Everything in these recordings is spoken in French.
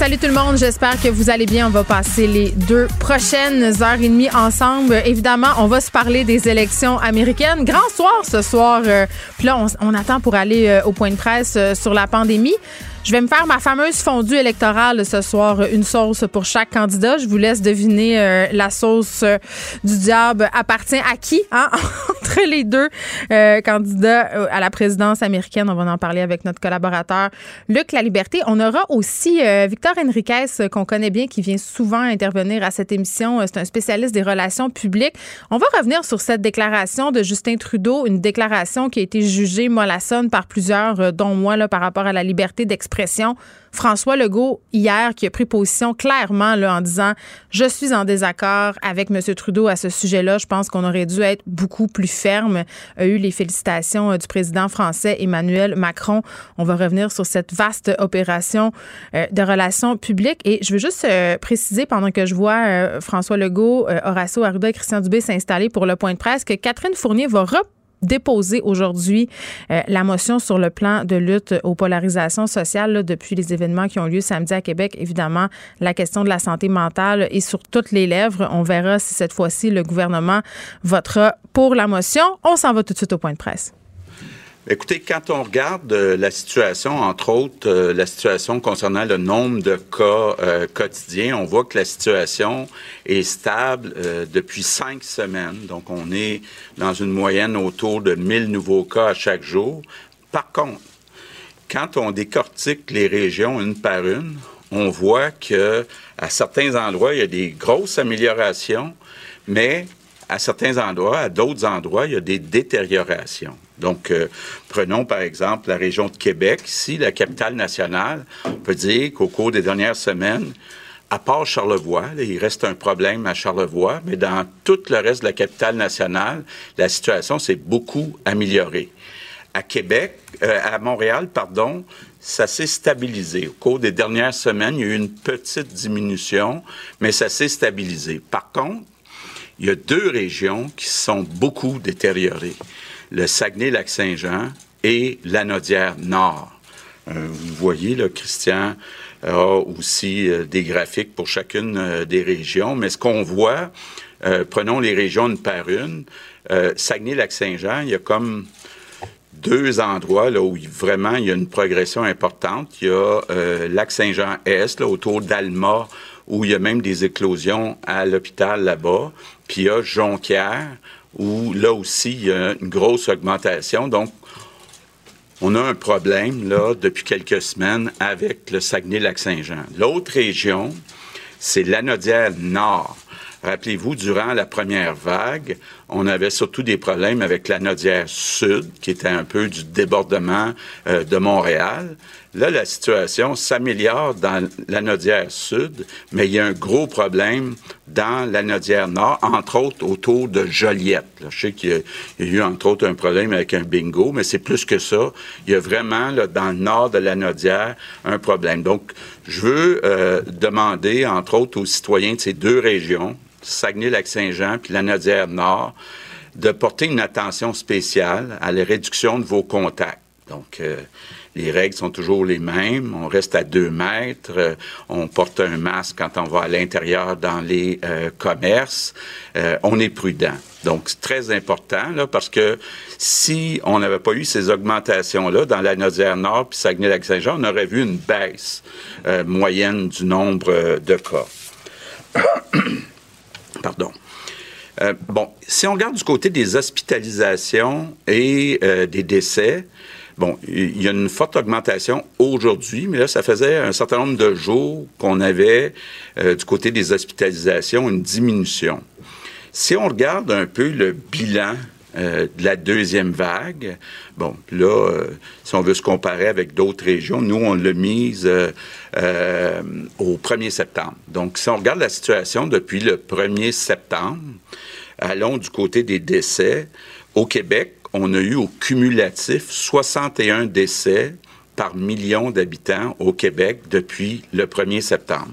Salut tout le monde, j'espère que vous allez bien. On va passer les deux prochaines heures et demie ensemble. Évidemment, on va se parler des élections américaines. Grand soir ce soir. Euh, puis là, on, attend pour aller euh, au point de presse euh, sur la pandémie. Je vais me faire ma fameuse fondue électorale ce soir, une sauce pour chaque candidat. Je vous laisse deviner euh, la sauce euh, du diable appartient à qui hein? entre les deux euh, candidats à la présidence américaine. On va en parler avec notre collaborateur Luc La Liberté. On aura aussi Victor Henriquez qu'on connaît bien, qui vient souvent intervenir à cette émission. C'est un spécialiste des relations publiques. On va revenir sur cette déclaration de Justin Trudeau, une déclaration qui a été jugée mollassonne par plusieurs, dont moi, là, par rapport à la liberté d'expression François Legault, hier, qui a pris position clairement là, en disant Je suis en désaccord avec M. Trudeau à ce sujet-là. Je pense qu'on aurait dû être beaucoup plus ferme. A eu les félicitations euh, du président français Emmanuel Macron. On va revenir sur cette vaste opération euh, de relations publiques. Et je veux juste euh, préciser, pendant que je vois François Legault, Horacio Arruda Christian Dubé s'installer pour le point de presse, que Catherine Fournier va déposer aujourd'hui euh, la motion sur le plan de lutte aux polarisations sociales depuis les événements qui ont lieu samedi à Québec. Évidemment, la question de la santé mentale est sur toutes les lèvres. On verra si cette fois-ci le gouvernement votera pour la motion. On s'en va tout de suite au point de presse. Écoutez, quand on regarde euh, la situation, entre autres euh, la situation concernant le nombre de cas euh, quotidiens, on voit que la situation est stable depuis cinq semaines. Donc, on est dans une moyenne autour de 1000 nouveaux cas à chaque jour. Par contre, quand on décortique les régions une par une, on voit que à certains endroits, il y a des grosses améliorations, mais à certains endroits, à d'autres endroits, il y a des détériorations. Donc, euh, prenons par exemple la région de Québec, ici, la capitale nationale. On peut dire qu'au cours des dernières semaines, à part Charlevoix, il reste un problème à Charlevoix, mais dans tout le reste de la capitale nationale, la situation s'est beaucoup améliorée. À Québec, euh, à Montréal, pardon, ça s'est stabilisé. Au cours des dernières semaines, il y a eu une petite diminution, mais ça s'est stabilisé. Par contre, il y a deux régions qui sont beaucoup détériorées. Le Saguenay-Lac-Saint-Jean et l'Anaudière Nord. Euh, vous voyez, Christian a aussi euh, des graphiques pour chacune euh, des régions, mais ce qu'on voit, prenons les régions une par une, Saguenay-Lac-Saint-Jean, il y a comme deux endroits là, où vraiment il y a une progression importante. Il y a Lac-Saint-Jean-Est, autour d'Alma, où il y a même des éclosions à l'hôpital là-bas. Puis il y a Jonquière, où là aussi, il y a une grosse augmentation. Donc, on a un problème, là, depuis quelques semaines avec le Saguenay-Lac-Saint-Jean. L'autre région, c'est l'Anodière Nord. Rappelez-vous, durant la première vague, on avait surtout des problèmes avec la Nodière Sud, qui était un peu du débordement euh, de Montréal. Là, la situation s'améliore dans la Nodière Sud, mais il y a un gros problème dans la Nodière Nord, entre autres autour de Joliette. je sais qu'il y, a eu, entre autres, un problème avec un bingo, mais c'est plus que ça. Il y a vraiment, là, dans le nord de la Nodière, un problème. Donc, je veux euh, demander, entre autres, aux citoyens de ces deux régions, Saguenay-Lac-Saint-Jean puis la Nodière Nord, de porter une attention spéciale à la réduction de vos contacts. Donc, euh, les règles sont toujours les mêmes. On reste à deux mètres. Euh, on porte un masque quand on va à l'intérieur dans les euh, commerces. on est prudent. Donc, c'est très important, parce que si on n'avait pas eu ces augmentations-là dans la Nodière Nord puis Saguenay-Lac-Saint-Jean, on aurait vu une baisse moyenne du nombre de cas. Pardon. Euh, bon, si on regarde du côté des hospitalisations et euh, des décès, bon, il y a une forte augmentation aujourd'hui, mais là, ça faisait un certain nombre de jours qu'on avait euh, du côté des hospitalisations une diminution. Si on regarde un peu le bilan de la deuxième vague. Bon, là, si on veut se comparer avec d'autres régions, nous, on l'a mise au 1er septembre. Donc, si on regarde la situation depuis le 1er septembre, Allons du côté des décès. Au Québec, on a eu au cumulatif 61 décès par million d'habitants au Québec depuis le 1er septembre.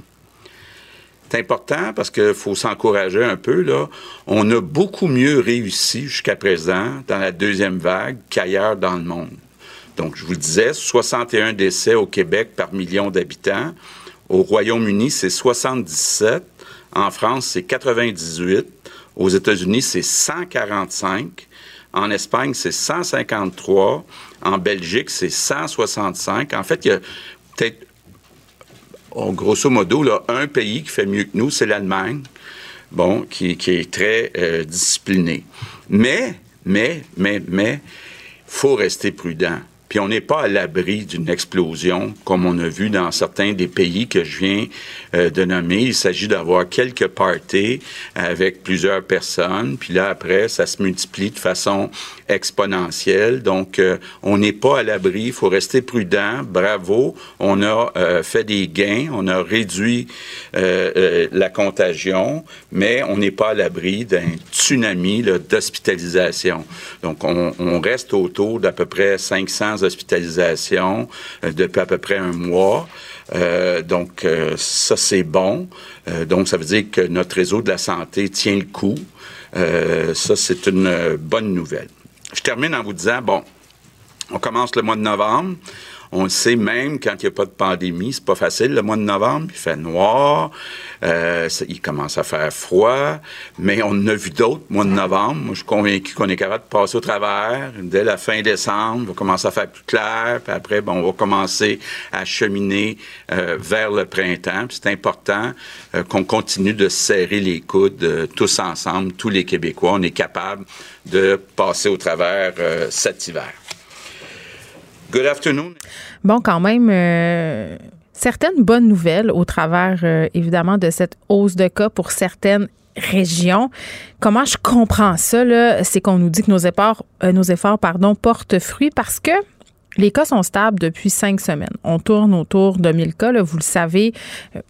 C'est important parce qu'il faut s'encourager un peu. Là. On a beaucoup mieux réussi jusqu'à présent dans la deuxième vague qu'ailleurs dans le monde. Donc, je vous le disais, 61 décès au Québec par million d'habitants. Au Royaume-Uni, c'est 77. En France, c'est 98. Aux États-Unis, c'est 145. En Espagne, c'est 153. En Belgique, c'est 165. En fait, il y a peut-être, grosso modo, là, un pays qui fait mieux que nous, c'est l'Allemagne, bon, qui, est très euh, discipliné. Mais, mais, mais, mais, faut rester prudent. Puis on n'est pas à l'abri d'une explosion, comme on a vu dans certains des pays que je viens euh, de nommer. Il s'agit d'avoir quelques parties avec plusieurs personnes, puis là, après, ça se multiplie de façon exponentielle. Donc, euh, on n'est pas à l'abri. Il faut rester prudent. Bravo. On a euh, fait des gains. On a réduit la contagion, mais on n'est pas à l'abri d'un tsunami d'hospitalisation. Donc, on, on reste autour d'à peu près 500 hospitalisations euh, depuis à peu près un mois. Euh, donc, euh, ça, c'est bon. donc, ça veut dire que notre réseau de la santé tient le coup. ça, c'est une bonne nouvelle. Je termine en vous disant, bon, on commence le mois de novembre. On le sait même quand il n'y a pas de pandémie, c'est pas facile le mois de novembre, il fait noir, euh, il commence à faire froid, mais on en a vu d'autres mois de novembre. Moi, je suis convaincu qu'on est capable de passer au travers. Dès la fin décembre, on va commencer à faire plus clair, puis après, bon, on va commencer à cheminer euh, vers le printemps. c'est important euh, qu'on continue de serrer les coudes tous ensemble, tous les Québécois. On est capable de passer au travers cet hiver. Good afternoon. Bon, quand même, euh, certaines bonnes nouvelles au travers, euh, évidemment, de cette hausse de cas pour certaines régions. Comment je comprends ça, C'est qu'on nous dit que nos efforts, euh, nos efforts pardon, portent fruit parce que les cas sont stables depuis cinq semaines. On tourne autour de 1000 cas. vous le savez,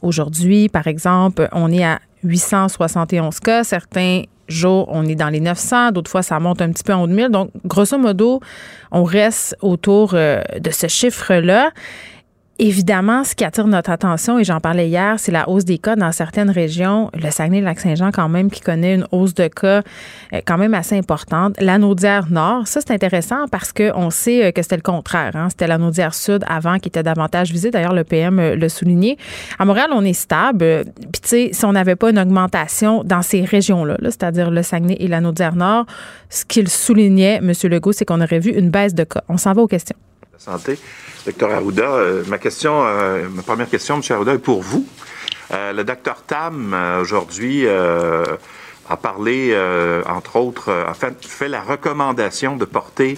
aujourd'hui, par exemple, on est à 871 cas. Certains jours, on est dans les 900, d'autres fois, ça monte un petit peu en haut de 1000. Donc, grosso modo, on reste autour euh, de ce chiffre-là. Évidemment, ce qui attire notre attention, et j'en parlais hier, c'est la hausse des cas dans certaines régions. Le Saguenay-Lac-Saint-Jean, quand même, qui connaît une hausse de cas euh, quand même assez importante. La Nord, ça, c'est intéressant parce qu'on sait euh, que c'était le contraire. Hein. C'était la Sud avant qui était davantage visée. D'ailleurs, le PM euh, l'a souligné. À Montréal, on est stable. Puis, tu sais, si on n'avait pas une augmentation dans ces régions-là, -là, cest à dire le Saguenay et la Nord, ce qu'il soulignait, M. Legault, c'est qu'on aurait vu une baisse de cas. On s'en va aux questions. Santé. Docteur Arruda, euh, ma question, euh, ma première question, M. Arruda, est pour vous. Euh, le docteur Tam, aujourd'hui, a parlé, entre autres, a fait, la recommandation de porter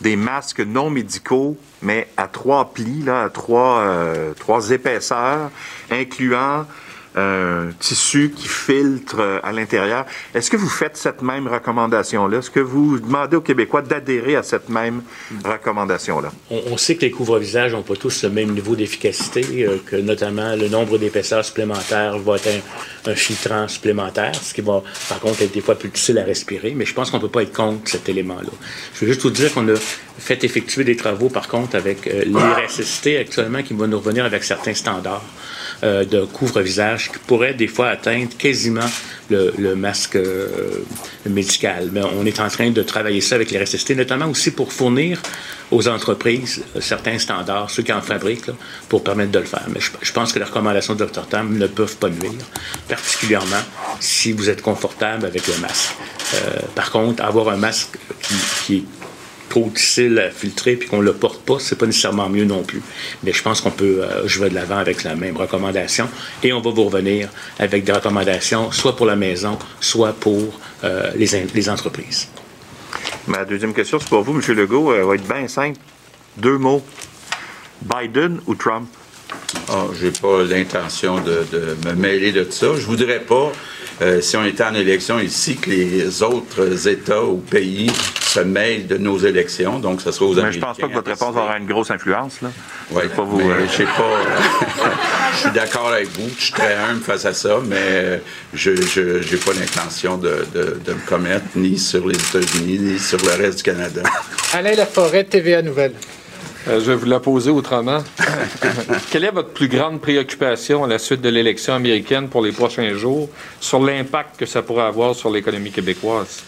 des masques non médicaux, mais à trois plis, là, à trois, trois épaisseurs, incluant un tissu qui filtre euh, à l'intérieur. Est-ce que vous faites cette même recommandation-là? Est-ce que vous demandez aux Québécois d'adhérer à cette même recommandation-là? On, sait que les couvre-visages n'ont pas tous le même niveau d'efficacité, euh, que notamment le nombre d'épaisseurs supplémentaires va être un, filtrant supplémentaire, ce qui va par contre être des fois plus difficile à respirer, mais je pense qu'on ne peut pas être contre cet élément-là. Je veux juste vous dire qu'on a fait effectuer des travaux par contre avec euh, l'IRSST actuellement qui va nous revenir avec certains standards. Euh, de couvre-visage qui pourrait des fois atteindre quasiment le, masque euh, médical. Mais on est en train de travailler ça avec les RSST, notamment aussi pour fournir aux entreprises euh, certains standards, ceux qui en fabriquent, pour permettre de le faire. Mais je, pense que les recommandations de Dr Tam ne peuvent pas nuire, particulièrement si vous êtes confortable avec le masque. par contre, avoir un masque qui, qui trop difficile à filtrer puis qu'on le porte pas, c'est pas nécessairement mieux non plus. Mais je pense qu'on peut euh, jouer de l'avant avec la même recommandation et on va vous revenir avec des recommandations soit pour la maison, soit pour euh, les, les, entreprises. Ma deuxième question, c'est pour vous, M. Legault. Elle va être bien simple. Deux mots. Biden ou Trump? Oh, j'ai pas l'intention de, de, me mêler de ça. Je voudrais pas euh, si on était en élection ici, que les autres États ou pays se mêlent de nos élections. Donc, ce sera aux Mais je pense pas que votre réponse aura une grosse influence. Là. Oui, pas vous. Euh, je sais pas. je suis d'accord avec vous. Je suis très humble face à ça, mais je n'ai pas l'intention de, de, de, me commettre ni sur les États-Unis, ni sur le reste du Canada. Alain Laforêt, TVA Nouvelle. Euh, je vais vous la poser autrement. Quelle est votre plus grande préoccupation à la suite de l'élection américaine pour les prochains jours sur l'impact que ça pourrait avoir sur l'économie québécoise?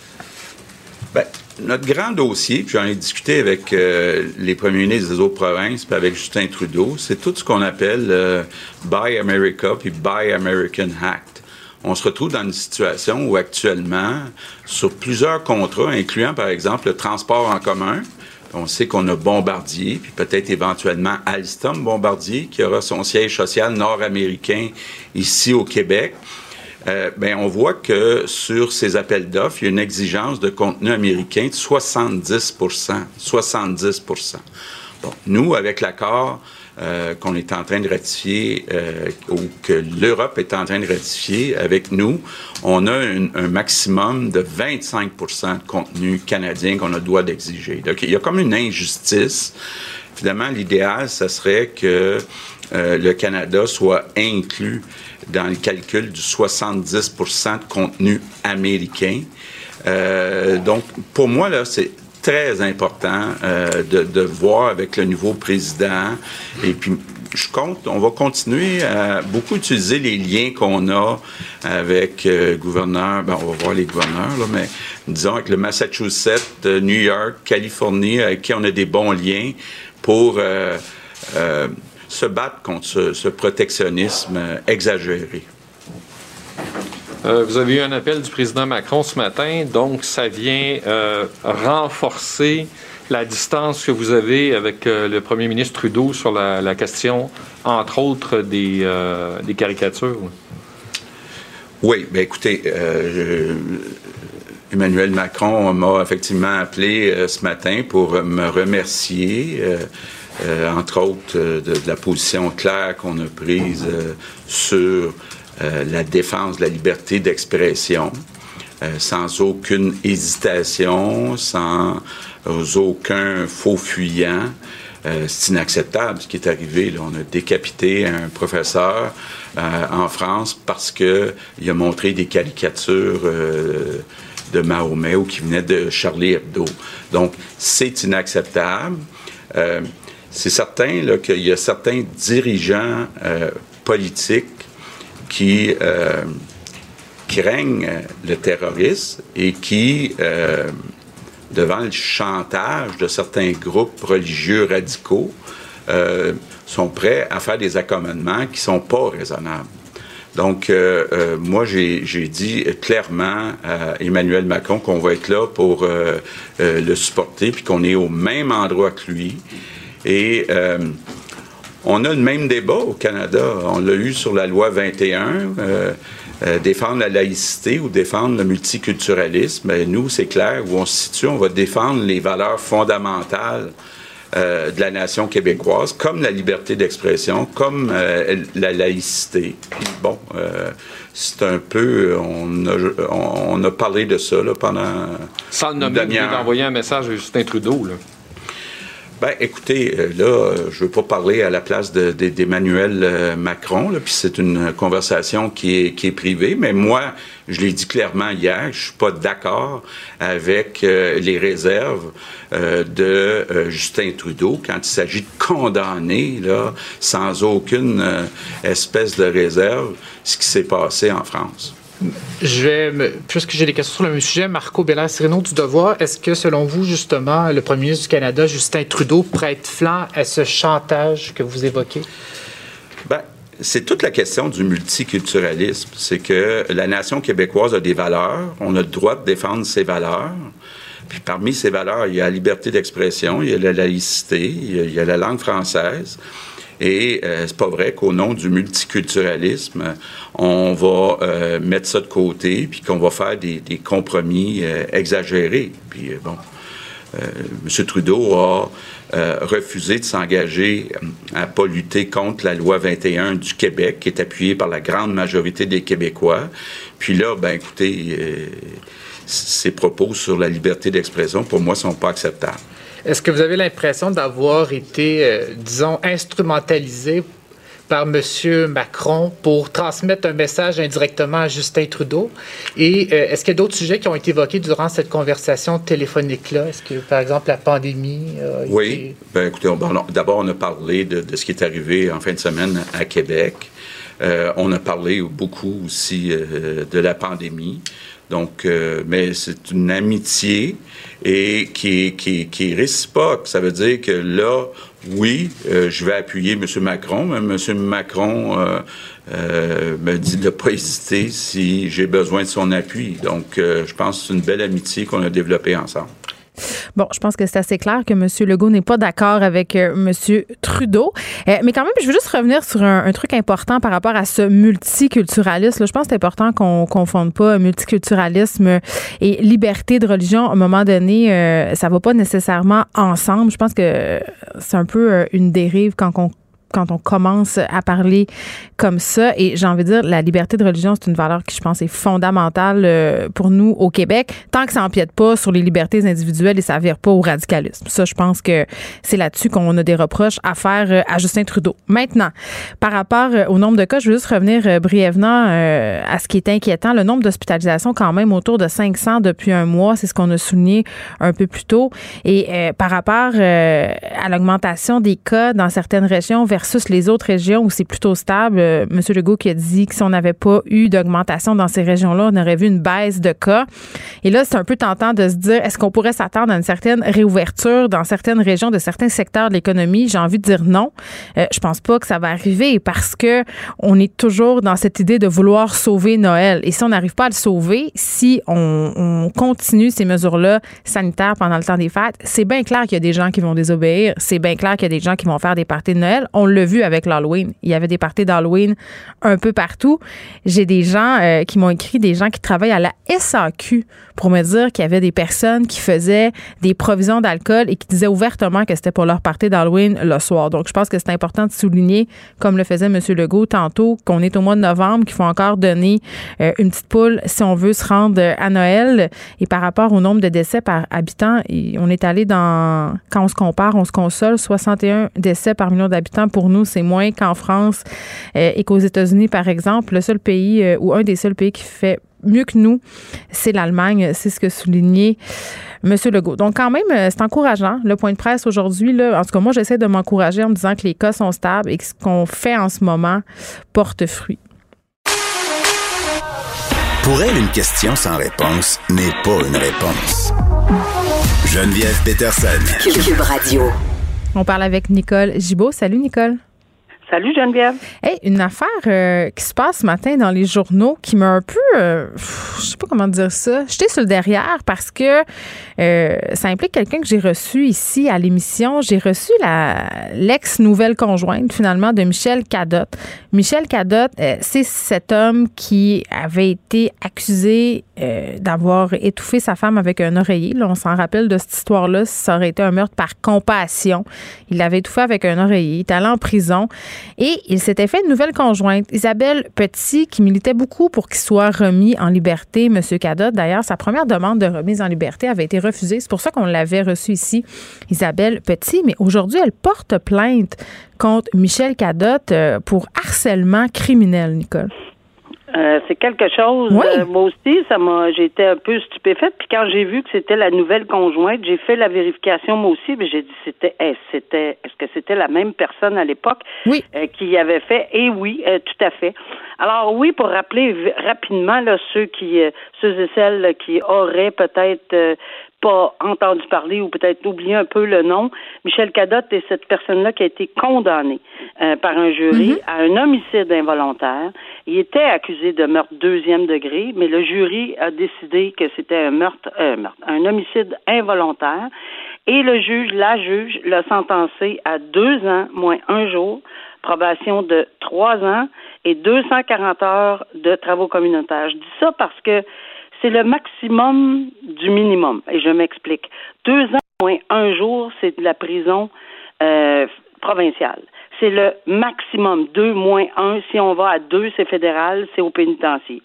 Bien, notre grand dossier, puis j'en ai discuté avec euh, les premiers ministres des autres provinces, puis avec Justin Trudeau, c'est tout ce qu'on appelle euh, Buy America puis Buy American Act. On se retrouve dans une situation où actuellement, sur plusieurs contrats, incluant par exemple le transport en commun, on sait qu'on a Bombardier, puis peut-être éventuellement Alstom Bombardier, qui aura son siège social nord-américain ici au Québec. Euh, ben, on voit que sur ces appels d'offres, il y a une exigence de contenu américain de 70% 70% Bon, nous, avec l'accord euh, qu'on est en train de ratifier euh, ou que l'Europe est en train de ratifier avec nous, on a un maximum de 25% de contenu canadien qu'on a le droit d'exiger. Donc, il y a comme une injustice. Finalement, l'idéal, ce serait que euh, le Canada soit inclus dans le calcul du 70% de contenu américain. donc, pour moi, là, c'est très important euh, de, de, voir avec le nouveau président. Et puis, je compte, on va continuer à beaucoup utiliser les liens qu'on a avec euh, gouverneur, ben, on va voir les gouverneurs, là, mais disons avec le Massachusetts, euh, New York, Californie, avec qui on a des bons liens pour euh, euh se battre contre ce, ce protectionnisme exagéré. Euh, vous avez eu un appel du président Macron ce matin, donc ça vient euh, renforcer la distance que vous avez avec euh, le premier ministre Trudeau sur la, question, entre autres, des, des caricatures. Oui, bien écoutez, Emmanuel Macron m'a effectivement appelé ce matin pour me remercier. entre autres, de, de, la position claire qu'on a prise sur euh, la défense de la liberté d'expression, euh, sans aucune hésitation, sans aucun faux fuyant. Euh, c'est inacceptable ce qui est arrivé. On a décapité un professeur en France parce qu'il a montré des caricatures de Mahomet ou qui venaient de Charlie Hebdo. Donc, c'est inacceptable. c'est certain qu'il y a certains dirigeants politiques qui euh, craignent le terrorisme et qui, euh, devant le chantage de certains groupes religieux radicaux, euh, sont prêts à faire des accommodements qui sont pas raisonnables. Donc, euh, euh, moi, j'ai dit clairement à Emmanuel Macron qu'on va être là pour euh, le supporter, puis qu'on est au même endroit que lui. Et on a le même débat au Canada. On l'a eu sur la loi 21. Euh, euh, défendre la laïcité ou défendre le multiculturalisme, nous, c'est clair, où on se situe, on va défendre les valeurs fondamentales euh, de la nation québécoise, comme la liberté d'expression, comme la laïcité. Bon, c'est un peu, on a, on a, parlé de ça là, pendant. Sans le nommer, vous envoyer un message à Justin Trudeau. Là. Ben, écoutez, euh, là, je veux pas parler à la place d'Emmanuel de, euh, Macron, puis c'est une conversation qui est, privée, mais moi, je l'ai dit clairement hier, je suis pas d'accord avec euh, les réserves de Justin Trudeau quand il s'agit de condamner, là, sans aucune espèce de réserve, ce qui s'est passé en France. Je vais, puisque j'ai des questions sur le même sujet, Marco Bella-Sereno du Devoir, est-ce que selon vous, justement, le premier ministre du Canada, Justin Trudeau, prête flanc à ce chantage que vous évoquez? Ben, c'est toute la question du multiculturalisme. C'est que la nation québécoise a des valeurs, on a le droit de défendre ses valeurs. Puis parmi ces valeurs, il y a la liberté d'expression, il y a la laïcité, il y a, la langue française. Et euh, c'est pas vrai qu'au nom du multiculturalisme, on va euh, mettre ça de côté, puis qu'on va faire des, compromis euh, exagérés. Puis euh, bon, M. Trudeau a refusé de s'engager à pas lutter contre la loi 21 du Québec, qui est appuyée par la grande majorité des Québécois. Puis là, ben écoutez, ses propos sur la liberté d'expression, pour moi, sont pas acceptables. Est-ce que vous avez l'impression d'avoir été, disons, instrumentalisé par M. Macron pour transmettre un message indirectement à Justin Trudeau? Et euh, est-ce qu'il y a d'autres sujets qui ont été évoqués durant cette conversation téléphonique-là? Est-ce que, par exemple, la pandémie Oui. Ben, écoutez, d'abord, on a parlé de, ce qui est arrivé en fin de semaine à Québec. Euh, on a parlé beaucoup aussi euh, de la pandémie. Donc, mais c'est une amitié et qui, qui, est réciproque. Ça veut dire que là, oui, euh, je vais appuyer M. Macron, mais M. Macron euh, euh, me dit de ne pas hésiter si j'ai besoin de son appui. Donc, je pense que c'est une belle amitié qu'on a développée ensemble. Bon, je pense que c'est assez clair que M. Legault n'est pas d'accord avec euh, M. Trudeau. Euh, mais quand même, je veux juste revenir sur un, truc important par rapport à ce multiculturalisme. je pense que c'est important qu'on ne confonde pas multiculturalisme et liberté de religion. À un moment donné, euh, ça va pas nécessairement ensemble. Je pense que c'est un peu une dérive quand on quand on commence à parler comme ça. Et j'ai envie de dire, la liberté de religion, c'est une valeur qui, je pense, est fondamentale euh, pour nous au Québec, tant que ça n'empiète pas sur les libertés individuelles et ça vire pas au radicalisme. Ça, je pense que c'est là-dessus qu'on a des reproches à faire euh, à Justin Trudeau. Maintenant, par rapport euh, au nombre de cas, je veux juste revenir brièvement à ce qui est inquiétant. Le nombre d'hospitalisations, quand même, autour de 500 depuis un mois, c'est ce qu'on a souligné un peu plus tôt. Et par rapport à l'augmentation des cas dans certaines régions vers versus les autres régions où c'est plutôt stable. Euh, Monsieur Legault qui a dit que si on n'avait pas eu d'augmentation dans ces régions-là, on aurait vu une baisse de cas. Et là, c'est un peu tentant de se dire, est-ce qu'on pourrait s'attendre à une certaine réouverture dans certaines régions de certains secteurs de l'économie? J'ai envie de dire non. Euh, je pense pas que ça va arriver parce que on est toujours dans cette idée de vouloir sauver Noël. Et si on n'arrive pas à le sauver, si on, on continue ces mesures-là sanitaires pendant le temps des fêtes, c'est bien clair qu'il y a des gens qui vont désobéir. C'est bien clair qu'il y a des gens qui vont faire des parties de Noël. On le vu avec l'Halloween. Il y avait des parties d'Halloween un peu partout. J'ai des gens euh, qui m'ont écrit, des gens qui travaillent à la SAQ pour me dire qu'il y avait des personnes qui faisaient des provisions d'alcool et qui disaient ouvertement que c'était pour leur partie d'Halloween le soir. Donc, je pense que c'est important de souligner, comme le faisait M. Legault tantôt, qu'on est au mois de novembre, qu'il faut encore donner euh, une petite poule si on veut se rendre à Noël. Et par rapport au nombre de décès par habitant, on est allé dans, quand on se compare, on se console, 61 décès par million d'habitants pour nous c'est moins qu'en France euh, et qu'aux États-Unis, par exemple. Le seul pays euh, ou un des seuls pays qui fait mieux que nous, c'est l'Allemagne. C'est ce que soulignait M. Legault. Donc, quand même, euh, c'est encourageant. Le point de presse aujourd'hui, là, en tout cas, moi, j'essaie de m'encourager en me disant que les cas sont stables et que ce qu'on fait en ce moment porte fruit. Pour elle, une question sans réponse n'est pas une réponse. Geneviève Peterson. Cube Radio. On parle avec Nicole Gibault. Salut, Nicole. Salut Geneviève. Hey, une affaire euh, qui se passe ce matin dans les journaux qui m'a un peu, euh, je sais pas comment dire ça, j'étais sur le derrière parce que euh, ça implique quelqu'un que j'ai reçu ici à l'émission. J'ai reçu la l'ex nouvelle conjointe finalement de Michel Cadotte. Michel Cadotte, c'est cet homme qui avait été accusé d'avoir étouffé sa femme avec un oreiller. Là, on s'en rappelle de cette histoire-là. Ça aurait été un meurtre par compassion. Il l'avait étouffé avec un oreiller. Il est allé en prison. Et il s'était fait une nouvelle conjointe, Isabelle Petit, qui militait beaucoup pour qu'il soit remis en liberté, M. Cadotte. D'ailleurs, sa première demande de remise en liberté avait été refusée. C'est pour ça qu'on l'avait reçue ici, Isabelle Petit. Mais aujourd'hui, elle porte plainte contre Michel Cadotte euh, pour harcèlement criminel, Nicole. Euh, c'est quelque chose. Euh, moi aussi, ça m'a, été un peu stupéfaite. Puis quand j'ai vu que c'était la nouvelle conjointe, j'ai fait la vérification moi aussi. Mais j'ai dit, c'était, c'était, est-ce que c'était la même personne à l'époque oui. Euh, qui avait fait? Et oui, tout à fait. Alors oui, pour rappeler rapidement là ceux qui, ceux et celles qui auraient peut-être pas entendu parler ou peut-être oublié un peu le nom, Michel Cadotte est cette personne-là qui a été condamnée euh, par un jury mm-hmm. à un homicide involontaire. Il était accusé de meurtre deuxième degré, mais le jury a décidé que c'était un meurtre, euh, meurtre, un homicide involontaire. Et le juge, la juge, l'a sentencé à deux ans moins un jour, probation de trois ans et 240 heures de travaux communautaires. Je dis ça parce que c'est le maximum du minimum. Et je m'explique. Deux ans moins un jour, c'est de la prison euh, provinciale. C'est le maximum. Deux moins un. Si on va à deux, c'est fédéral, c'est au pénitencier.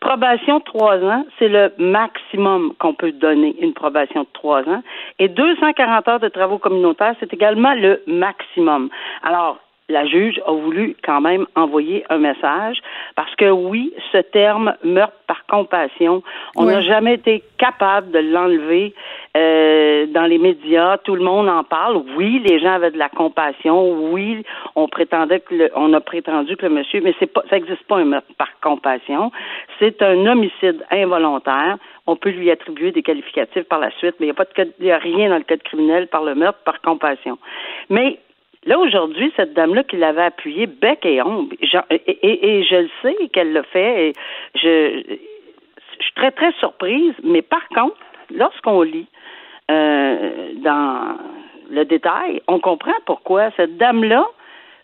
Probation trois ans, c'est le maximum qu'on peut donner, une probation de trois ans. Et 240 heures de travaux communautaires, c'est également le maximum. Alors, la juge a voulu quand même envoyer un message parce que oui, ce terme meurtre par compassion, on n'a jamais été capable de l'enlever euh, dans les médias. Tout le monde en parle. Oui, les gens avaient de la compassion. Oui, on prétendait que le, on a prétendu que le monsieur, mais c'est pas, ça n'existe pas un meurtre par compassion. C'est un homicide involontaire. On peut lui attribuer des qualificatifs par la suite, mais il n'y a pas de il y a rien dans le code criminel par le meurtre par compassion. Mais Là, aujourd'hui, cette dame-là qui l'avait appuyé bec et ombre, et, je le sais qu'elle l'a fait, et je, je suis très, très surprise, mais par contre, lorsqu'on lit euh, dans le détail, on comprend pourquoi cette dame-là,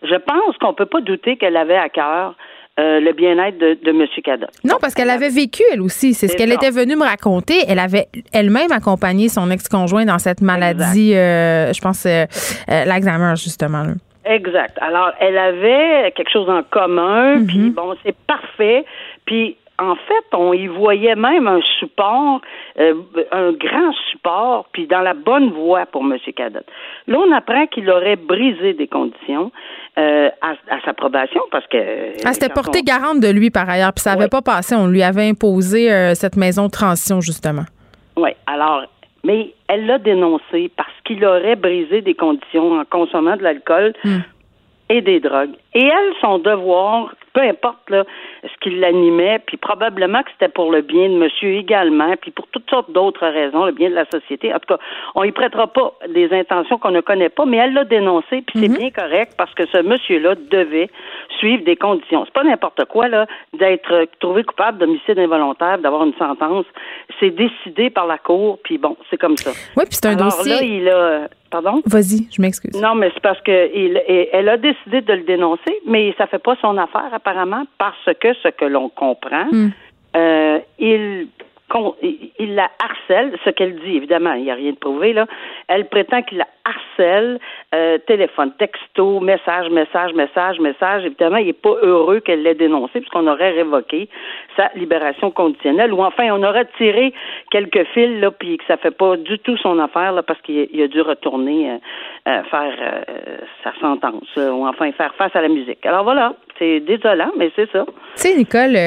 je pense qu'on ne peut pas douter qu'elle avait à cœur euh, le bien-être de, de M. Cada. Non, parce qu'elle avait vécu, elle aussi. C'est ce qu'elle était venue me raconter. Elle avait elle-même accompagné son ex-conjoint dans cette maladie, euh, je pense, euh, euh l'Alzheimer, justement. Exact. Alors, elle avait quelque chose en commun, mm-hmm. puis bon, c'est parfait. Puis en fait, on y voyait même un support, euh, un grand support, puis dans la bonne voie pour M. Cadotte. Là, on apprend qu'il aurait brisé des conditions euh, à, sa probation parce que. Elle s'était portée garante de lui par ailleurs, puis ça n'avait pas passé. On lui avait imposé euh, cette maison de transition, justement. Oui. Alors, mais elle l'a dénoncé parce qu'il aurait brisé des conditions en consommant de l'alcool hmm. et des drogues. Et elle, son devoir, peu importe là, ce qui l'animait, puis probablement que c'était pour le bien de monsieur également, puis pour toutes sortes d'autres raisons, le bien de la société. En tout cas, on y prêtera pas des intentions qu'on ne connaît pas, mais elle l'a dénoncé, puis c'est mhm. bien correct parce que ce monsieur-là devait suivre des conditions. C'est pas n'importe quoi là d'être trouvé coupable d'homicide involontaire, d'avoir une sentence. C'est décidé par la cour, puis bon, c'est comme ça. Oui, puis c'est un Alors, dossier. Là, il a Pardon? Vas-y, je m'excuse. Non, mais c'est parce que elle a décidé de le dénoncer, mais ça fait pas son affaire apparemment parce que ce que l'on comprend, hmm. euh, il il la harcèle, ce qu'elle dit, évidemment, il n'y a rien de prouvé, là. Elle prétend qu'il la harcèle, euh, téléphone, texto, message, message, message, message. Évidemment, il n'est pas heureux qu'elle l'ait dénoncé, puisqu'on aurait révoqué sa libération conditionnelle, ou enfin, on aurait tiré quelques fils, là, puis que ça fait pas du tout son affaire, là, parce qu'il a dû retourner euh, euh, faire sa sentence, ou enfin faire face à la musique. Alors voilà, c'est désolant, mais c'est ça. Tu sais, Nicole,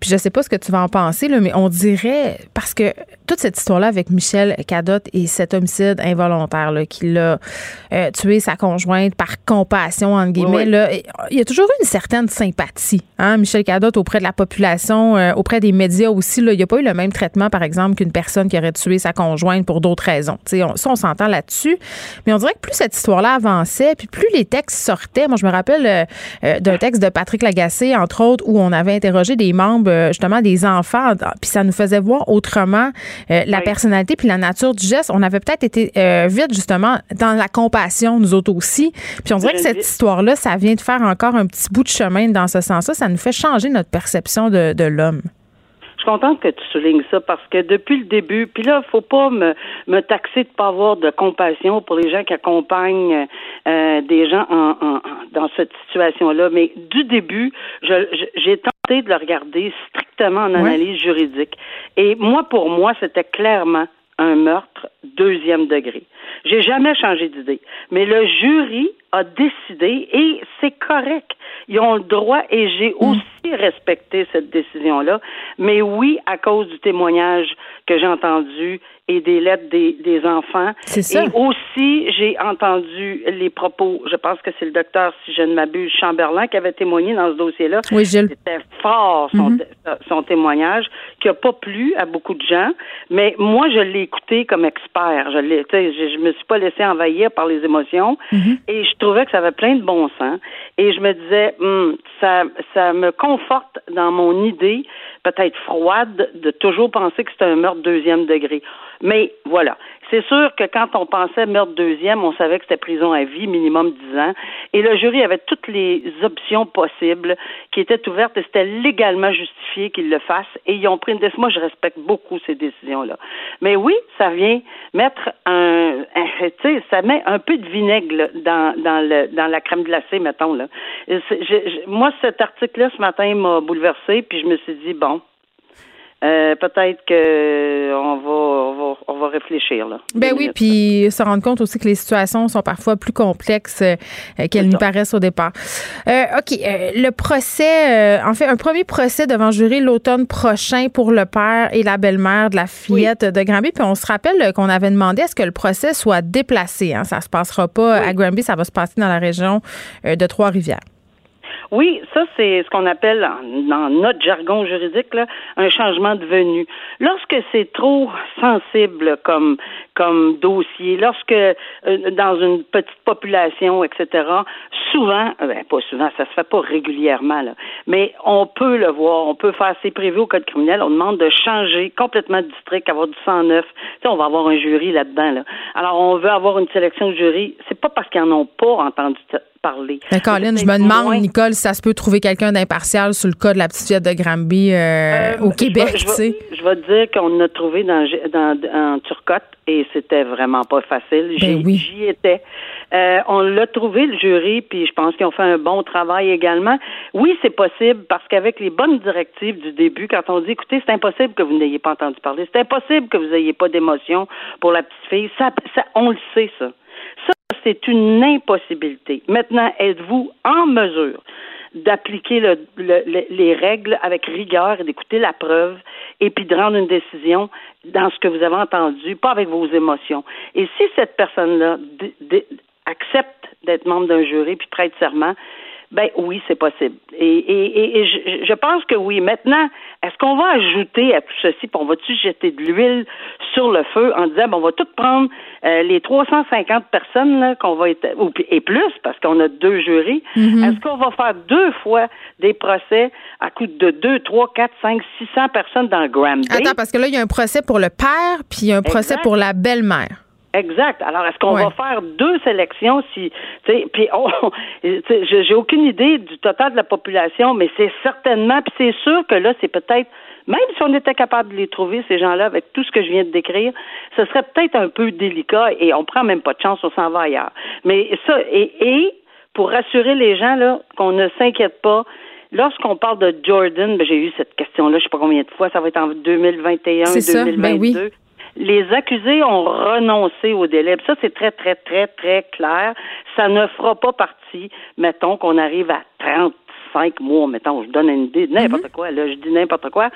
puis je sais pas ce que tu vas en penser, là, mais on dirait, parce que toute cette histoire-là avec Michel Cadotte et cet homicide involontaire là, qui l'a euh, tué sa conjointe par compassion, entre guillemets, là, il y a toujours eu une certaine sympathie. Hein? Michel Cadotte auprès de la population, euh, auprès des médias aussi. Là, il n'y a pas eu le même traitement, par exemple, qu'une personne qui aurait tué sa conjointe pour d'autres raisons. On, ça, on s'entend là-dessus. Mais on dirait que plus cette histoire-là avançait, puis plus les textes sortaient. Moi, je me rappelle euh, d'un texte de Patrick Lagacé, entre autres, où on avait interrogé des membres, justement, des enfants, puis ça nous faisait voir autrement euh, la personnalité puis la nature du geste. On avait peut-être été euh, vite justement dans la compassion nous autres aussi. Puis on dirait que cette histoire-là, ça vient de faire encore un petit bout de chemin dans ce sens-là. Ça nous fait changer notre perception de, de l'homme. Je suis contente que tu soulignes ça parce que depuis le début, puis là, faut pas me, me taxer de pas avoir de compassion pour les gens qui accompagnent euh, des gens en, en, dans cette situation-là. Mais du début, j'ai tenté de le regarder strictement en analyse juridique. Et moi, pour moi, c'était clairement un meurtre deuxième degré. J'ai jamais changé d'idée. Mais le jury a décidé et c'est correct. Ils ont le droit et j'ai mm. aussi respecté cette décision-là. Mais oui, à cause du témoignage que j'ai entendu et des lettres des, des enfants. C'est ça. Et aussi, j'ai entendu les propos, je pense que c'est le docteur, si je ne m'abuse, Chamberlain, qui avait témoigné dans ce dossier-là. Oui. C'était fort, son, Mhm. son témoignage, qui n'a pas plu à beaucoup de gens, mais moi, je l'ai écouté comme expert. Je je me suis pas laissé envahir par les émotions, Mhm. et je trouvais que ça avait plein de bon sens. Et je me disais, Hum, ça, ça me conforte dans mon idée, peut-être froide, de toujours penser que c'est un meurtre deuxième degré. Mais voilà. C'est sûr que quand on pensait meurtre deuxième, on savait que c'était prison à vie, minimum 10 ans. Et le jury avait toutes les options possibles qui étaient ouvertes et c'était légalement justifié qu'ils le fassent. Et ils ont pris une décision. Moi, je respecte beaucoup ces décisions-là. Mais oui, ça vient mettre un, tu sais, ça met un peu de vinaigre dans, dans, le, dans la crème glacée, mettons. Là. Moi, cet article-là, ce matin, m'a bouleversé, puis je me suis dit, bon, euh, peut-être que on va, on va, on va réfléchir là. Ben oui, puis se rendre compte aussi que les situations sont parfois plus complexes euh, qu'elles nous paraissent au départ. Euh, OK, euh, le procès, euh, en fait, un premier procès devant jury l'automne prochain pour le père et la belle-mère de la fillette de Granby. Puis on se rappelle euh, qu'on avait demandé à ce que le procès soit déplacé. Hein. Ça se passera pas à Granby, ça va se passer dans la région euh, de Trois-Rivières. Oui, ça c'est ce qu'on appelle dans notre jargon juridique un changement de venue. Lorsque c'est trop sensible comme comme dossier, lorsque euh, dans une petite population, etc. Souvent, euh, ben, pas souvent, ça se fait pas régulièrement là, mais on peut le voir, on peut faire c'est prévu au code criminel, on demande de changer complètement de district, avoir du 109. Tu sais, on va avoir un jury là-dedans là. Alors on veut avoir une sélection de jury, c'est pas parce qu'ils en ont pas entendu parler. Colin, je me demande, Nicole, si ça se peut trouver quelqu'un d'impartial sur le cas de la petite fillette de Granby euh, au je Québec, vais- je tu vais- sais? Je vais te dire qu'on a trouvé dans, dans, en Turcotte et c'était vraiment pas facile. J'y Ben oui. j'y étais. Euh, on l'a trouvé, le jury, puis je pense qu'ils ont fait un bon travail également. Oui, c'est possible parce qu'avec les bonnes directives du début, quand on dit, écoutez, c'est impossible que vous n'ayez pas entendu parler, c'est impossible que vous n'ayez pas d'émotion pour la petite fille, ça, ça, on le sait, ça. Ça, c'est une impossibilité. Maintenant, êtes-vous en mesure d'appliquer le- le- le- les règles avec rigueur et d'écouter la preuve et puis de rendre une décision dans ce que vous avez entendu, pas avec vos émotions. Et si cette personne-là accepte d'être membre d'un jury puis prête serment, ben oui, c'est possible. Et, et, et, et je, je pense que oui. Maintenant, est-ce qu'on va ajouter à tout ceci, puis on va-tu jeter de l'huile sur le feu en disant, bon, on va tout prendre euh, les 350 personnes qu'on va être, ou, et plus, parce qu'on a deux jurys. Est-ce qu'on va faire deux fois des procès à coût de 2, 3, 4, 5, 600 personnes dans Granby? Attends, parce que là, il y a un procès pour le père, puis il y a un procès Exact. pour la belle-mère. Exact. Alors, est-ce qu'on Ouais. va faire deux sélections si, tu sais, puis sais, j'ai aucune idée du total de la population, mais c'est certainement, puis c'est sûr que là, c'est peut-être, même si on était capable de les trouver, ces gens-là, avec tout ce que je viens de décrire, ce serait peut-être un peu délicat et on prend même pas de chance, on s'en va ailleurs. Mais ça, et, et pour rassurer les gens, là, qu'on ne s'inquiète pas, Lorsqu'on parle de Jordan, ben, j'ai eu cette question-là, je sais pas combien de fois, ça va être en 2021, C'est ça, 2022 ben oui. Les accusés ont renoncé au délai. Ça, c'est très, très, très, très clair. Ça ne fera pas partie, mettons, qu'on arrive à 35 mois, mettons, je donne une idée, n'importe Mhm. quoi, là, je dis n'importe quoi.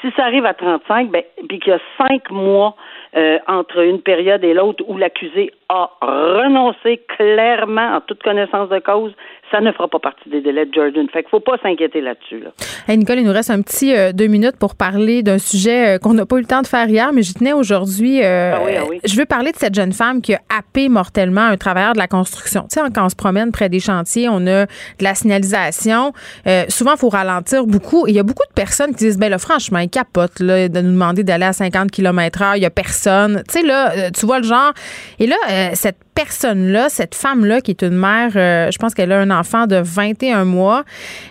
Si ça arrive à 35, ben, puis qu'il y a 5 mois euh, entre une période et l'autre où l'accusé a renoncé clairement, en toute connaissance de cause, ça ne fera pas partie des délais de Jordan. Fait qu'il faut pas s'inquiéter là-dessus, là. Hey Nicole, il nous reste un petit euh, deux minutes pour parler d'un sujet euh, qu'on n'a pas eu le temps de faire hier, mais j'y tenais aujourd'hui. euh, Ah oui, ah oui. Je veux parler de cette jeune femme qui a happé mortellement un travailleur de la construction. Tu sais, quand on se promène près des chantiers, on a de la signalisation. Euh, souvent, il faut ralentir beaucoup. Et il y a beaucoup de personnes qui disent, ben là, franchement, il capote là, de nous demander d'aller à 50 km heure. Il y a personne. Tu sais, là, euh, tu vois le genre. Et là, euh, cette personne-là, cette femme-là, qui est une mère, euh, je pense qu'elle a un enfant de 21 mois,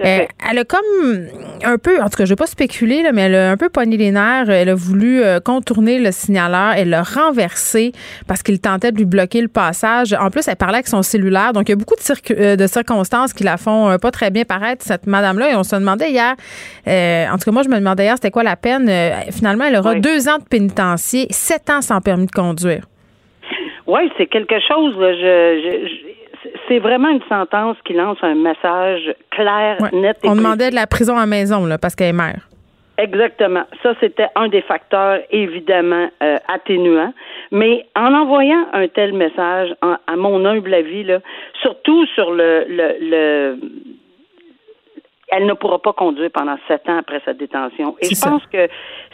euh, elle a comme un peu, en tout cas, je vais pas spéculer, là, mais elle a un peu pogné les nerfs. Elle a voulu contourner le signaleur. Elle l'a renversé parce qu'il tentait de lui bloquer le passage. En plus, elle parlait avec son cellulaire. Donc, il y a beaucoup de, circonstances qui la font pas très bien paraître, cette madame-là. Et on se demandait hier, en tout cas, moi, je me demandais hier, c'était quoi la peine? Finalement, elle aura Oui. deux ans de pénitencier, sept ans sans permis de conduire. Oui, c'est quelque chose. là, je, je- je- c'est vraiment une sentence qui lance un message clair, Ouais. net et On demandait de la prison à maison, là, parce qu'elle est mère. Exactement. Ça, c'était un des facteurs évidemment euh, atténuants. Mais en envoyant un tel message, à mon humble avis, là, surtout sur le, le, le elle ne pourra pas conduire pendant sept ans après sa détention. Et je pense que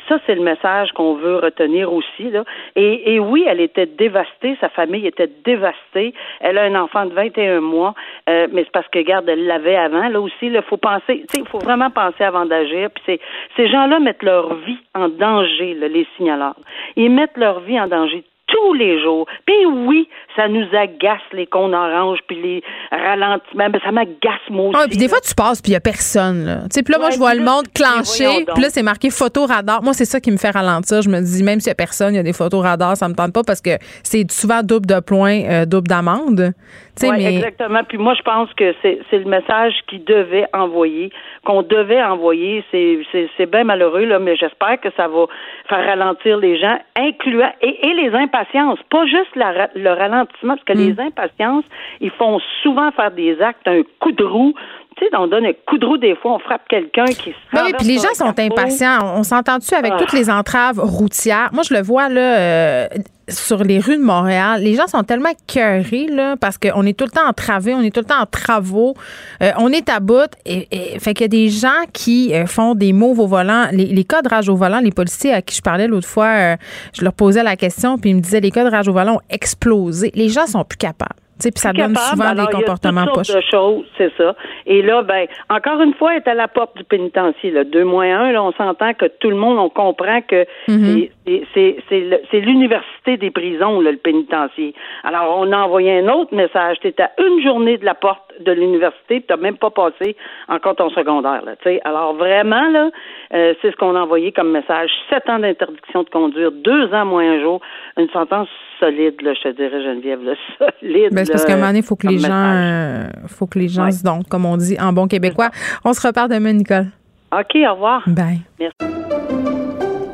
ça, c'est le message qu'on veut retenir aussi. Là. Et, et, oui, elle était dévastée, sa famille était dévastée. Elle a un enfant de 21 mois, euh, mais c'est parce que, regarde, elle l'avait avant. Là aussi, il faut penser, il faut vraiment penser avant d'agir. Puis ces gens-là mettent leur vie en danger, là, les signaleurs. Ils mettent leur vie en danger tous les jours. Puis oui, ça nous agace les cons oranges puis les ralentissements. Ben, ça m'agace moi aussi. Ah, puis des fois, tu passes puis il n'y a personne. Là. puis là, moi, je vois le monde clencher. Puis là, c'est marqué photo radar. Moi, c'est ça qui me fait ralentir. Je me dis, même s'il n'y a personne, il y a des photos radar, ça me tente pas parce que c'est souvent double de points, euh, double d'amende. Oui, exactement. Puis moi, je pense que c'est le message qu'il devait envoyer, qu'on devait envoyer. C'est bien malheureux, là, mais j'espère que ça va faire ralentir les gens, incluant et, et les impatiences, pas juste la, le ralentissement, parce que les mm. impatiences, ils font souvent faire des actes, un coup de roue, tu sais, on donne un coup de roue des fois, on frappe quelqu'un qui se Oui, puis les gens sont impatients. On s'entend-tu avec ah. toutes les entraves routières? Moi, je le vois là euh, sur les rues de Montréal. Les gens sont tellement cœurés là parce qu'on est tout le temps entravé, on est tout le temps en travaux, euh, on est à bout. Et, fait qu'il y a des gens qui euh, font des mots au volant. Les, les, cas de rage au volant, les policiers à qui je parlais l'autre fois, je leur posais la question, puis ils me disaient les cas de rage au volant ont explosé. Les gens sont plus capables. Puis ça donne souvent des comportements poches. de choses, c'est ça. Et là, ben, encore une fois, elle est à la porte du pénitencier. Là. Deux moins un, là, on s'entend que tout le monde, on comprend que mm-hmm. c'est l'université des prisons, là, le pénitencier. Alors, on a envoyé un autre message. Tu à une journée de la porte de l'université, tu n'as même pas passé encore ton secondaire. Là, Alors, vraiment, là, euh, c'est ce qu'on a envoyé comme message. Sept ans d'interdiction de conduire, deux ans moins un jour, une sentence solide, là, je te dirais, Geneviève, là, solide. Ben, c'est parce qu'à un moment donné, il faut que les gens, euh, faut que les gens se donnent, comme on dit en bon québécois. On se repart demain, Nicole. OK, au revoir. Bye. Merci.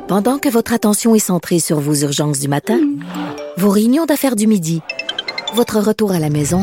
Pendant que votre attention est centrée sur vos urgences du matin, vos réunions d'affaires du midi, votre retour à la maison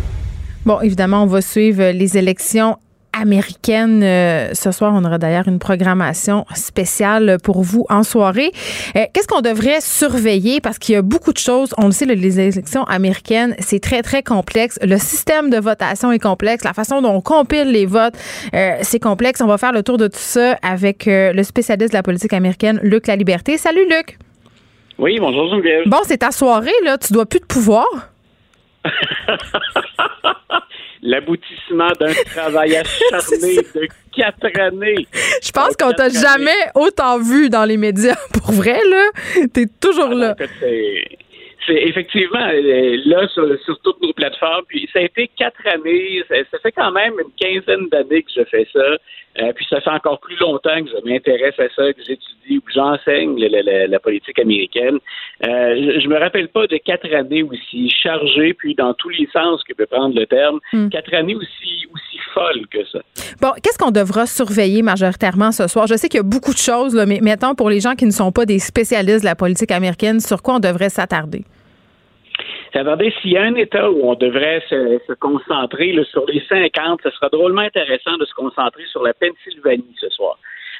Bon, évidemment, on va suivre les élections américaines. Euh, ce soir, on aura d'ailleurs une programmation spéciale pour vous en soirée. Euh, qu'est-ce qu'on devrait surveiller? Parce qu'il y a beaucoup de choses. On le sait, les élections américaines, c'est très, très complexe. Le système de votation est complexe. La façon dont on compile les votes, euh, c'est complexe. On va faire le tour de tout ça avec le spécialiste de la politique américaine, Luc La Liberté. Salut, Luc. Oui, bonjour, Geneviève. Bon, c'est ta soirée, là. Tu dois plus de pouvoir. L'aboutissement d'un travail acharné de quatre années. Je pense qu'on t'a jamais autant vu dans les médias. Pour vrai, là, t'es toujours ah, là. C'est effectivement là sur, toutes nos plateformes. Puis ça a été quatre années. Ça, fait quand même une quinzaine d'années que je fais ça. Euh, puis ça fait encore plus longtemps que je m'intéresse à ça, que j'étudie ou que j'enseigne la, politique américaine. Euh, je, me rappelle pas de quatre années aussi chargées, puis dans tous les sens que peut prendre le terme, hmm. quatre années aussi aussi folles que ça. Bon, qu'est-ce qu'on devra surveiller majoritairement ce soir? Je sais qu'il y a beaucoup de choses, là, mais mettons pour les gens qui ne sont pas des spécialistes de la politique américaine, sur quoi on devrait s'attarder? Attendez, s'il y a un État où on devrait se, concentrer sur les 50, ce sera drôlement intéressant de se concentrer sur la Pennsylvanie ce soir.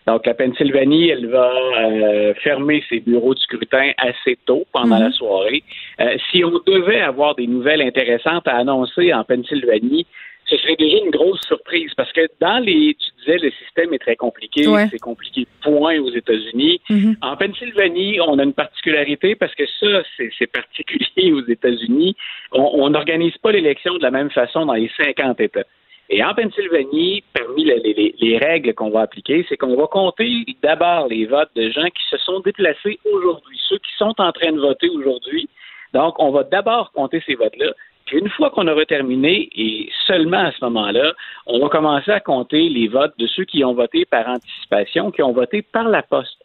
Donc, la Pennsylvanie, elle va euh, fermer ses bureaux de scrutin assez tôt pendant la mhm. soirée. Euh, si on devait avoir des nouvelles intéressantes à annoncer en Pennsylvanie, ce serait déjà une grosse surprise parce que dans les, tu disais, le système est très compliqué, c'est compliqué point aux États-Unis. Mm-hmm. En Pennsylvanie, on a une particularité parce que ça, c'est particulier aux États-Unis. On n'organise pas l'élection de la même façon dans les 50 États. Et en Pennsylvanie, parmi les, les règles qu'on va appliquer, c'est qu'on va compter d'abord les votes de gens qui se sont déplacés aujourd'hui, ceux qui sont en train de voter aujourd'hui. Donc, on va d'abord compter ces votes-là. Une fois qu'on aura terminé, et seulement à ce moment-là, on va commencer à compter les votes de ceux qui ont voté par anticipation, qui ont voté par la poste.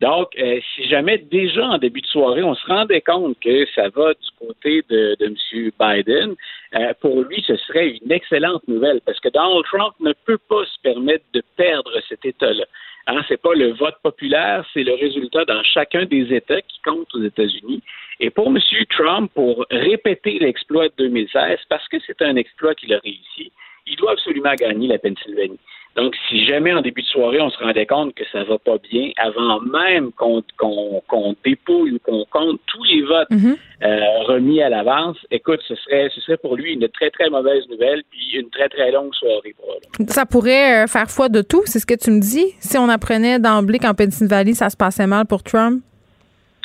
Donc, euh, si jamais déjà en début de soirée, on se rendait compte que ça va du côté de, M. Biden, euh, pour lui, ce serait une excellente nouvelle parce que Donald Trump ne peut pas se permettre de perdre cet État-là. Hein, c'est pas le vote populaire, c'est le résultat dans chacun des États qui compte aux États-Unis. Et pour M. Trump, pour répéter l'exploit de 2016, parce que c'est un exploit qu'il a réussi, il doit absolument gagner la Pennsylvanie. Donc, si jamais en début de soirée, on se rendait compte que ça va pas bien, avant même qu'on dépouille ou qu'on compte tous les votes mhm. euh, remis à l'avance, écoute, ce serait, ce serait pour lui une très, très mauvaise nouvelle, puis une très, très longue soirée pour lui. Ça pourrait euh, faire foi de tout, c'est ce que tu me dis? Si on apprenait d'emblée qu'en Pennsylvanie, ça se passait mal pour Trump?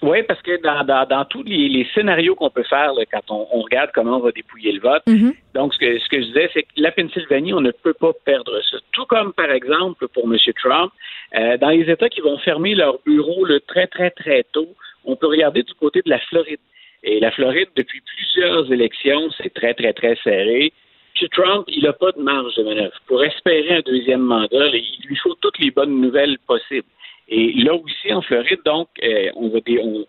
Oui, parce que dans, tous les, scénarios qu'on peut faire quand on, regarde comment on va dépouiller le vote, mhm. donc ce que, ce que je disais, c'est que la Pennsylvanie, on ne peut pas perdre ça. Tout comme, par exemple, pour M. Trump, euh, dans les États qui vont fermer leur bureau le très, très, très tôt, on peut regarder du côté de la Floride. Et la Floride, depuis plusieurs élections, c'est très, très, très serré. M. Trump, il n'a pas de marge de manœuvre. Pour espérer un deuxième mandat, il lui faut toutes les bonnes nouvelles possibles. Et là aussi, en Floride, donc, euh, on, va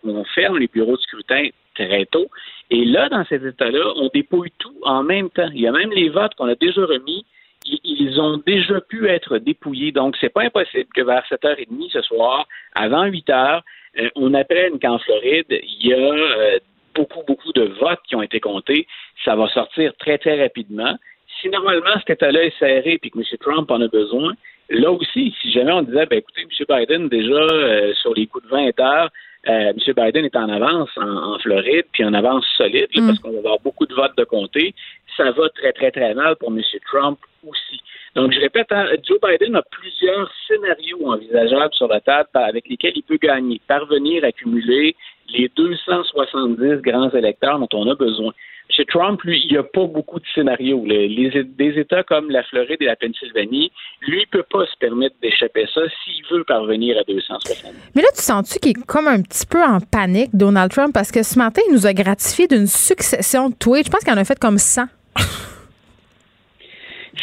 on, ferme les bureaux de scrutin très tôt. Et là, dans cet état-là, on dépouille tout en même temps. Il y a même les votes qu'on a déjà remis. Ils ont déjà pu être dépouillés. Donc, c'est pas impossible que vers 7h30 ce soir, avant 8 h, euh, on apprenne qu'en Floride, il y a euh, beaucoup, beaucoup de votes qui ont été comptés. Ça va sortir très, très rapidement. Si normalement cet état-là est serré et que M. Trump en a besoin, Là aussi, si jamais on disait, ben, écoutez, M. Biden, déjà, euh, sur les coups de 20 heures, euh, M. Biden est en avance en, Floride, puis en avance solide, mm. parce qu'on va avoir beaucoup de votes de comté. Ça va très, très, très mal pour M. Trump aussi. Donc, je répète, hein, Joe Biden a plusieurs scénarios envisageables sur la table avec lesquels il peut gagner, parvenir à cumuler les 270 grands électeurs dont on a besoin. Chez Trump, lui, il n'y a pas beaucoup de scénarios. Les, des États comme la Floride et la Pennsylvanie, lui, ne peut pas se permettre d'échapper ça s'il veut parvenir à 260. Mais là, tu sens-tu qu'il est comme un petit peu en panique, Donald Trump, parce que ce matin, il nous a gratifié d'une succession de tweets. Je pense qu'il en a fait comme 100.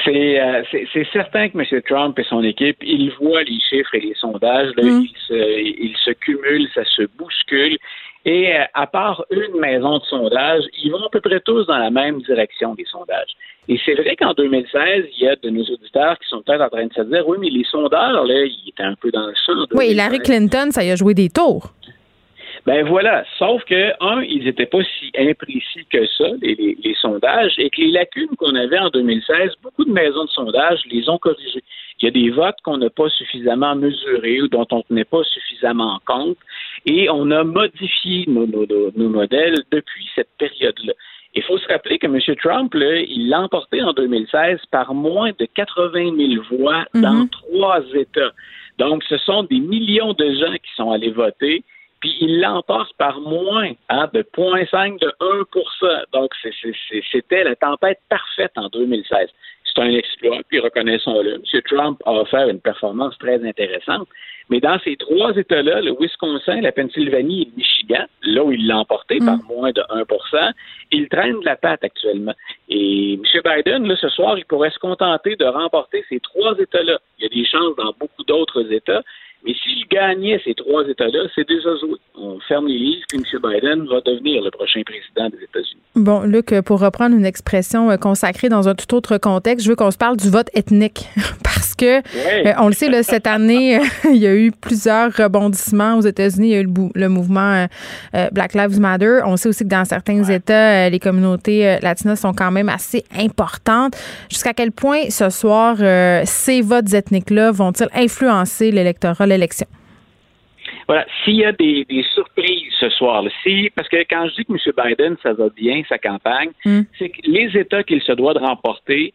Euh, c'est certain que M. Trump et son équipe, ils voient les chiffres et les sondages, là, mm. ils, se, ils, se, cumulent, ça se bouscule. Et euh, à part une maison de sondage, ils vont à peu près tous dans la même direction des sondages. Et c'est vrai qu'en 2016, il y a de nos auditeurs qui sont peut-être en train de se dire, oui, mais les sondeurs, là, ils étaient un peu dans le champ. Oui, Hillary Clinton, ça y a joué des tours. Ben voilà, sauf que, un, ils n'étaient pas si imprécis que ça, les, les, sondages, et que les lacunes qu'on avait en 2016, beaucoup de maisons de sondage les ont corrigées. Il y a des votes qu'on n'a pas suffisamment mesurés ou dont on ne tenait pas suffisamment compte, et on a modifié nos, nos, nos modèles depuis cette période-là. Il faut se rappeler que M. Trump, là, il l'a emporté en 2016 par moins de 80 000 voix dans mhm. trois États. Donc, ce sont des millions de gens qui sont allés voter puis il l'emporte par moins hein, de 0,5 de 1% Donc, c'était la tempête parfaite en 2016. C'est un exploit, puis reconnaissons-le. M. Trump a offert une performance très intéressante. Mais dans ces trois États-là, le Wisconsin, la Pennsylvanie et le Michigan, là où il l'a emporté par mm. moins de 1 il traîne de la patte actuellement. Et M. Biden, là, ce soir, il pourrait se contenter de remporter ces trois États-là. Il y a des chances dans beaucoup d'autres États, mais s'il gagnait ces trois États-là, c'est déjà joué. On ferme les livres, puis M. Biden va devenir le prochain président des États-Unis. Bon, Luc, pour reprendre une expression euh, consacrée dans un tout autre contexte, je veux qu'on se parle du vote ethnique. Parce que, euh, on le sait, là, cette année, il y a eu plusieurs rebondissements aux États-Unis. Il y a eu le, mouvement euh, Black Lives Matter. On sait aussi que dans certains États, les communautés latinas sont quand même assez importantes. Jusqu'à quel point, ce soir, ces votes ethniques-là vont-ils influencer l'électorat? L'élection. Voilà. S'il y a des, surprises ce soir, si, parce que quand je dis que M. Biden, ça va bien, sa campagne, hmm. c'est que les États qu'il se doit de remporter,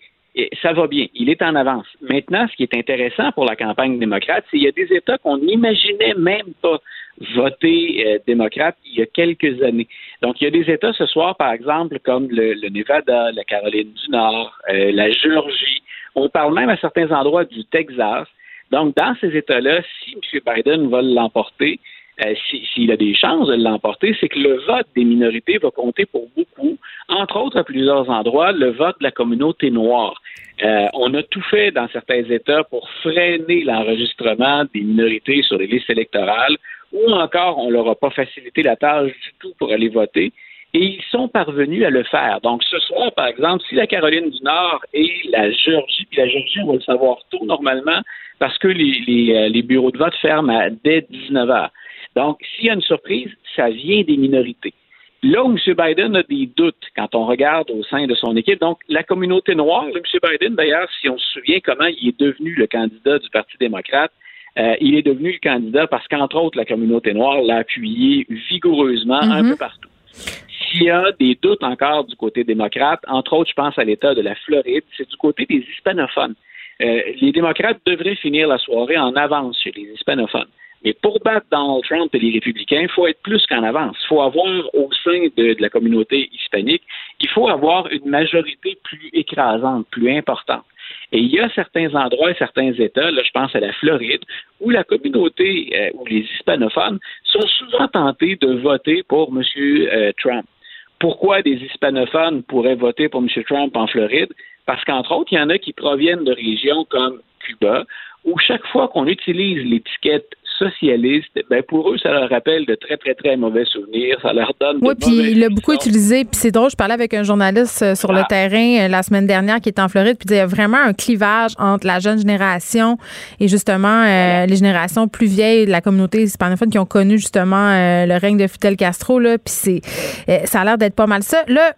ça va bien. Il est en avance. Maintenant, ce qui est intéressant pour la campagne démocrate, c'est qu'il y a des États qu'on n'imaginait même pas voter euh, démocrate il y a quelques années. Donc, il y a des États ce soir, par exemple, comme le, Nevada, la Caroline du Nord, euh, la Géorgie. On parle même à certains endroits du Texas donc, dans ces États-là, si M. Biden va l'emporter, euh, s'il a des chances de l'emporter, c'est que le vote des minorités va compter pour beaucoup, entre autres à plusieurs endroits, le vote de la communauté noire. Euh, on a tout fait dans certains États pour freiner l'enregistrement des minorités sur les listes électorales, ou encore on leur a pas facilité la tâche du tout pour aller voter. Et ils sont parvenus à le faire. Donc, ce soir, par exemple, si la Caroline du Nord et la Géorgie, puis la Géorgie, on va le savoir tôt normalement, parce que les, les, euh, les bureaux de vote ferment à, dès 19 heures. Donc, s'il y a une surprise, ça vient des minorités. Là où M. Biden a des doutes quand on regarde au sein de son équipe, donc la communauté noire, M. Biden, d'ailleurs, si on se souvient comment il est devenu le candidat du Parti démocrate, euh, il est devenu le candidat parce qu'entre autres, la communauté noire l'a appuyé vigoureusement un Mhm. peu partout. Y a des doutes encore du côté démocrate, entre autres, je pense à l'État de la Floride, c'est du côté des hispanophones. Euh, les démocrates devraient finir la soirée en avance chez les hispanophones. Mais pour battre Donald Trump et les républicains, il faut être plus qu'en avance. Il faut avoir au sein de, de la communauté hispanique, il faut avoir une majorité plus écrasante, plus importante. Et il y a certains endroits et certains États, là je pense à la Floride, où la communauté, euh, où les hispanophones sont souvent tentés de voter pour M. euh, Trump. Pourquoi des hispanophones pourraient voter pour M. Trump en Floride? Parce qu'entre autres, il y en a qui proviennent de régions comme Cuba, où chaque fois qu'on utilise l'étiquette socialiste, ben pour eux, ça leur rappelle de très, très, très mauvais souvenirs. Ça leur donne de Oui, puis il l'a beaucoup utilisé. Puis c'est drôle, je parlais avec un journaliste euh, sur le Ah. terrain euh, la semaine dernière qui était en Floride, puis il y a vraiment un clivage entre la jeune génération et justement euh, les générations plus vieilles de la communauté hispanophone qui ont connu justement euh, le règne de Fidel Castro. Là, puis c'est, euh, ça a l'air d'être pas mal ça. Là,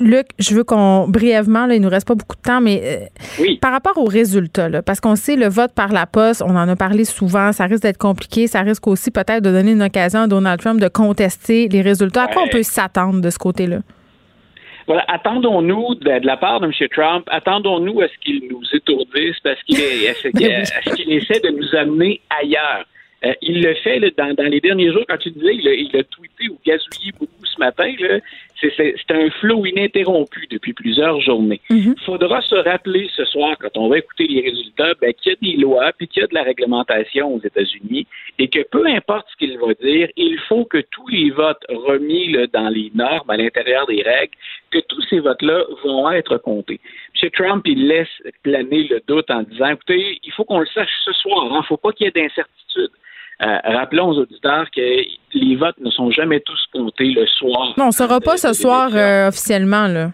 Luc, je veux qu'on brièvement, là, il nous reste pas beaucoup de temps, mais euh, Oui. par rapport aux résultats, là, parce qu'on sait le vote par la poste, on en a parlé souvent, ça risque d'être compliqué, ça risque aussi peut-être de donner une occasion à Donald Trump de contester les résultats. À quoi on peut s'attendre de ce côté-là? Voilà, attendons-nous de, de la part de M. Trump, attendons-nous à ce qu'il nous étourdisse parce qu'il est, à ce qu'il- Ben qu'il essaie de nous amener ailleurs. Euh, il le fait là, dans, dans les derniers jours, quand tu disais, il a, il a tweeté ou gazouillé beaucoup ce matin. là. C'est, un flow ininterrompu depuis plusieurs journées. Il faudra se rappeler ce soir, quand on va écouter les résultats, ben, qu'il y a des lois puis qu'il y a de la réglementation aux États-Unis et que peu importe ce qu'il va dire, il faut que tous les votes remis là, dans les normes, à l'intérieur des règles, que tous ces votes-là vont être comptés. M. Trump, il laisse planer le doute en disant, écoutez, il faut qu'on le sache ce soir, il ne faut pas qu'il y ait d'incertitude. Euh, rappelons aux auditeurs que les votes ne sont jamais tous comptés le soir. Non, on ne saura pas de- ce de soir euh, officiellement. Là.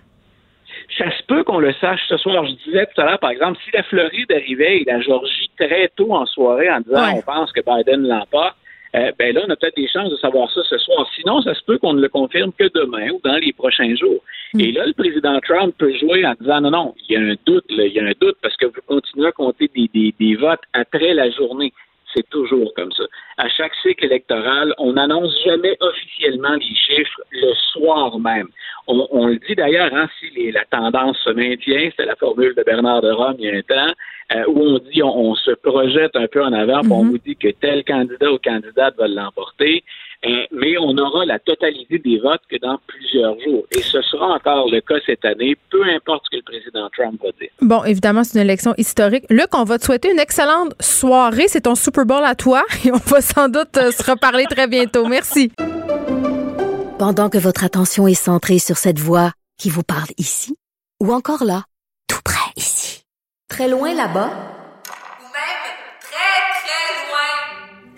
Ça se peut qu'on le sache ce soir. Je disais tout à l'heure, par exemple, si la Floride arrivait et la Georgie très tôt en soirée en disant Ouais. on pense que Biden l'emporte, euh, ben là, on a peut-être des chances de savoir ça ce soir. Sinon, ça se peut qu'on ne le confirme que demain ou dans les prochains jours. Et là, le président Trump peut jouer en disant non, non, il y a un doute, là, il y a un doute parce que vous continuez à compter des, des, des votes après la journée. C'est toujours comme ça. À chaque cycle électoral, on n'annonce jamais officiellement les chiffres le soir même. On, on le dit d'ailleurs, hein, si les- la tendance se maintient, c'est la formule de Bernard de Rome il y a un temps, euh, où on dit on, on se projette un peu en avant, puis on vous dit que tel candidat ou candidate va l'emporter, mais on aura la totalité des votes que dans plusieurs jours. Et ce sera encore le cas cette année, peu importe ce que le président Trump va dire. Bon, évidemment, c'est une élection historique. Luc, on va te souhaiter une excellente soirée. C'est ton Super Bowl à toi et on va sans doute euh, se reparler très bientôt. Merci. Pendant que votre attention est centrée sur cette voix qui vous parle ici, ou encore là, tout près ici, très loin là-bas,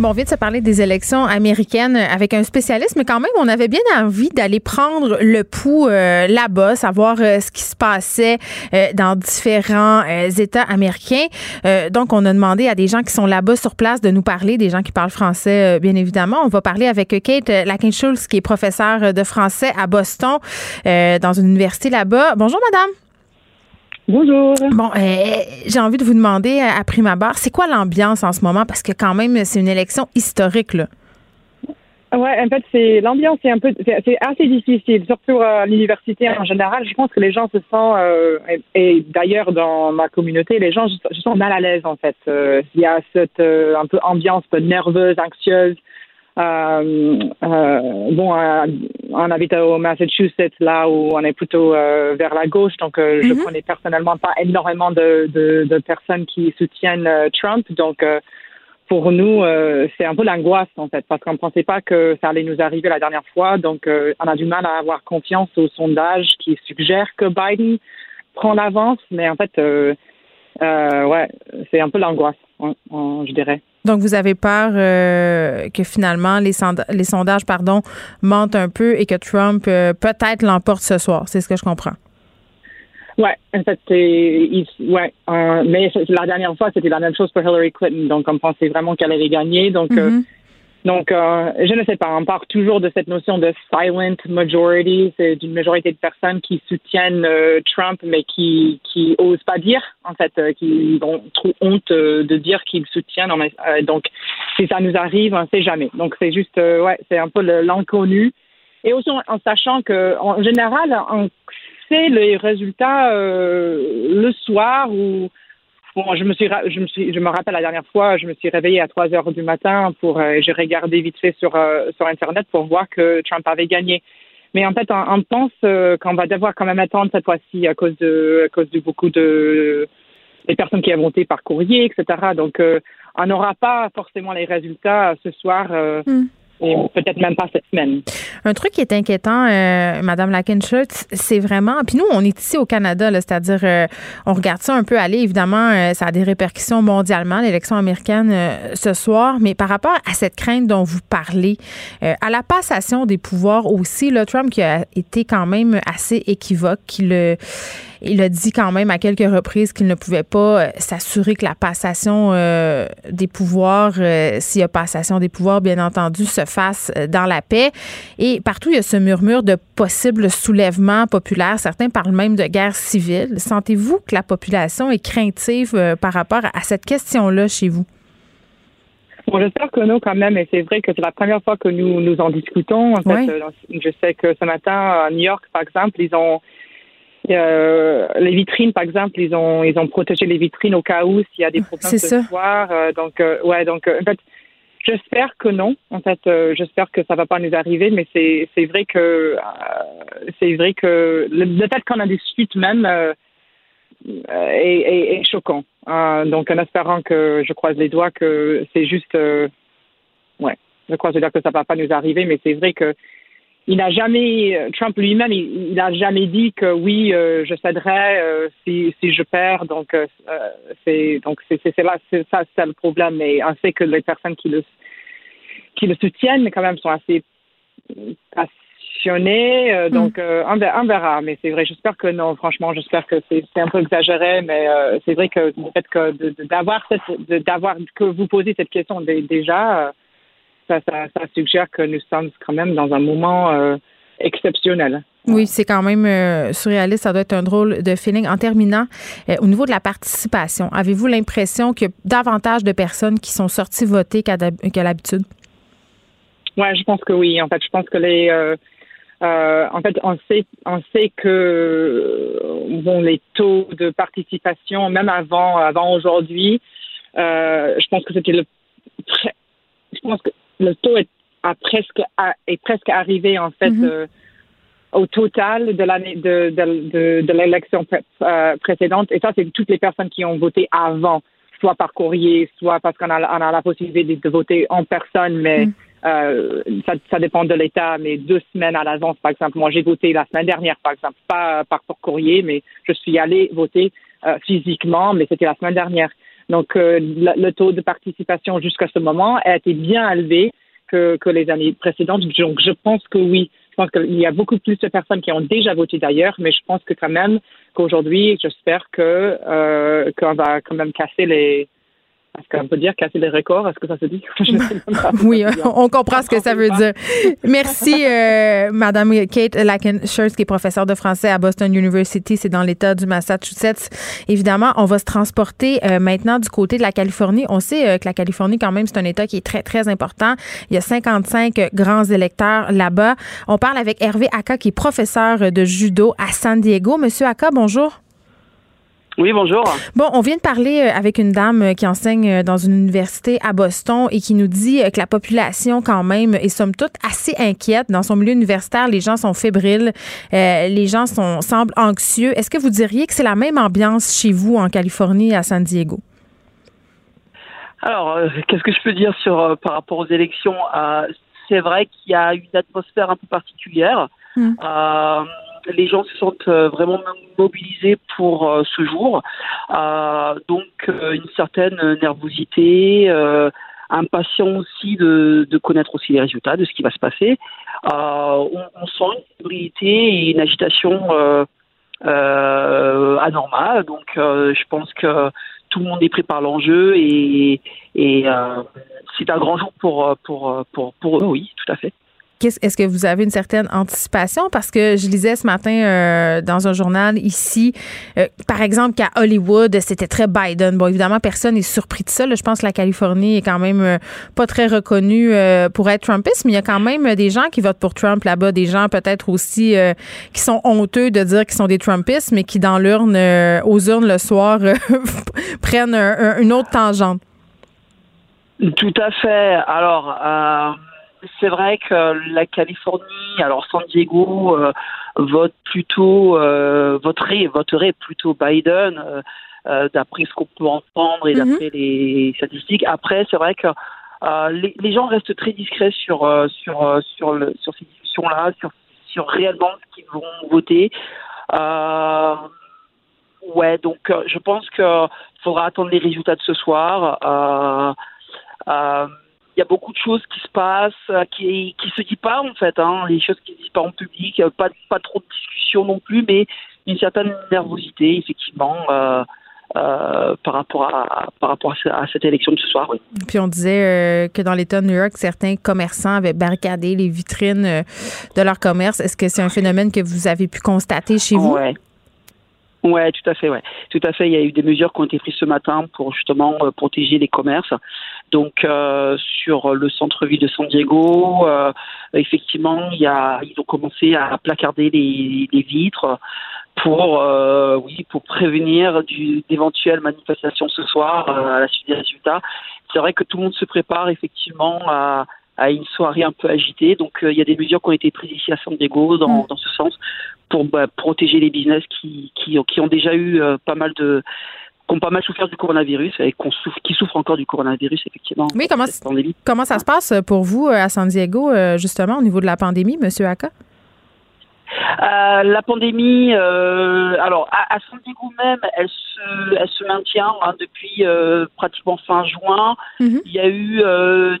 Bon, on vient de se parler des élections américaines avec un spécialiste, mais quand même, on avait bien envie d'aller prendre le pouls euh, là-bas, savoir euh, ce qui se passait euh, dans différents euh, États américains. Euh, donc, on a demandé à des gens qui sont là-bas sur place de nous parler, des gens qui parlent français, bien évidemment. On va parler avec Kate Lakin-Schulz, qui est professeure de français à Boston, dans une université là-bas. Bonjour, madame. Bonjour. Bon, euh, j'ai envie de vous demander à, à prime abord, c'est quoi l'ambiance en ce moment? Parce que quand même, c'est une élection historique, là. Ouais, en fait, c'est l'ambiance est un peu, c'est assez difficile, surtout à l'université en général. Je pense que les gens se sentent, euh, et, d'ailleurs dans ma communauté, les gens se sentent mal à l'aise en fait. Euh, il y a cette euh, un peu ambiance un peu nerveuse, anxieuse. Bon, on habite au Massachusetts, là où on est plutôt vers la gauche, donc je mm-hmm. connais personnellement pas énormément de, de, de personnes qui soutiennent Trump, donc pour nous, euh, c'est un peu l'angoisse en fait, parce qu'on ne pensait pas que ça allait nous arriver la dernière fois. Donc, euh, on a du mal à avoir confiance aux sondages qui suggèrent que Biden prend l'avance, mais en fait, euh, ouais, c'est un peu l'angoisse, je dirais. Donc, vous avez peur que finalement les, les sondages, pardon, mentent un peu et que Trump peut-être l'emporte ce soir. C'est ce que je comprends. Ouais, en fait, ouais, euh, mais la dernière fois, c'était la même chose pour Hillary Clinton. Donc, on pensait vraiment qu'elle allait gagner. Donc, euh, mm-hmm. Donc, euh, je ne sais pas. On parle toujours de cette notion de silent majority. C'est une majorité de personnes qui soutiennent Trump, mais qui qui osent pas dire, en fait, qui ont trop honte de dire qu'ils soutiennent. donc, si ça nous arrive, on sait jamais. Donc, c'est juste, ouais, c'est un peu l'inconnu. Et aussi en, sachant que, en général, on les résultats euh, le soir ou bon, je me suis, je me suis, je me rappelle la dernière fois, je me suis réveillée à 3 heures du matin pour, euh, j'ai regardé vite fait sur euh, sur internet pour voir que Trump avait gagné. Mais en fait, on, pense qu'on va devoir quand même attendre cette fois-ci à cause de, à cause de beaucoup de des personnes qui ont voté par courrier, etc. Donc, on n'aura pas forcément les résultats ce soir. Peut-être même pas cette semaine. Un truc qui est inquiétant, euh, Madame Lakenschutz, c'est vraiment. Puis nous, on est ici au Canada, c'est-à-dire, euh, on regarde ça un peu aller. Évidemment, euh, ça a des répercussions mondialement, l'élection américaine ce soir. Mais par rapport à cette crainte dont vous parlez, à la passation des pouvoirs aussi, là, Trump qui a été quand même assez équivoque, qui le il a dit quand même à quelques reprises qu'il ne pouvait pas euh, s'assurer que la passation euh, des pouvoirs, euh, s'il y a passation des pouvoirs, bien entendu, se fasse dans la paix. Et partout, il y a ce murmure de possible soulèvement populaire. Certains parlent même de guerre civile. Sentez-vous que la population est craintive par rapport à cette question-là chez vous? Bon, j'espère que non quand même, et c'est vrai que c'est la première fois que nous nous en discutons. En fait, je sais que ce matin à New York, par exemple, ils ont euh, les vitrines, par exemple, ils ont ils ont protégé les vitrines au cas où s'il y a des problèmes ce soir. Euh, donc euh, ouais, donc en fait, j'espère que non. En fait, j'espère que ça va pas nous arriver, mais c'est c'est vrai que c'est vrai que le, fait qu'on a des suites même est, est, choquant. donc en espérant que je croise les doigts que c'est juste ouais, je croise les doigts que ça va pas nous arriver, mais c'est vrai que il n'a jamais, euh, Trump lui-même, il n'a jamais dit que oui, euh, je céderai euh, si, si je perds. Donc, c'est donc c'est là, c'est ça, c'est le problème. Mais on sait que les personnes qui le qui le soutiennent quand même sont assez passionnées. Mm. Donc, on, verra. Mais c'est vrai, j'espère que non. Franchement, j'espère que c'est un peu exagéré. Mais c'est vrai que le fait que d'avoir cette, d'avoir que vous posez cette question déjà ça, suggère que nous sommes quand même dans un moment euh, exceptionnel. Oui, c'est quand même euh, surréaliste. Ça doit être un drôle de feeling. En terminant, euh, au niveau de la participation, avez-vous l'impression qu'il y a davantage de personnes qui sont sorties voter qu'à l'habitude? Oui, je pense que oui. En fait, je pense que les. en fait, on sait, on sait que bon, les taux de participation, même avant, avant aujourd'hui, je pense que c'était le. Je pense que le taux est, presque, est presque arrivé, en fait, euh, au total de l'année de, de, de, l'élection euh, précédente. Et ça, c'est toutes les personnes qui ont voté avant, soit par courrier, soit parce qu'on a, on a la possibilité de, voter en personne, mais mhm. euh, ça, ça, dépend de l'État, mais deux semaines à l'avance, par exemple. Moi, j'ai voté la semaine dernière, par exemple, pas par, courrier, mais je suis allée voter physiquement, mais c'était la semaine dernière. Donc, euh, le, taux de participation jusqu'à ce moment a été bien élevé que, que les années précédentes. Donc, je pense que oui. Je pense qu'il y a beaucoup plus de personnes qui ont déjà voté d'ailleurs, mais je pense que quand même qu'aujourd'hui, j'espère que euh, qu'on va quand même casser les Est-ce qu'on peut dire casser les records? Est-ce que ça se dit? oui, on comprend ce que ça veut dire. Merci, euh, Madame Kate Lakenshurst, qui est professeure de français à Boston University. C'est dans l'État du Massachusetts. Évidemment, on va se transporter euh, maintenant du côté de la Californie. On sait euh, que la Californie, quand même, c'est un État qui est très, très important. Il y a 55 grands électeurs là-bas. On parle avec Hervé Aka, qui est professeur de judo à San Diego. Monsieur Aka, bonjour. Oui, bonjour. Bon, on vient de parler euh, avec une dame euh, qui enseigne euh, dans une université à Boston et qui nous dit que la population, quand même, est somme toute assez inquiète. Dans son milieu universitaire, les gens sont fébriles, les gens sont, semblent anxieux. Est-ce que vous diriez que c'est la même ambiance chez vous en Californie, à San Diego? Alors, qu'est-ce que je peux dire sur par rapport aux élections? C'est vrai qu'il y a une atmosphère un peu particulière. Hmm les gens se sentent euh, vraiment mobilisés pour euh, ce jour. Euh, donc une certaine nervosité, impatient aussi de, connaître aussi les résultats de ce qui va se passer. On, sent une fébrilité et une agitation anormale. Donc je pense que tout le monde est pris par l'enjeu et, c'est un grand jour pour eux, oui, tout à fait est-ce que vous avez une certaine anticipation? Parce que je lisais ce matin euh, dans un journal ici, euh, par exemple, qu'à Hollywood, c'était très Biden. Bon, évidemment, personne n'est surpris de ça. Je pense que la Californie est quand même euh, pas très reconnue pour être Trumpiste, mais il y a quand même des gens qui votent pour Trump là-bas, des gens peut-être aussi qui sont honteux de dire qu'ils sont des Trumpistes, mais qui, dans l'urne, aux urnes le soir, prennent une autre tangente. Tout à fait. Alors, c'est vrai que la Californie, alors San Diego, euh, vote plutôt, euh, voterait, voterait plutôt Biden, euh, d'après ce qu'on peut entendre et d'après mhm. les statistiques. Après, c'est vrai que les, les, gens restent très discrets sur sur sur le, sur ces discussions-là, sur sur réellement ce qu'ils vont voter. ouais, donc je pense qu'il faudra attendre les résultats de ce soir. Euh, il y a beaucoup de choses qui se passent, euh, qui qui se disent pas en fait, hein, les choses qui se disent pas en public, pas pas trop de discussion non plus, mais une certaine nervosité effectivement. Euh, euh, par rapport à par rapport à, cette élection de ce soir. Oui. Puis on disait que dans l'État de New York, certains commerçants avaient barricadé les vitrines de leur commerce. Est-ce que c'est un phénomène que vous avez pu constater chez vous? Oui. Ouais, tout à fait, ouais. Tout à fait. Il y a eu des mesures qui ont été prises ce matin pour justement protéger les commerces. Donc euh, sur le centre-ville de San Diego, euh, effectivement, il y a, ils ont commencé à placarder les, les vitres pour, euh, oui, pour prévenir d'éventuelles manifestations ce soir à la suite des résultats. C'est vrai que tout le monde se prépare effectivement à, à une soirée un peu agitée. Donc il y a des mesures qui ont été prises ici à San Diego dans, mm. dans ce sens pour bah, protéger les business qui, qui, qui ont déjà eu pas mal de qui pas mal souffert du coronavirus et qui souffrent encore du coronavirus, effectivement. Oui, comment, comment ça se passe pour vous euh, à San Diego, euh, justement, au niveau de la pandémie, M. Aka? Euh, la pandémie, alors à, San Diego même, elle se, elle se maintient hein, depuis pratiquement fin juin. Mm-hmm. Il y a eu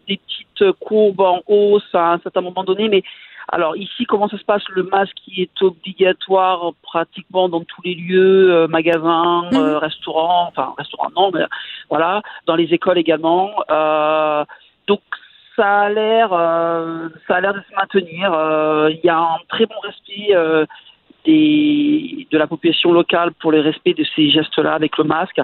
des petites courbes en hausse à un certain moment donné, mais alors ici, comment ça se passe Le masque qui est obligatoire pratiquement dans tous les lieux, euh, magasins, mhm. euh, restaurants, enfin restaurants non, mais voilà, dans les écoles également. Euh, donc ça a l'air, ça a l'air de se maintenir. Il y a un très bon respect. Des, de la population locale pour le respect de ces gestes-là avec le masque.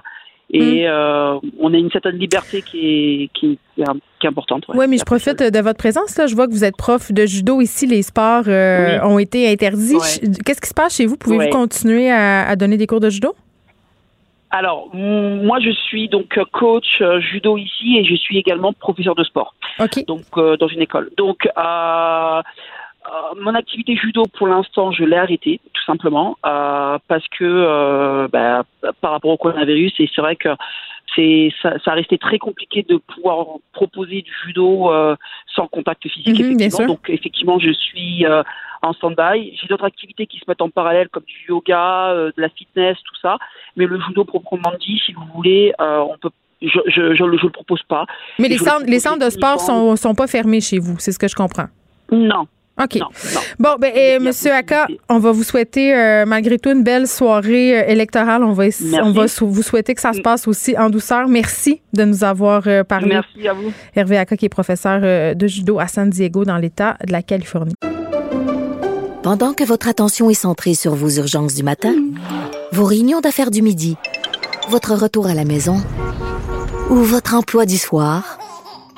Et mm. euh, on a une certaine liberté qui est, qui, qui est importante. Oui, mais je profite de votre présence. Là. Je vois que vous êtes prof de judo ici. Les sports euh, ont été interdits. Qu'est-ce qui se passe chez vous? Pouvez-vous continuer à, donner des cours de judo? Alors, moi, je suis donc coach euh, judo ici et je suis également professeur de sport. Donc, dans une école. Donc, mon activité judo, pour l'instant, je l'ai arrêtée, tout simplement, euh, parce que euh, bah, par rapport au coronavirus, et c'est vrai que c'est ça, ça a resté très compliqué de pouvoir proposer du judo sans contact physique. Mhm, effectivement. Donc, effectivement, je suis en stand-by. J'ai d'autres activités qui se mettent en parallèle, comme du yoga, de la fitness, tout ça. Mais le judo proprement dit, si vous voulez, on peut je, je, je, le propose pas. Mais les centres, les centres de sport sont, sont pas fermés chez vous, c'est ce que je comprends. Non, OK. Bon, ben, et, Monsieur Aka, on va vous souhaiter malgré tout une belle soirée électorale. On va, on va vous souhaiter que ça se passe aussi en douceur. Merci de nous avoir parlé. Merci à vous. Hervé Aka, qui est professeur de judo à San Diego dans l'État de la Californie. Pendant que votre attention est centrée sur vos urgences du matin, vos réunions d'affaires du midi, votre retour à la maison ou votre emploi du soir,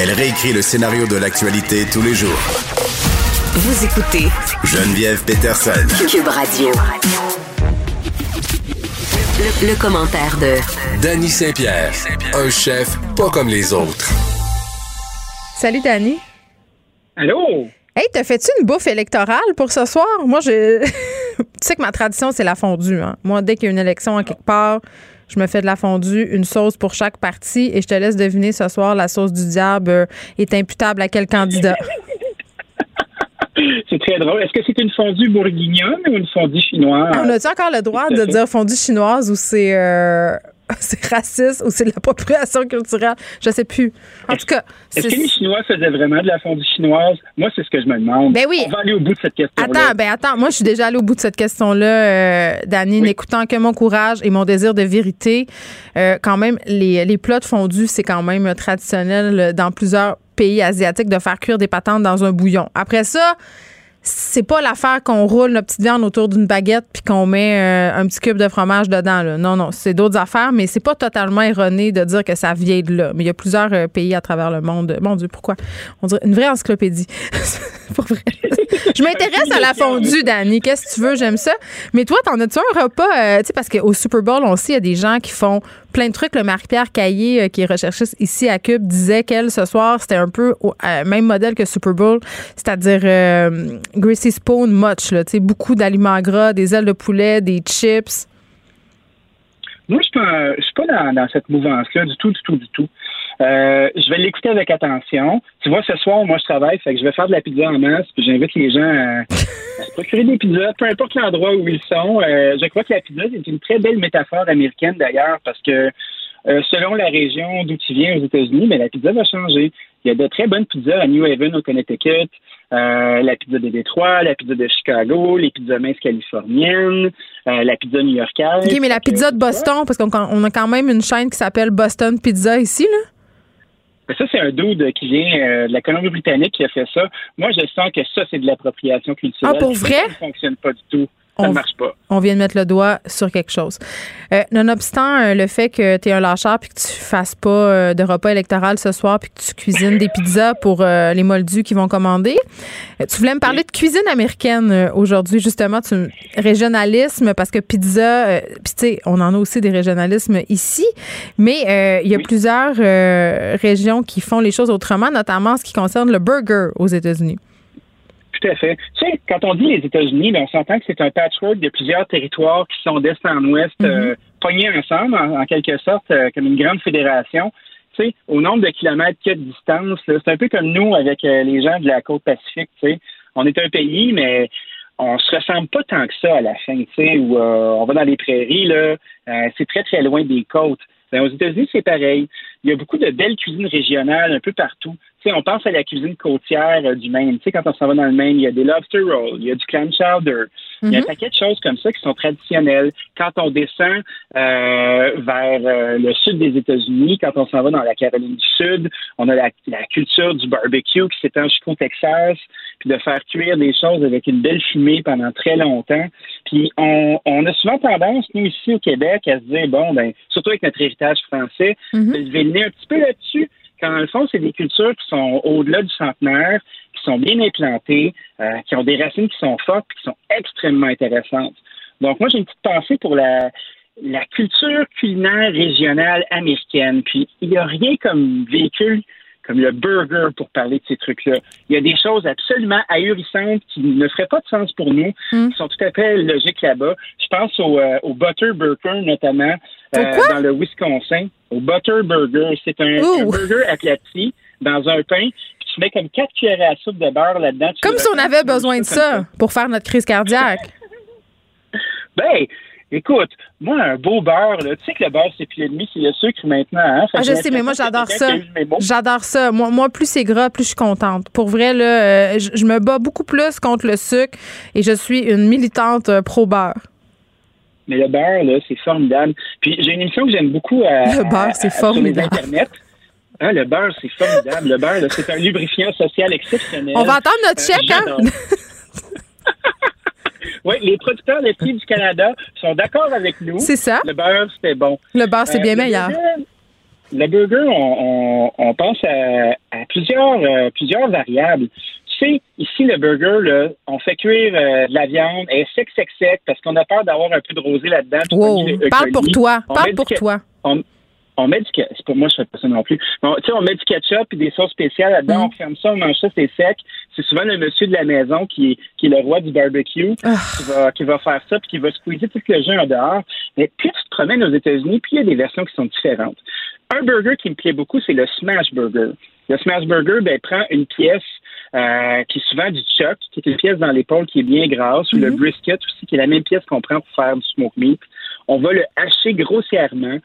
Elle réécrit le scénario de l'actualité tous les jours. Vous écoutez Geneviève Peterson. Cube Radio. Le, commentaire de Danny Saint-Pierre, un chef pas comme les autres. Salut Danny. Allô? Hey, t'as fait-tu une bouffe électorale pour ce soir? Moi, je. tu sais que ma tradition, c'est la fondue. Hein? Moi, dès qu'il y a une élection à quelque part, je me fais de la fondue, une sauce pour chaque parti et je te laisse deviner ce soir, la sauce du diable euh, est imputable à quel candidat? C'est très drôle. Est-ce que c'est une fondue bourguignonne ou une fondue chinoise? On a-tu encore le droit de dire fondue chinoise ou c'est. Euh, c'est raciste ou c'est de l'appropriation culturelle? Je sais plus. En tout cas. Est-ce que les Chinois faisaient vraiment de la fondue chinoise? Moi, c'est ce que je me demande. Ben oui. On va aller au bout de cette question-là. Attends, ben attends. Moi, je suis déjà allée au bout de cette question-là, euh, Dani, n'écoutant que mon courage et mon désir de vérité. Euh, quand même, les, les plats de fondue, c'est quand même traditionnel dans plusieurs pays asiatiques de faire cuire des patates dans un bouillon. Après ça, c'est pas l'affaire qu'on roule notre petite viande autour d'une baguette puis qu'on met euh, un petit cube de fromage dedans. Là. Non, non, c'est d'autres affaires, mais c'est pas totalement erroné de dire que ça vient de là. Mais il y a plusieurs euh, pays à travers le monde. Mon Dieu, pourquoi? On dirait une vraie encyclopédie. pour vrai. Je m'intéresse à la fondue, Dani. Qu'est-ce que tu veux? J'aime ça. Mais toi, t'en as-tu un repas? Euh, tu sais, parce qu'au Super Bowl, on sait, il y a des gens qui font plein de trucs. Le Marie-Pierre Caillé, qui est recherchiste ici à Cube, disait qu'elle, ce soir, c'était un peu au même modèle que Super Bowl, c'est-à-dire Greasy Spoon much, là, beaucoup d'aliments gras, des ailes de poulet, des chips. Moi, je ne suis pas dans, cette mouvance-là du tout, du tout, du tout. Euh, je vais l'écouter avec attention. Tu vois, ce soir, moi, je travaille, fait que je vais faire de la pizza en masse, puis j'invite les gens à, procurer des pizzas, peu importe l'endroit où ils sont. Euh, je crois que la pizza, c'est une très belle métaphore américaine, d'ailleurs, parce que euh, selon la région d'où tu viens aux États-Unis, mais la pizza va changer. Il y a de très bonnes pizzas à New Haven, au Connecticut, euh, la pizza de Détroit, la pizza de Chicago, les pizzas minces californiennes, euh, la pizza new-yorkaise. OK, mais la pizza de Boston, parce qu'on a quand même une chaîne qui s'appelle Boston Pizza ici, là? Ça, c'est un dude qui vient de la Colombie-Britannique qui a fait ça. Moi, je sens que ça, c'est de l'appropriation culturelle. Ah, pour vrai? Ça ne fonctionne pas du tout on, marche pas. On vient de mettre le doigt sur quelque chose. Euh, nonobstant euh, le fait que tu es un lâcheur puis que tu fasses pas euh, de repas électoral ce soir puis que tu cuisines des pizzas pour les moldus qui vont commander, tu voulais me parler de cuisine américaine aujourd'hui, justement, tu, régionalisme, parce que pizza, puis tu sais, on en a aussi des régionalismes ici, mais il y a plusieurs régions qui font les choses autrement, notamment en ce qui concerne le burger aux États-Unis. Tout à fait. Tu sais, quand on dit les États-Unis, ben, on s'entend que c'est un patchwork de plusieurs territoires qui sont d'est en ouest, euh, pognés ensemble, en, quelque sorte, euh, comme une grande fédération. Tu sais, au nombre de kilomètres qu'il y a de distance, c'est un peu comme nous avec euh, les gens de la côte pacifique. Tu sais, on est un pays, mais on se ressemble pas tant que ça à la fin. Tu sais, où on va dans les prairies là, c'est très très loin des côtes. Ben, aux États-Unis, c'est pareil. Il y a beaucoup de belles cuisines régionales un peu partout on pense à la cuisine côtière euh, du Maine. Tu sais, quand on s'en va dans le Maine, il y a des lobster rolls, il y a du clam chowder. Il y a un mhm. paquet de choses comme ça qui sont traditionnelles. Quand on descend euh, vers euh, le sud des États-Unis, quand on s'en va dans la Caroline du Sud, on a la, culture du barbecue qui s'étend jusqu'au Texas, puis de faire cuire des choses avec une belle fumée pendant très longtemps. Puis on, a souvent tendance, nous ici au Québec, à se dire, bon, ben, surtout avec notre héritage français, mhm. de lever le nez un petit peu là-dessus quand dans le fond, c'est des cultures qui sont au-delà du centenaire, qui sont bien implantées, euh, qui ont des racines qui sont fortes qui sont extrêmement intéressantes. Donc, moi, j'ai une petite pensée pour la, la culture culinaire régionale américaine. Puis, il n'y a rien comme véhicule comme le burger pour parler de ces trucs-là. Il y a des choses absolument ahurissantes qui ne feraient pas de sens pour nous, Hmm. qui sont tout à fait logiques là-bas. Je pense au, euh, au Butter Burger, notamment, euh, dans le Wisconsin. Au Butter Burger. C'est un, un burger aplati dans un pain, puis tu mets comme quatre cuillères à soupe de beurre là-dedans. Comme si on avait besoin de comme ça pour faire notre crise cardiaque. Ben, écoute, moi, un beau beurre, là, tu sais que le beurre, c'est plus l'ennemi, c'est le sucre maintenant. Hein? Ah, je sais, mais moi, j'adore ça. J'adore ça. Moi, moi, plus c'est gras, plus je suis contente. Pour vrai, là, euh, je, me bats beaucoup plus contre le sucre et je suis une militante euh, pro-beurre. Mais le beurre, là, c'est formidable. Puis j'ai une émission que j'aime beaucoup à, Le beurre, c'est sur formidable. les internets. Hein, le beurre, c'est formidable. Le beurre, c'est un lubrifiant social exceptionnel. On va attendre notre Euh, chèque, hein? Oui, les producteurs laitiers du Canada sont d'accord avec nous. C'est ça. Le beurre, c'était bon. Le beurre, c'est Euh, bien le meilleur. burger- Le burger, on, on- on pense à, à plusieurs, euh, plusieurs variables. Tu sais, ici, le burger, là, on fait cuire euh, de la viande, elle est sec, sec, sec, parce qu'on a peur d'avoir un peu de rosé là-dedans. Wow. Parle pour toi. On Parle pour toi. On, on met du c'est pas moi je fais pas ça non plus. Tu sais, on met du ketchup et des sauces spéciales là-dedans, Mm. on ferme ça, on mange ça, c'est sec. C'est souvent le monsieur de la maison qui est, qui est le roi du barbecue Ah. qui, va, qui va faire ça puis qui va squeezer tout le jeu en dehors. Mais plus tu te promènes aux États-Unis, puis il y a des versions qui sont différentes. Un burger qui me plaît beaucoup, c'est le smash burger. Le smash burger, ben, prend une pièce euh, qui est souvent du chuck, qui est une pièce dans l'épaule qui est bien grasse, ou le brisket aussi, qui est la même pièce qu'on prend pour faire du smoke meat. On va le hacher grossièrement,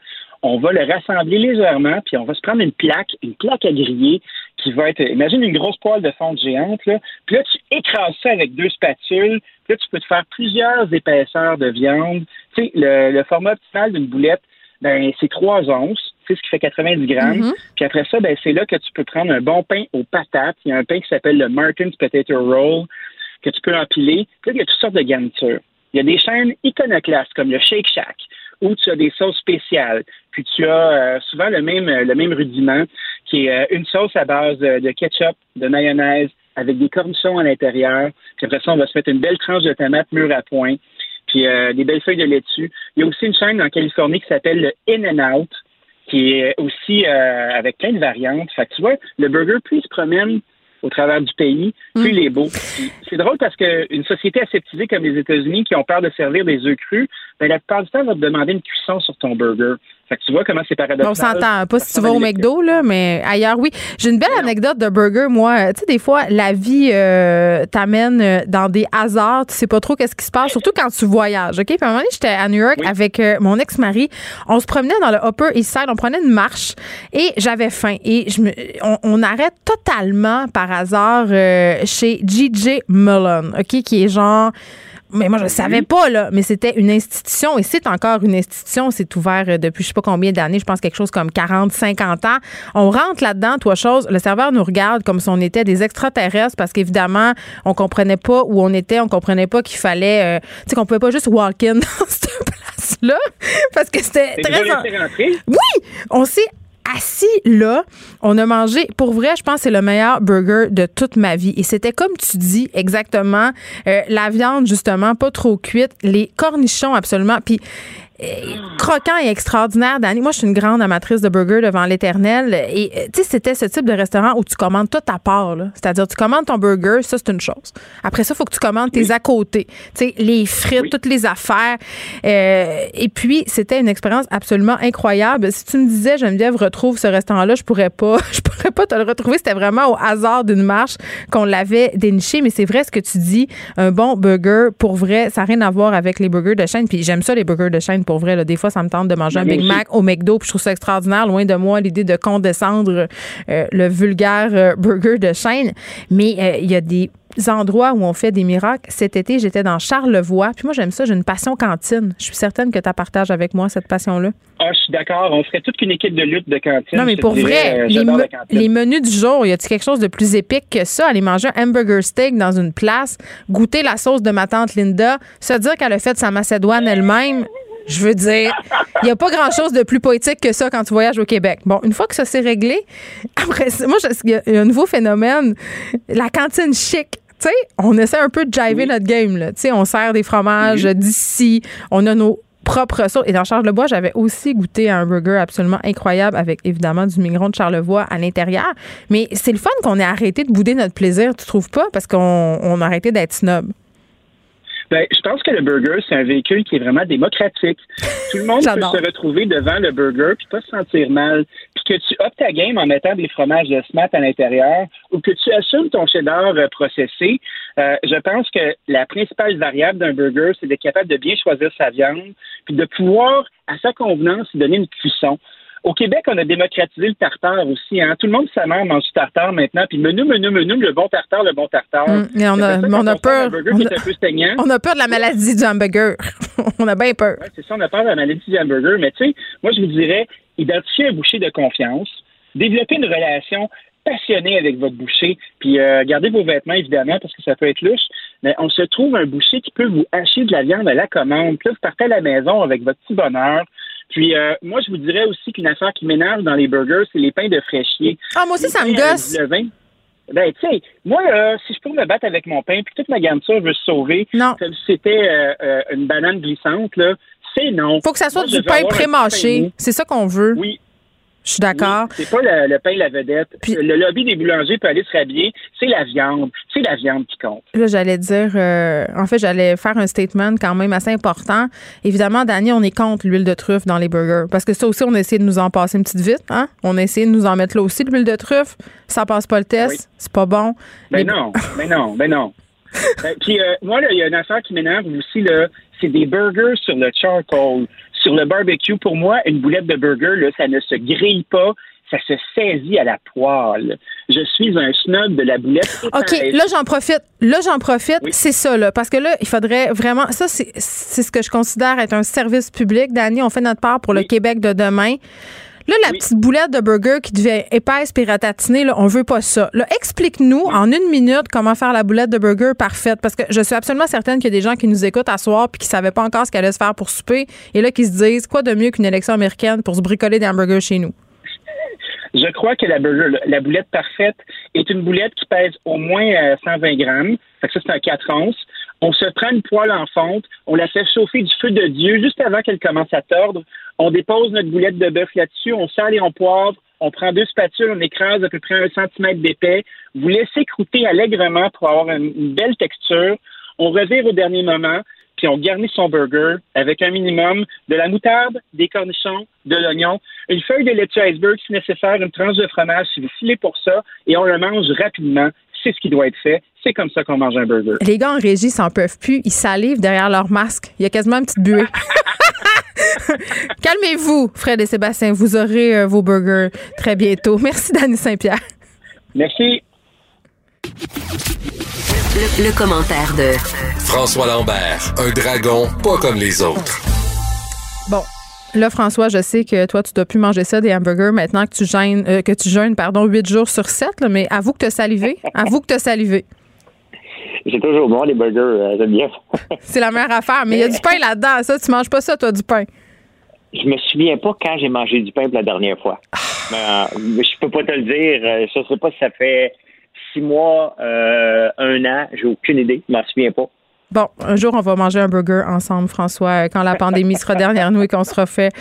on va le rassembler légèrement, puis on va se prendre une plaque, une plaque à griller qui va être, imagine une grosse poêle de fonte géante, là, puis là, tu écrases ça avec deux spatules, puis là, tu peux te faire plusieurs épaisseurs de viande. Tu sais, le, le format optimal d'une boulette, ben, c'est trois onces, tu sais, ce qui fait 90 grammes. Mhm. Puis après ça, ben, c'est là que tu peux prendre un bon pain aux patates. Il y a un pain qui s'appelle le Martin's Potato Roll que tu peux empiler. Puis là, il y a toutes sortes de garnitures. Il y a des chaînes iconoclastes comme le Shake Shack où tu as des sauces spéciales. Puis tu as euh, souvent le même, le même rudiment qui est euh, une sauce à base de, ketchup, de mayonnaise avec des cornichons à l'intérieur. Puis après ça, on va se mettre une belle tranche de tomate mûre à point puis euh, des belles feuilles de laitue. Il y a aussi une chaîne en Californie qui s'appelle le In and Out, qui est aussi euh, avec plein de variantes. Fait que tu vois, le burger, plus il se promène au travers du pays, plus il est beau. Puis C'est drôle parce qu'une société aseptisée comme les États-Unis qui ont peur de servir des œufs crus, ben, la plupart du temps, va te demander une cuisson sur ton burger. Fait que tu vois comment c'est paradoxal. On s'entend pas si tu vas au McDo, là, mais ailleurs, oui. J'ai une belle anecdote de burger, moi. Tu sais, des fois, la vie euh, t'amène euh, dans des hasards. Tu sais pas trop qu'est-ce qui se passe, surtout quand tu voyages, OK? Puis à un moment donné, j'étais à New York avec euh, mon ex-mari. On se promenait dans le Upper East Side, on prenait une marche et j'avais faim. Et je me, on, on arrête totalement par hasard euh, chez G.J. Mullen, OK? Qui est genre... Mais moi, je ne savais pas, là. Mais c'était une institution et c'est encore une institution. C'est ouvert euh, depuis je sais pas combien d'années. Je pense quelque chose comme 40, 50 ans. On rentre là-dedans, toi, chose. Le serveur nous regarde comme si on était des extraterrestres parce qu'évidemment, on comprenait pas où on était. On comprenait pas qu'il fallait, euh, tu sais, qu'on pouvait pas juste walk-in dans cette place-là parce que c'était très. Oui! On s'est assis là. On a mangé, pour vrai, je pense que c'est le meilleur burger de toute ma vie. Et c'était comme tu dis exactement, euh, la viande justement pas trop cuite, les cornichons absolument, puis croquant et extraordinaire, Dani. Moi, je suis une grande amatrice de burgers devant l'éternel. Et euh, tu sais, c'était ce type de restaurant où tu commandes tout à part. C'est-à-dire, tu commandes ton burger, ça, c'est une chose. Après ça, il faut que tu commandes tes à côté. Tu sais, les frites, toutes les affaires. Euh, et puis, c'était une expérience absolument incroyable. Si tu me disais, Geneviève, retrouve ce restaurant-là, je pourrais pas, je pourrais pas te le retrouver. C'était vraiment au hasard d'une marche qu'on l'avait déniché. Mais c'est vrai ce que tu dis. Un bon burger, pour vrai, ça n'a rien à voir avec les burgers de chaîne. Puis j'aime ça, les burgers de chaîne, pour vrai. là. Des fois, ça me tente de manger un Ben, Big. Mac au McDo. Puis je trouve ça extraordinaire. Loin de moi, l'idée de condescendre euh, le vulgaire euh, burger de chaîne. Mais euh, il y a des endroits où on fait des miracles. Cet été, j'étais dans Charlevoix. Puis moi, j'aime ça. J'ai une passion cantine. Je suis certaine que tu partages avec moi cette passion-là. Ah, je suis d'accord. On ferait toute une équipe de lutte de cantine. Non, mais pour dirais, vrai, les, me- les menus du jour, y a-t-il quelque chose de plus épique que ça? Aller manger un hamburger steak dans une place, goûter la sauce de ma tante Linda, se dire qu'elle a fait sa macédoine elle-même. Je veux dire, il n'y a pas grand-chose de plus poétique que ça quand tu voyages au Québec. Bon, une fois que ça s'est réglé, après moi, il y a- un nouveau phénomène, la cantine chic. Tu sais, on essaie un peu de jiver notre game. Là. Tu sais, on sert des fromages d'ici, on a nos propre sauce. Et dans Charles Lebois, j'avais aussi goûté un burger absolument incroyable avec évidemment du migron de Charlevoix à l'intérieur. Mais c'est le fun qu'on ait arrêté de bouder notre plaisir, tu trouves pas? Parce qu'on on a arrêté d'être snob. Ben, je pense que le burger, c'est un véhicule qui est vraiment démocratique. Tout le monde peut se retrouver devant le burger puis pas se sentir mal. Puis que tu optes ta game en mettant des fromages de smat à l'intérieur ou que tu assumes ton cheddar euh, processé, euh, je pense que la principale variable d'un burger, c'est d'être capable de bien choisir sa viande puis de pouvoir, à sa convenance, donner une cuisson. Au Québec, on a démocratisé le tartare aussi. Hein. Tout le monde, sa mère, mange du tartare maintenant. Puis menu, menu, menu, le bon tartare, le bon tartare. Hum, mais on a, on a peur. On a, peur de la maladie du hamburger. on a bien peur. c'est ça, on a peur de la maladie du hamburger. Mais tu sais, moi, je vous dirais, identifier un boucher de confiance, développer une relation passionnée avec votre boucher, puis euh, gardez vos vêtements, évidemment, parce que ça peut être louche, mais on se trouve un boucher qui peut vous hacher de la viande à la commande. Puis là, vous partez à la maison avec votre petit bonheur, puis euh, moi, je vous dirais aussi qu'une affaire qui m'énerve dans les burgers, c'est les pains de fraîchier. Ah, moi aussi, ça me gosse. Ben, tu sais, moi, euh, si je peux me battre avec mon pain, puis toute ma garniture veut se sauver, comme si c'était euh, une banane glissante, là, c'est non. Faut que ça soit du pain pré-mâché. C'est ça qu'on veut. Oui, je suis d'accord. c'est pas le, pain la vedette. le lobby des boulangers peut aller se rhabiller. C'est la viande. C'est la viande qui compte. Là, j'allais dire, euh, en fait, j'allais faire un statement quand même assez important. Évidemment, Dani, on est contre l'huile de truffe dans les burgers. Parce que ça aussi, on a essayé de nous en passer une petite vite. Hein? On a essayé de nous en mettre là aussi, l'huile de truffe. Ça passe pas le test. C'est pas bon. Ben non, ben non, ben non. Puis euh, moi, il y a une affaire qui m'énerve aussi, là, c'est des burgers sur le charcoal sur le barbecue, pour moi, une boulette de burger, là, ça ne se grille pas, ça se saisit à la poêle. Je suis un snob de la boulette. OK, là, j'en profite. Là, j'en profite. C'est ça, là. Parce que là, il faudrait vraiment. Ça, c'est ce que je considère être un service public. Dani, on fait notre part pour le Québec de demain. Là, la petite boulette de burger qui devient épaisse et ratatinée, là, on veut pas ça. Là, explique-nous en une minute comment faire la boulette de burger parfaite. Parce que je suis absolument certaine qu'il y a des gens qui nous écoutent à soir puis qui savaient pas encore ce qu'elle allait se faire pour souper. Et là, qui se disent, quoi de mieux qu'une élection américaine pour se bricoler des hamburgers chez nous? Je crois que la, burger, la boulette parfaite est une boulette qui pèse au moins 120 euh, grammes. Fait que ça, c'est un 4 onces. On se prend une poêle en fonte, on la fait chauffer du feu de Dieu juste avant qu'elle commence à tordre. On dépose notre boulette de bœuf là-dessus, on sale et on poivre, on prend deux spatules, on écrase à peu près un centimètre d'épais. Vous laissez croûter allègrement pour avoir une, belle texture. On revire au dernier moment, puis on garnit son burger avec un minimum de la moutarde, des cornichons, de l'oignon, une feuille de laitue iceberg si nécessaire, une tranche de fromage si vous filez pour ça, et on le mange rapidement. C'est ce qui doit être fait. C'est comme ça qu'on mange un burger. Les gars en régie s'en peuvent plus. Ils salivent derrière leur masque. Il y a quasiment une petite buée. Calmez-vous, Fred et Sébastien. Vous aurez euh, vos burgers très bientôt. Merci, Dani Saint-Pierre. Merci. Le, commentaire de François Lambert, un dragon pas comme les autres. Bon, Là, François, je sais que toi, tu dois plus manger ça, des hamburgers, maintenant que tu jeûnes, euh, que tu jeûnes, pardon, 8 jours sur 7, mais avoue que tu as salivé. avoue que tu as salivé. C'est toujours bon, les burgers, euh, j'aime bien. C'est la meilleure affaire, mais il y a du pain là-dedans. Ça, tu manges pas ça, toi, du pain. Je me souviens pas quand j'ai mangé du pain pour la dernière fois. Ah. mais, euh, je peux pas te le dire. Euh, je sais pas si ça fait six mois, un an. J'ai aucune idée. Je m'en souviens pas. Bon, un jour, on va manger un burger ensemble, François, quand la pandémie sera derrière nous et qu'on sera fait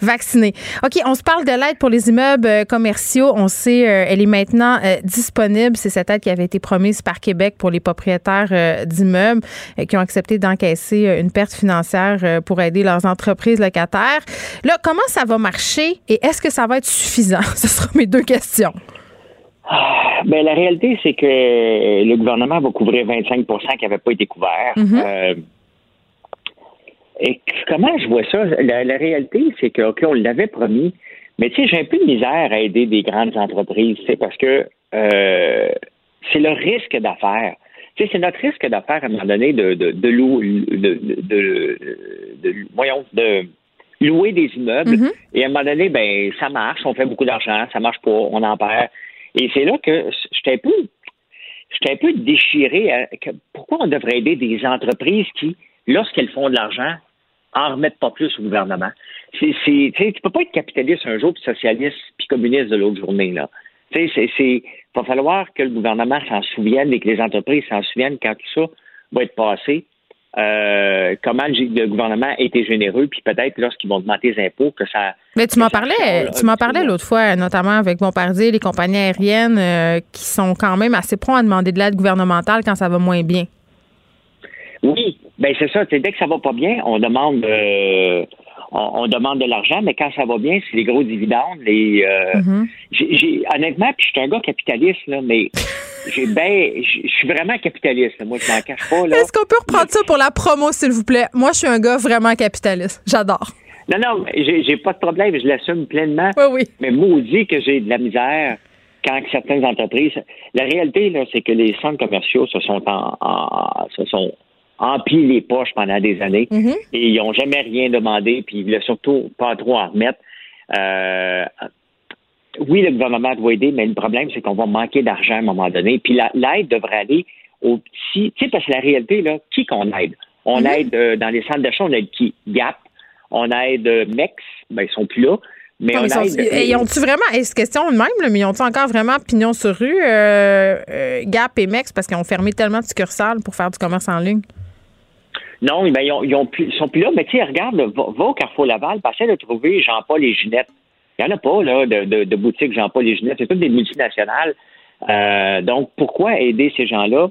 vacciner. OK, on se parle de l'aide pour les immeubles euh, commerciaux. On sait, euh, elle est maintenant euh, disponible. C'est cette aide qui avait été promise par Québec pour les propriétaires d'immeubles qui ont accepté d'encaisser une perte financière pour aider leurs entreprises locataires. Là, comment ça va marcher et est-ce que ça va être suffisant? Ce seront mes deux questions. Ben, la réalité, c'est que le gouvernement va couvrir 25% qui n'avaient pas été couverts. Mm-hmm. Euh, et comment je vois ça? La, réalité, c'est que, OK, on l'avait promis, mais tu sais, j'ai un peu de misère à aider des grandes entreprises, c'est parce que euh, c'est le risque d'affaires. Tu sais, c'est notre risque d'affaires à un moment donné de, de, de, de, louer des immeubles. Mm-hmm. Et à un moment donné, ben, ça marche, on fait beaucoup d'argent, ça marche pas, on en perd. Et c'est là que j'étais un peu, un peu déchiré. pourquoi on devrait aider des entreprises qui, lorsqu'elles font de l'argent, en remettent pas plus au gouvernement? C'est, c'est, tu peux pas être capitaliste un jour, puis socialiste, puis communiste de l'autre journée. Là. C'est, va falloir que le gouvernement s'en souvienne et que les entreprises s'en souviennent quand tout ça va être passé. Euh, comment le, gouvernement a été généreux, puis peut-être lorsqu'ils vont demander les impôts, que ça. Mais tu m'en parlais, tu m'en parlais l'autre fois, notamment avec Bombardier, les compagnies aériennes euh, qui sont quand même assez prompts à demander de l'aide gouvernementale quand ça va moins bien. Oui, ben c'est ça. Dès que ça va pas bien, on demande euh, on, demande de l'argent, mais quand ça va bien, c'est les gros dividendes. Les, mm-hmm. j'ai, honnêtement, puis je suis un gars capitaliste, là, mais j'ai ben, je suis vraiment capitaliste. Moi, je m'en cache pas. Est-ce qu'on peut reprendre ça pour la promo, s'il vous plaît? Moi, je suis un gars vraiment capitaliste. J'adore. Non, non, j'ai pas de problème. Je l'assume pleinement. Oui, oui. Mais maudit que j'ai de la misère quand certaines entreprises. La réalité, là, c'est que les centres commerciaux se sont en, se sont emplis les poches pendant des années mm-hmm. et ils n'ont jamais rien demandé, puis ils ne surtout pas trop en remettre. Euh, oui, le gouvernement doit aider, mais le problème, c'est qu'on va manquer d'argent à un moment donné. Puis l'aide devrait aller aux petits. Tu sais, parce que la réalité, là, qui qu'on aide? On mm-hmm. aide euh, dans les centres d'achat, on aide qui? Gap. On aide euh, MEX, ben, ils sont plus là. Mais on aide. Ils ont-tu vraiment, c'est question de même, mais ils ont-tu encore vraiment pignon sur rue, euh, Gap et MEX, parce qu'ils ont fermé tellement de succursales pour faire du commerce en ligne? Non, ben, ils, ont, ils, sont plus là. Mais tu sais, regarde, va, au Carrefour Laval, passez de trouver Jean-Paul et Ginette. Il n'y en a pas là, de, de, boutiques Jean-Paul et Ginette. C'est toutes des multinationales. Euh, donc, pourquoi aider ces gens-là?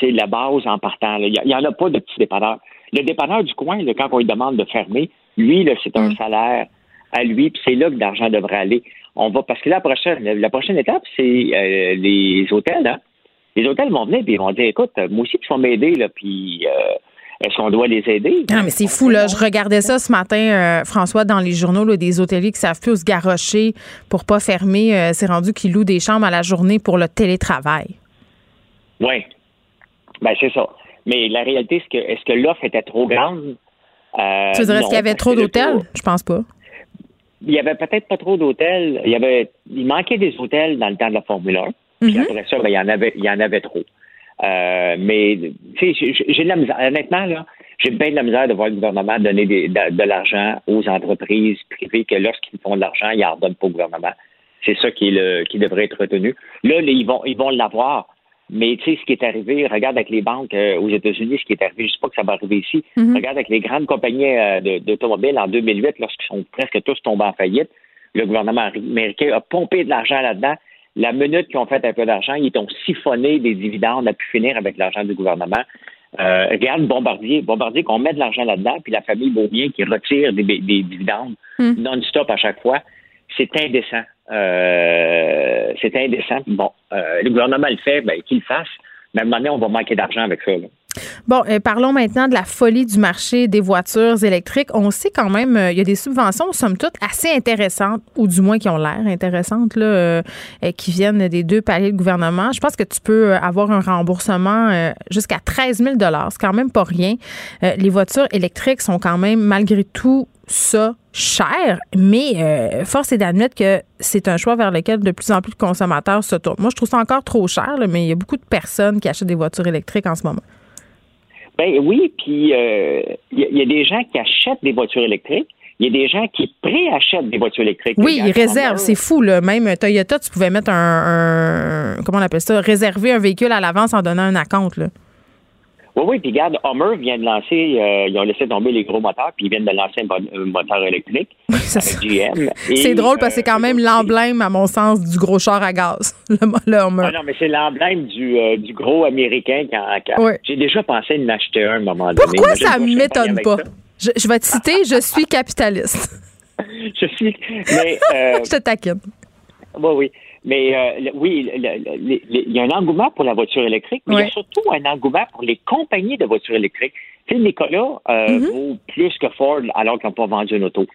C'est la base en partant. Il n'y en a pas de petits dépanneurs. Le dépanneur du coin, quand on lui demande de fermer, lui, c'est un mm. salaire à lui, puis c'est là que l'argent devrait aller. On va parce que la prochaine, la prochaine étape, c'est euh, les hôtels. Hein? Les hôtels vont venir et ils vont dire, écoute, moi aussi, tu vas m'aider, là, puis euh, est-ce qu'on doit les aider? Non, mais c'est fou, là. Je regardais ça ce matin, euh, François, dans les journaux, là, des hôteliers qui savent plus où se garrocher pour pas fermer. Euh, c'est rendu qu'ils louent des chambres à la journée pour le télétravail. Oui. Ben, c'est ça. Mais la réalité, c'est que est-ce que l'offre était trop grande? Euh, tu dire, est-ce qu'il y avait trop d'hôtels? Je pense pas. Il y avait peut-être pas trop d'hôtels. Il y avait, il manquait des hôtels dans le temps de la Formule 1. Puis mm-hmm. après ça, ben, il y en avait, il y en avait trop. Euh, mais, tu sais, j'ai de la misère. Honnêtement, là, j'ai bien de la misère de voir le gouvernement donner de, l'argent aux entreprises privées que lorsqu'ils font de l'argent, ils n'en redonnent pas au gouvernement. C'est ça qui, est le, qui devrait être retenu. Là, ils vont ils vont l'avoir. Mais tu sais, ce qui est arrivé, regarde avec les banques euh, aux États-Unis, ce qui est arrivé, je ne sais pas que ça va arriver ici. Mm-hmm. Regarde avec les grandes compagnies euh, d'automobiles en 2008, lorsqu'ils sont presque tous tombés en faillite, le gouvernement américain a pompé de l'argent là-dedans la minute qu'ils ont fait un peu d'argent, ils ont siphonné des dividendes, on a pu finir avec l'argent du gouvernement. Euh, regarde Bombardier, Bombardier qu'on met de l'argent là-dedans, puis la famille Beaubien qui retire des, dividendes hmm. non-stop à chaque fois, c'est indécent. Euh, c'est indécent. Bon, euh, le gouvernement le fait, ben, qu'il le fasse. Mais à un moment donné, on va manquer d'argent avec ça. Bon, euh, parlons maintenant de la folie du marché des voitures électriques. On sait quand même, euh, il y a des subventions, somme toute, assez intéressantes, ou du moins qui ont l'air intéressantes, là, euh, qui viennent des deux paliers de gouvernement. Je pense que tu peux avoir un remboursement jusqu'à 13 000 C'est quand même pas rien. les voitures électriques sont quand même, malgré tout, ça cher, mais force est d'admettre que c'est un choix vers lequel de plus en plus de consommateurs se tournent. Moi, je trouve ça encore trop cher, mais il y a beaucoup de personnes qui achètent des voitures électriques en ce moment. Ben oui, puis il euh, y, a des gens qui achètent des voitures électriques. Il y a des gens qui préachètent des voitures électriques. Oui, ils réservent, c'est fou. Là. Même Toyota, tu pouvais mettre un, comment on appelle ça, réserver un véhicule à l'avance en donnant un acompte. Là. Oui, oui, puis regarde, Homer vient de lancer, euh, ils ont laissé tomber les gros moteurs, puis ils viennent de lancer un, moteur électrique avec GM. C'est drôle parce que c'est quand même euh, l'emblème, à mon sens, du gros char à gaz, le, Homer. Ah non, mais c'est l'emblème du, euh, du gros américain. Quand, J'ai déjà pensé à en acheter un à un moment donné. Pourquoi ça ne m'étonne pas? Je, vais te citer, je suis capitaliste. je suis, mais... je te taquine. Oui, oui. Mais euh, oui, il y a un engouement pour la voiture électrique, mais il y a surtout un engouement pour les compagnies de voitures électriques. Tu sais, Nicolas euh, mm-hmm. vaut plus que Ford alors qu'ils n'ont pas vendu une auto.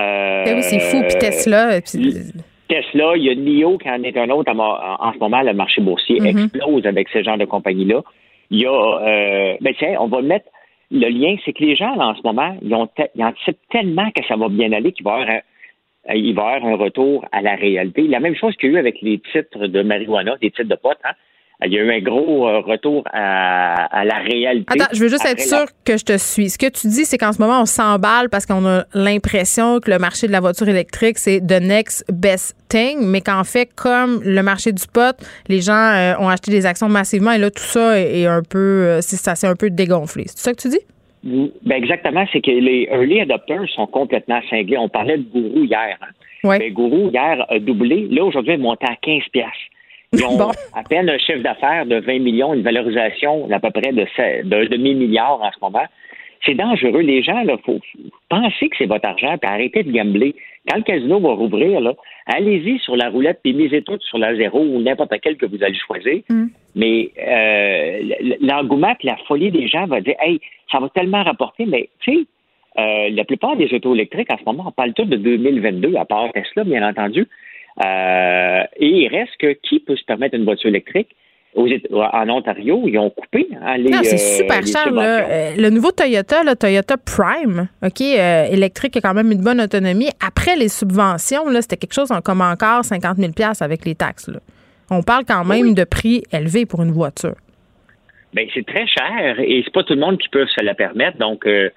Euh, ben oui, c'est fou. Puis Tesla. Tesla, il y a NIO qui en est un autre. En, ce moment, le marché boursier mm-hmm. explose avec ce genre de compagnie-là. Il y a, ben tiens, on va mettre le lien, c'est que les gens, là, en ce moment, ils, ont ils anticipent tellement que ça va bien aller qu'il va y avoir un, il va y avoir un retour à la réalité. La même chose qu'il y a eu avec les titres de marijuana, des titres de potes. Hein? Il y a eu un gros euh, retour à, la réalité. Attends, je veux juste être sûr que je te suis. Ce que tu dis, c'est qu'en ce moment, on s'emballe parce qu'on a l'impression que le marché de la voiture électrique, c'est the next best thing, mais qu'en fait, comme le marché du pot, les gens euh, ont acheté des actions massivement et là, tout ça est, un peu, c'est ça, c'est un peu dégonflé. C'est ça que tu dis? Ben exactement, c'est que les early adopters sont complètement cinglés. On parlait de Gourou hier. Hein? Ouais. Ben, Gourou, hier, a doublé. Là, aujourd'hui, il est monté à 15 piastres. Ils ont à peine un chiffre d'affaires de 20 millions, une valorisation d'à peu près de d'un demi-milliard en ce moment. C'est dangereux. Les gens, il faut penser que c'est votre argent, puis arrêtez de gambler. Quand le casino va rouvrir, là, allez-y sur la roulette, puis misez tout sur la zéro ou n'importe quel que vous allez choisir. Mm. Mais euh, l'engouement, la folie des gens va dire, hey, ça va tellement rapporter, mais tu sais, euh, la plupart des autos électriques en ce moment, on parle tout de 2022, à part Tesla, bien entendu. Euh, et il reste que qui peut se permettre une voiture électrique? En Ontario, ils ont coupé hein, les. Non, c'est super cher. Là. le nouveau Toyota, le Toyota Prime, OK, électrique, a quand même une bonne autonomie. Après les subventions, là, c'était quelque chose comme encore 50 000 avec les taxes. Là. On parle quand même de prix élevés pour une voiture. Bien, c'est très cher et c'est pas tout le monde qui peut se la permettre. Donc, euh,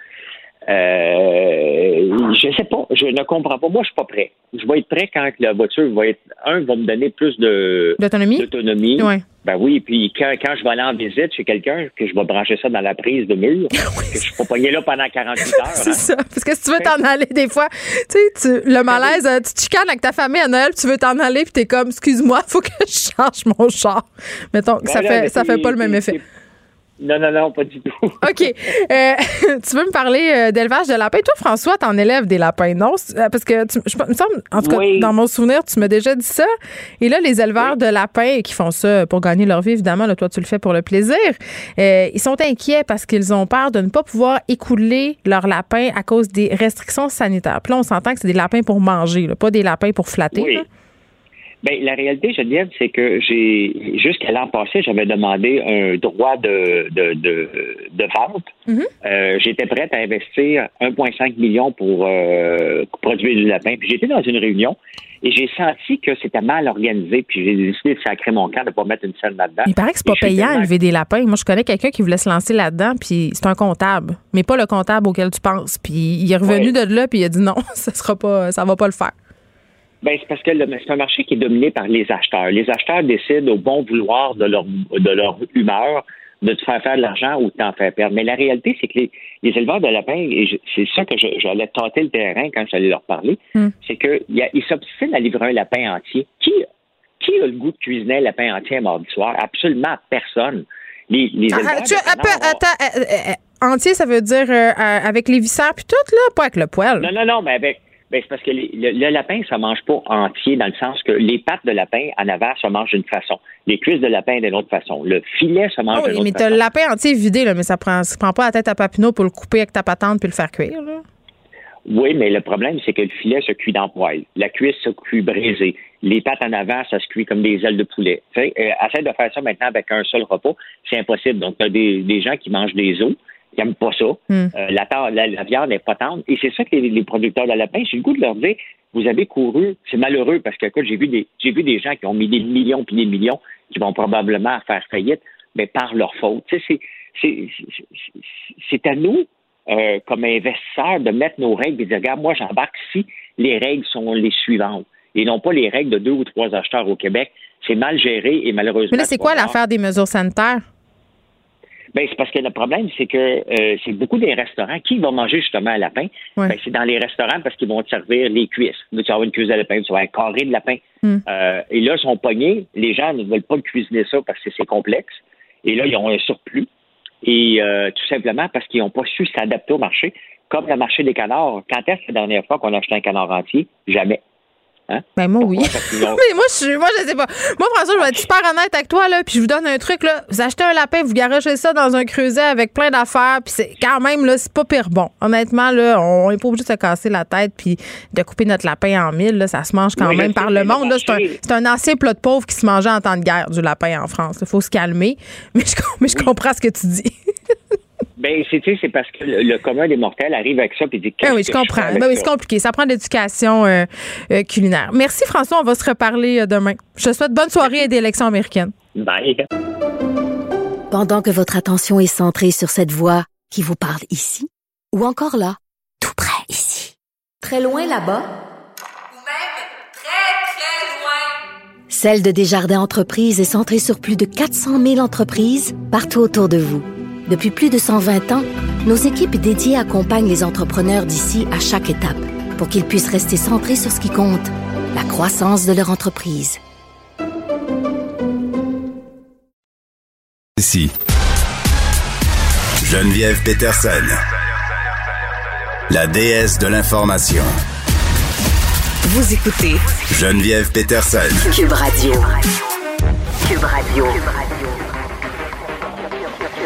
euh, je sais pas, je ne comprends pas. Moi, je suis pas prêt. Je vais être prêt quand la voiture va être un va me donner plus de d'autonomie? D'autonomie. Ben oui, puis quand, quand je vais aller en visite chez quelqu'un, que je vais brancher ça dans la prise de mur, que je suis pas pogné là pendant 48 heures. C'est ça. Parce que si tu veux t'en aller, des fois, tu sais, le malaise, euh, tu te chicanes avec ta famille à Noël, tu veux t'en aller, puis t'es comme, excuse-moi, faut que je change mon char. Mettons, que ça fait, ça fait pas le même effet. Non, non, non, pas du tout. OK. Euh, tu veux me parler euh, d'élevage de lapins? Toi, François, t'en élèves des lapins, non? Euh, parce que, tu, je, me semble, en tout cas, dans mon souvenir, tu m'as déjà dit ça. Et là, les éleveurs de lapins qui font ça pour gagner leur vie, évidemment, là, toi, tu le fais pour le plaisir, ils sont inquiets parce qu'ils ont peur de ne pas pouvoir écouler leurs lapins à cause des restrictions sanitaires. Puis là, on s'entend que c'est des lapins pour manger, pas des lapins pour flatter. Oui. Bien, la réalité, Geneviève, c'est que j'ai jusqu'à l'an passé, j'avais demandé un droit de, de, de, de vente. Mm-hmm. euh, J'étais prête à investir 1,5 million pour euh, produire du lapin. Puis j'étais dans une réunion et j'ai senti que c'était mal organisé. Puis j'ai décidé de sacrer mon camp, de ne pas mettre une scène là-dedans. Il paraît que c'est pas payant élever des lapins. Moi, je connais quelqu'un qui voulait se lancer là-dedans, puis c'est un comptable, mais pas le comptable auquel tu penses. Puis il est revenu de là, puis il a dit non, ça sera pas, ça va pas le faire. Ben, c'est parce que c'est un marché qui est dominé par les acheteurs. Les acheteurs décident au bon vouloir de leur, de leur humeur de te faire faire de l'argent ou de t'en faire perdre. Mais la réalité, c'est que les, éleveurs de lapins, et c'est ça que j'allais tenter le terrain quand j'allais leur parler, Hmm. c'est qu'ils s'obstinent à livrer un lapin entier. Qui, qui a le goût de cuisiner un lapin entier un mardi soir? Absolument personne. Les, les Ah, éleveurs tu- de attends, canards- attends, euh, euh, entier, ça veut dire euh, euh, avec les viscères puis tout, là, pas avec le poil. Non, non, non, mais avec. Ben, c'est parce que les- le, le lapin, ça mange pas entier dans le sens que les pattes de lapin en avant se mangent d'une façon, les cuisses de lapin d'une autre façon, le filet se mange oui, d'une mais autre t'as façon. le lapin entier vidé, là, mais ça prend, ça prend pas la tête à papineau pour le couper avec ta patente puis le faire cuire. Là? Oui, mais le problème, c'est que le filet se cuit dans le poêle. La cuisse se cuit brisée. Les pattes en avant, ça se cuit comme des ailes de poulet. Tu sais, euh, essaie de faire ça maintenant avec un seul repas. C'est impossible. Donc, tu as des, des gens qui mangent des os, qui n'aiment pas ça. Hmm. Euh, la, ta- la, la viande n'est pas tendre. Et c'est ça que les, les producteurs de lapin, j'ai le goût de leur dire, vous avez couru, c'est malheureux parce que, j'ai vu des, j'ai vu des gens qui ont mis des millions puis des millions qui vont probablement faire faillite, mais par leur faute. C'est, à nous, euh, comme investisseurs, de mettre nos règles et de dire, regarde, moi, j'embarque si les règles sont les suivantes et non pas les règles de deux ou trois acheteurs au Québec. C'est mal géré et malheureusement. Mais là, c'est quoi l'affaire des mesures sanitaires? Ben, c'est parce que le problème, c'est que euh, c'est beaucoup des restaurants. Qui va manger justement un lapin? Ouais. Ben, c'est dans les restaurants parce qu'ils vont te servir les cuisses. Tu vas avoir une cuisse de lapin, tu vas avoir un carré de lapin. Hmm. Euh, et là, ils sont pognés. Les gens ne veulent pas cuisiner ça parce que c'est complexe. Et là, ils ont un surplus. Et euh, tout simplement parce qu'ils n'ont pas su s'adapter au marché. Comme le marché des canards. Quand est-ce la dernière fois qu'on a acheté un canard entier? Jamais. Hein? Ben moi oui. Mais moi je suis moi je sais pas. Moi François, je vais être super honnête avec toi là, puis je vous donne un truc là, vous achetez un lapin, vous garagez ça dans un creuset avec plein d'affaires, puis c'est quand même là, c'est pas pire bon. Honnêtement là, on est pas obligé de se casser la tête puis de couper notre lapin en mille là, ça se mange quand Oui, même par le monde là, c'est un un ancien plat de pauvre qui se mangeait en temps de guerre du lapin en France. Il faut se calmer, mais je mais je comprends ce que tu dis. Ben, c'est, parce que le, le commun des mortels arrive avec ça et dit Ah oui, je comprends. Ben oui, c'est compliqué. Ça prend de l'éducation euh, euh, culinaire. Merci François, on va se reparler euh, demain. Je te souhaite bonne soirée et d'élections américaines. Bye. Pendant que votre attention est centrée sur cette voix qui vous parle ici, ou encore là, tout près ici, très loin là-bas, Celle de Desjardins Entreprises est centrée sur plus de 400 000 entreprises partout autour de vous. Depuis plus de 120 ans, nos équipes dédiées accompagnent les entrepreneurs d'ici à chaque étape pour qu'ils puissent rester centrés sur ce qui compte, la croissance de leur entreprise. Ici. Geneviève Peterson. La déesse de l'information. Vous écoutez Geneviève Peterson. Cube Radio. Cube Radio. Cube Radio.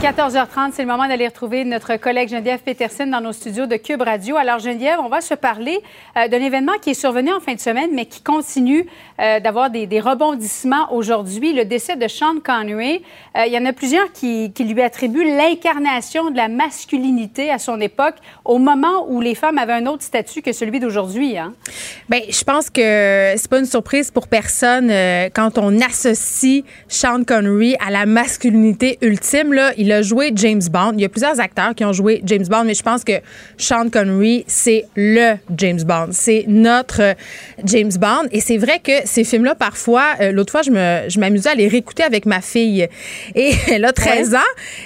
14h30, c'est le moment d'aller retrouver notre collègue Geneviève Peterson dans nos studios de Cube Radio. Alors, Geneviève, on va se parler euh, d'un événement qui est survenu en fin de semaine, mais qui continue euh, d'avoir des, rebondissements aujourd'hui. Le décès de Sean Connery. Euh, il y en a plusieurs qui, qui lui attribuent l'incarnation de la masculinité à son époque, au moment où les femmes avaient un autre statut que celui d'aujourd'hui. Hein? Bien, je pense que c'est pas une surprise pour personne quand on associe Sean Connery à la masculinité ultime. Là, il a joué James Bond. Il y a plusieurs acteurs qui ont joué James Bond, mais je pense que Sean Connery, c'est le James Bond. C'est notre James Bond. Et c'est vrai que ces films-là, parfois, euh, l'autre fois, je m'amusais à les réécouter avec ma fille. Et elle a 13 ans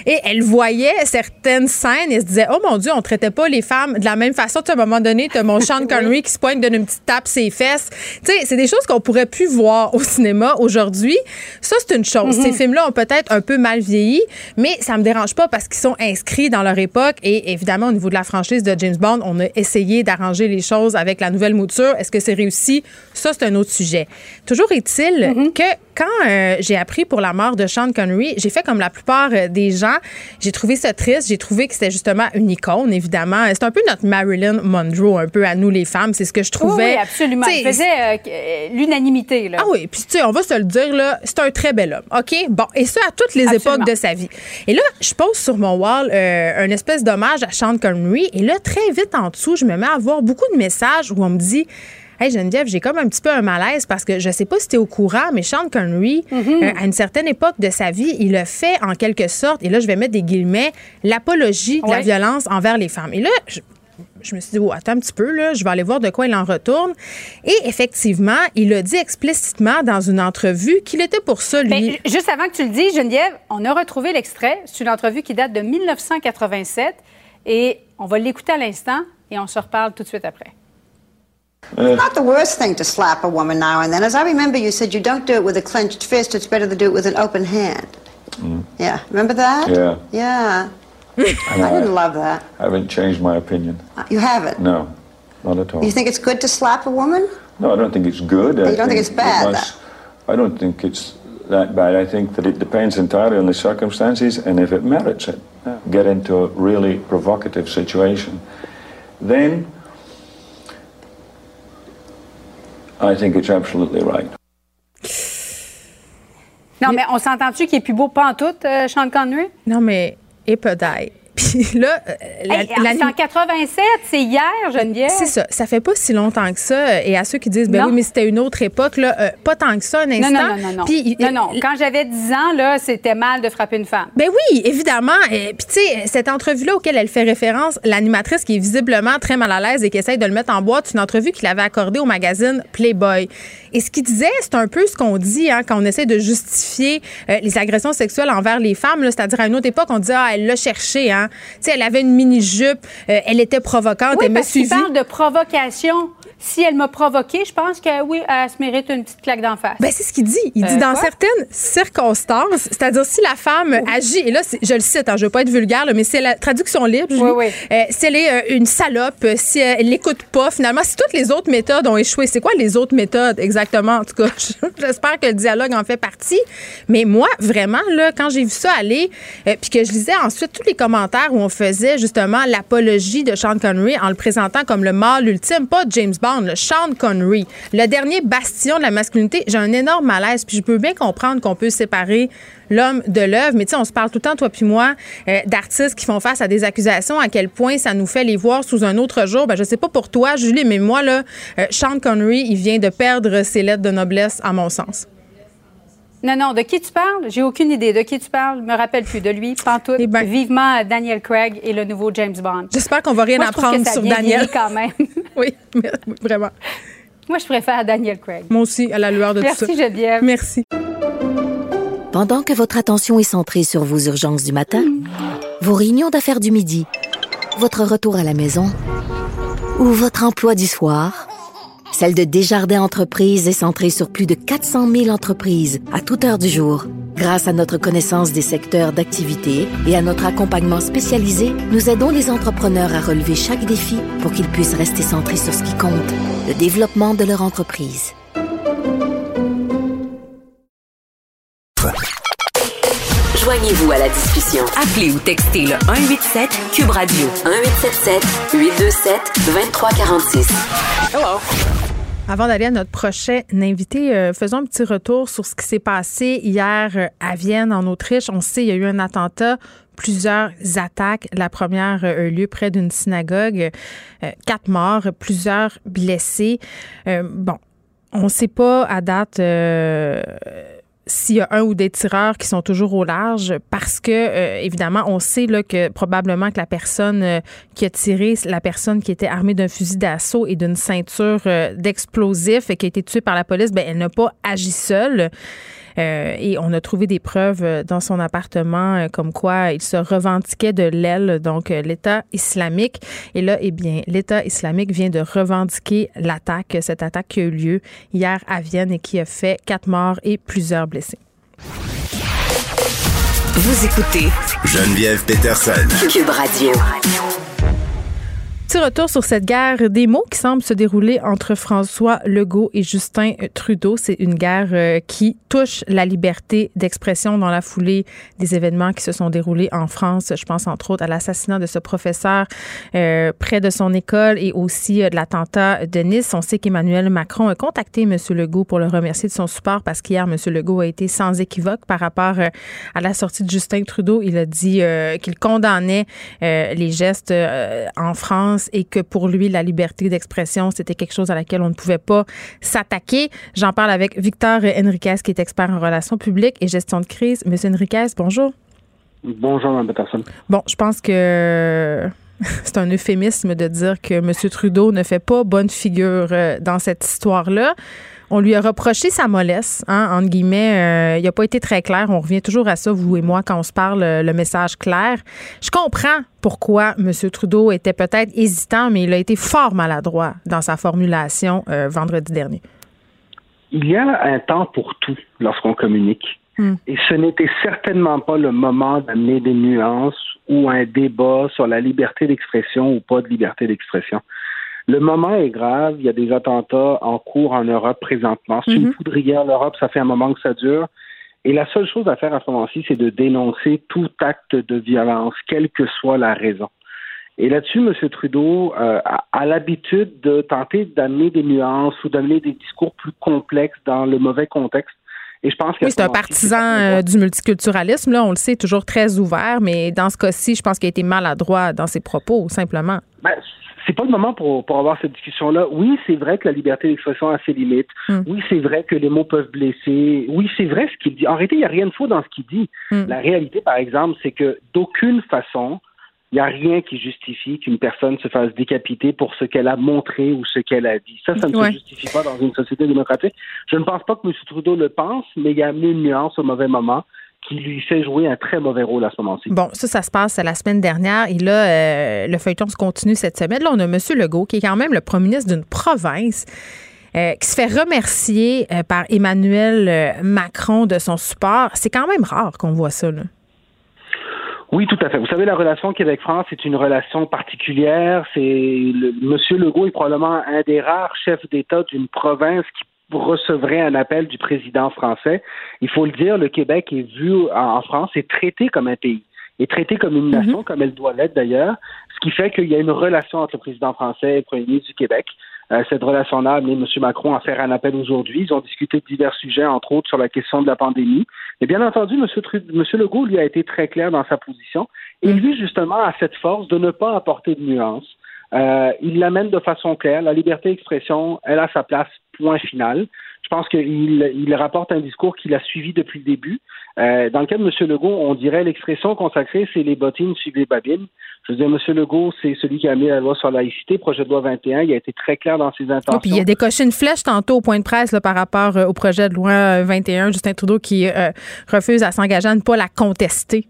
et elle voyait certaines scènes et se disait, oh mon Dieu, on traitait pas les femmes de la même façon. à un moment donné, tu as mon Sean Connery qui se pointe, donne une petite tape ses fesses. Tu sais, c'est des choses qu'on pourrait plus voir au cinéma aujourd'hui. Ça, c'est une chose. Mm-hmm. Ces films-là ont peut-être un peu mal vieilli, mais ça me dérange pas parce qu'ils sont inscrits dans leur époque. Et évidemment, au niveau de la franchise de James Bond, on a essayé d'arranger les choses avec la nouvelle mouture. Est-ce que c'est réussi? Ça, c'est un autre sujet. Toujours est-il mm-hmm. que quand euh, j'ai appris pour la mort de Sean Connery, j'ai fait comme la plupart euh, des gens. J'ai trouvé ça triste. J'ai trouvé que c'était justement une icône, évidemment. C'est un peu notre Marilyn Monroe, un peu à nous les femmes. C'est ce que je trouvais. Oui, absolument. Il faisait euh, l'unanimité. Ah oui, puis tu sais, on va se le dire, là, c'est un très bel homme. OK? Bon, et ça à toutes les époques de sa vie. Et là, je pose sur mon wall un espèce d'hommage à Sean Connery. Et là, très vite en dessous, je me mets à voir beaucoup de messages où on me dit Hey Geneviève, j'ai comme un petit peu un malaise parce que je sais pas si tu es au courant, mais Sean Connery, mm-hmm. euh, à une certaine époque de sa vie, il a fait en quelque sorte, et là je vais mettre des guillemets, l'apologie de la violence envers les femmes. Et là, je, me suis dit, oh, attends un petit peu, là, je vais aller voir de quoi il en retourne. Et effectivement, il a dit explicitement dans une entrevue qu'il était pour ça, lui. Mais juste avant que tu le dises, Geneviève, on a retrouvé l'extrait. C'est une entrevue qui date de 1987 et on va l'écouter à l'instant et on se reparle tout de suite après. It's not the worst thing to slap a woman now and then. As I remember, you said you don't do it with a clenched fist. It's better to do it with an open hand. Mm. Yeah. Remember that? Yeah. Yeah. I, I didn't love that. I haven't changed my opinion. Uh, you haven't? No, not at all. You think it's good to slap a woman? No, I don't think it's good. You I don't think, think it's bad? It must, I don't think it's that bad. I think that it depends entirely on the circumstances and if it merits it. Get into a really provocative situation. Then I think it's absolutely right. Non, mais on s'entend-tu qu'il est plus beau pas en tout, euh, Sean Connery? Non, mais épedai. Puis là, euh, c'est en 87, c'est hier, Geneviève. C'est ça. Ça fait pas si longtemps que ça. Et à ceux qui disent, ben oui, mais c'était une autre époque, là, euh, pas tant que ça, un instant. Non, non, non, non. Non, non. Quand j'avais 10 ans, là, c'était mal de frapper une femme. Ben oui, évidemment. Et, puis, tu sais, cette entrevue-là auquel elle fait référence, l'animatrice qui est visiblement très mal à l'aise et qui essaye de le mettre en boîte, c'est une entrevue qu'il avait accordée au magazine Playboy. Et ce qu'il disait, c'est un peu ce qu'on dit hein, quand on essaie de justifier euh, les agressions sexuelles envers les femmes. C'est-à-dire, à une autre époque, on dit, ah, elle l'a cherché, hein. Tu sais, elle avait une mini-jupe, euh, elle était provocante, oui, elle me suivit. parle de provocation si elle m'a provoqué, je pense que oui, elle se mérite une petite claque d'en face. Ben, c'est ce qu'il dit. Il dit euh, dans certaines circonstances, c'est-à-dire si la femme agit, et là, je le cite, hein, je ne veux pas être vulgaire, mais c'est la traduction libre. Oui, oui. Euh, si elle est euh, une salope, si elle l'écoute pas, finalement, si toutes les autres méthodes ont échoué, c'est quoi les autres méthodes exactement? En tout cas, j'espère que le dialogue en fait partie. Mais moi, vraiment, là, quand j'ai vu ça aller, puis que je lisais ensuite tous les commentaires où on faisait justement l'apologie de Sean Connery en le présentant comme le mâle ultime, pas James Bond Sean Connery, le dernier bastion de la masculinité, j'ai un énorme malaise. Puis je peux bien comprendre qu'on peut séparer l'homme de l'œuvre. Mais tu sais, on se parle tout le temps, toi puis moi, euh, d'artistes qui font face à des accusations, à quel point ça nous fait les voir sous un autre jour. Ben, je sais pas pour toi, Julie, mais moi, là, euh, Sean Connery, il vient de perdre ses lettres de noblesse, à mon sens. Non, non, de qui tu parles? J'ai aucune idée. De qui tu parles? Je me rappelle plus. De lui, pantoute. Eh ben, Vivement Daniel Craig et le nouveau James Bond. J'espère qu'on va rien apprendre sur Daniel. quand même. oui, vraiment. Moi, je préfère Daniel Craig. Moi aussi, à la lueur de Merci, tout ça. Merci, Geneviève. Merci. Pendant que votre attention est centrée sur vos urgences du matin, vos réunions d'affaires du midi, votre retour à la maison ou votre emploi du soir, celle de Desjardins Entreprises est centrée sur plus de 400 000 entreprises à toute heure du jour. Grâce à notre connaissance des secteurs d'activité et à notre accompagnement spécialisé, nous aidons les entrepreneurs à relever chaque défi pour qu'ils puissent rester centrés sur ce qui compte, le développement de leur entreprise. Joignez-vous à la discussion. Appelez ou textez le 187 Cube Radio 1877 827 2346. Hello. Avant d'aller à notre prochain invité, euh, faisons un petit retour sur ce qui s'est passé hier euh, à Vienne, en Autriche. On sait, il y a eu un attentat plusieurs attaques. La première a eu lieu près d'une synagogue. Euh, quatre morts, plusieurs blessés. Euh, bon, on ne sait pas à date euh, s'il y a un ou des tireurs qui sont toujours au large parce que euh, évidemment on sait là que probablement que la personne euh, qui a tiré la personne qui était armée d'un fusil d'assaut et d'une ceinture euh, d'explosifs et qui a été tuée par la police ben elle n'a pas agi seule euh, et on a trouvé des preuves euh, dans son appartement euh, comme quoi il se revendiquait de l'aile, donc l'État islamique. Et là, eh bien, l'État islamique vient de revendiquer l'attaque, cette attaque qui a eu lieu hier à Vienne et qui a fait quatre morts et plusieurs blessés. Vous écoutez Geneviève Peterson. Cube Radio. Petit retour sur cette guerre des mots qui semble se dérouler entre François Legault et Justin Trudeau. C'est une guerre euh, qui touche la liberté d'expression dans la foulée des événements qui se sont déroulés en France. Je pense entre autres à l'assassinat de ce professeur euh, près de son école et aussi euh, de l'attentat de Nice. On sait qu'Emmanuel Macron a contacté M. Legault pour le remercier de son support parce qu'hier, M. Legault a été sans équivoque par rapport euh, à la sortie de Justin Trudeau. Il a dit euh, qu'il condamnait euh, les gestes euh, en France et que pour lui, la liberté d'expression, c'était quelque chose à laquelle on ne pouvait pas s'attaquer. J'en parle avec Victor Henriquez, qui est expert en relations publiques et gestion de crise. Monsieur Henriquez, bonjour. Bonjour, Mme Peterson. Bon, je pense que c'est un euphémisme de dire que M. Trudeau ne fait pas bonne figure euh, dans cette histoire-là. On lui a reproché sa mollesse, hein, entre guillemets. Euh, il n'a pas été très clair. On revient toujours à ça, vous et moi, quand on se parle, euh, le message clair. Je comprends pourquoi M. Trudeau était peut-être hésitant, mais il a été fort maladroit dans sa formulation euh, vendredi dernier. Il y a un temps pour tout lorsqu'on communique. Hmm. Et ce n'était certainement pas le moment d'amener des nuances ou un débat sur la liberté d'expression ou pas de liberté d'expression. Le moment est grave. Il y a des attentats en cours en Europe présentement. C'est une Mhm. poudrière, l'Europe. Ça fait un moment que ça dure. Et la seule chose à faire à ce moment-ci, c'est de dénoncer tout acte de violence, quelle que soit la raison. Et là-dessus, M. Trudeau euh, a, a l'habitude de tenter d'amener des nuances ou d'amener des discours plus complexes dans le mauvais contexte. Et je pense que Oui, c'est un partisan euh, du multiculturalisme. Là, on le sait, toujours très ouvert, mais dans ce cas-ci, je pense qu'il a été maladroit dans ses propos, simplement. Ben, c'est pas le moment pour, pour avoir cette discussion-là. Oui, c'est vrai que la liberté d'expression a ses limites. Mm. Oui, c'est vrai que les mots peuvent blesser. Oui, c'est vrai ce qu'il dit. En réalité, il n'y a rien de faux dans ce qu'il dit. Mm. La réalité, par exemple, c'est que d'aucune façon, il n'y a rien qui justifie qu'une personne se fasse décapiter pour ce qu'elle a montré ou ce qu'elle a dit. Ça, ça ne Ouais. se justifie pas dans une société démocratique. Je ne pense pas que M. Trudeau le pense, mais il a amené une nuance au mauvais moment qui lui fait jouer un très mauvais rôle à ce moment-ci. Bon, ça, ça se passe la semaine dernière. Et là, euh, le feuilleton se continue cette semaine. Là, on a M. Legault, qui est quand même le premier ministre d'une province, euh, qui se fait remercier euh, par Emmanuel Macron de son support. C'est quand même rare qu'on voit ça. Là. Oui, tout à fait. Vous savez, la relation Québec-France est une relation particulière. C'est le, Monsieur Legault est probablement un des rares chefs d'État d'une province qui recevrait un appel du président français. Il faut le dire, le Québec est vu en, France et traité comme un pays, est traité comme une nation, comme elle doit l'être d'ailleurs, ce qui fait qu'il y a une relation entre le président français et le premier ministre du Québec. Euh, cette relation-là a amené M. Macron à faire un appel aujourd'hui. Ils ont discuté de divers sujets, entre autres sur la question de la pandémie. Et bien entendu, M. Tru- M. Legault, lui, a été très clair dans sa position. Et lui, justement, a cette force de ne pas apporter de nuances. Euh, il l'amène de façon claire. La liberté d'expression, elle a sa place, point final. Je pense qu'il il rapporte un discours qu'il a suivi depuis le début. Euh, dans le cas de M. Legault, on dirait l'expression consacrée, c'est les bottines suivent les babines. Je veux dire, M. Legault, c'est celui qui a mis la loi sur la laïcité, projet de loi 21. Il a été très clair dans ses intentions. puis il a décoché une flèche tantôt au point de presse là, par rapport euh, au projet de loi 21. Justin Trudeau qui euh, refuse à s'engager à ne pas la contester.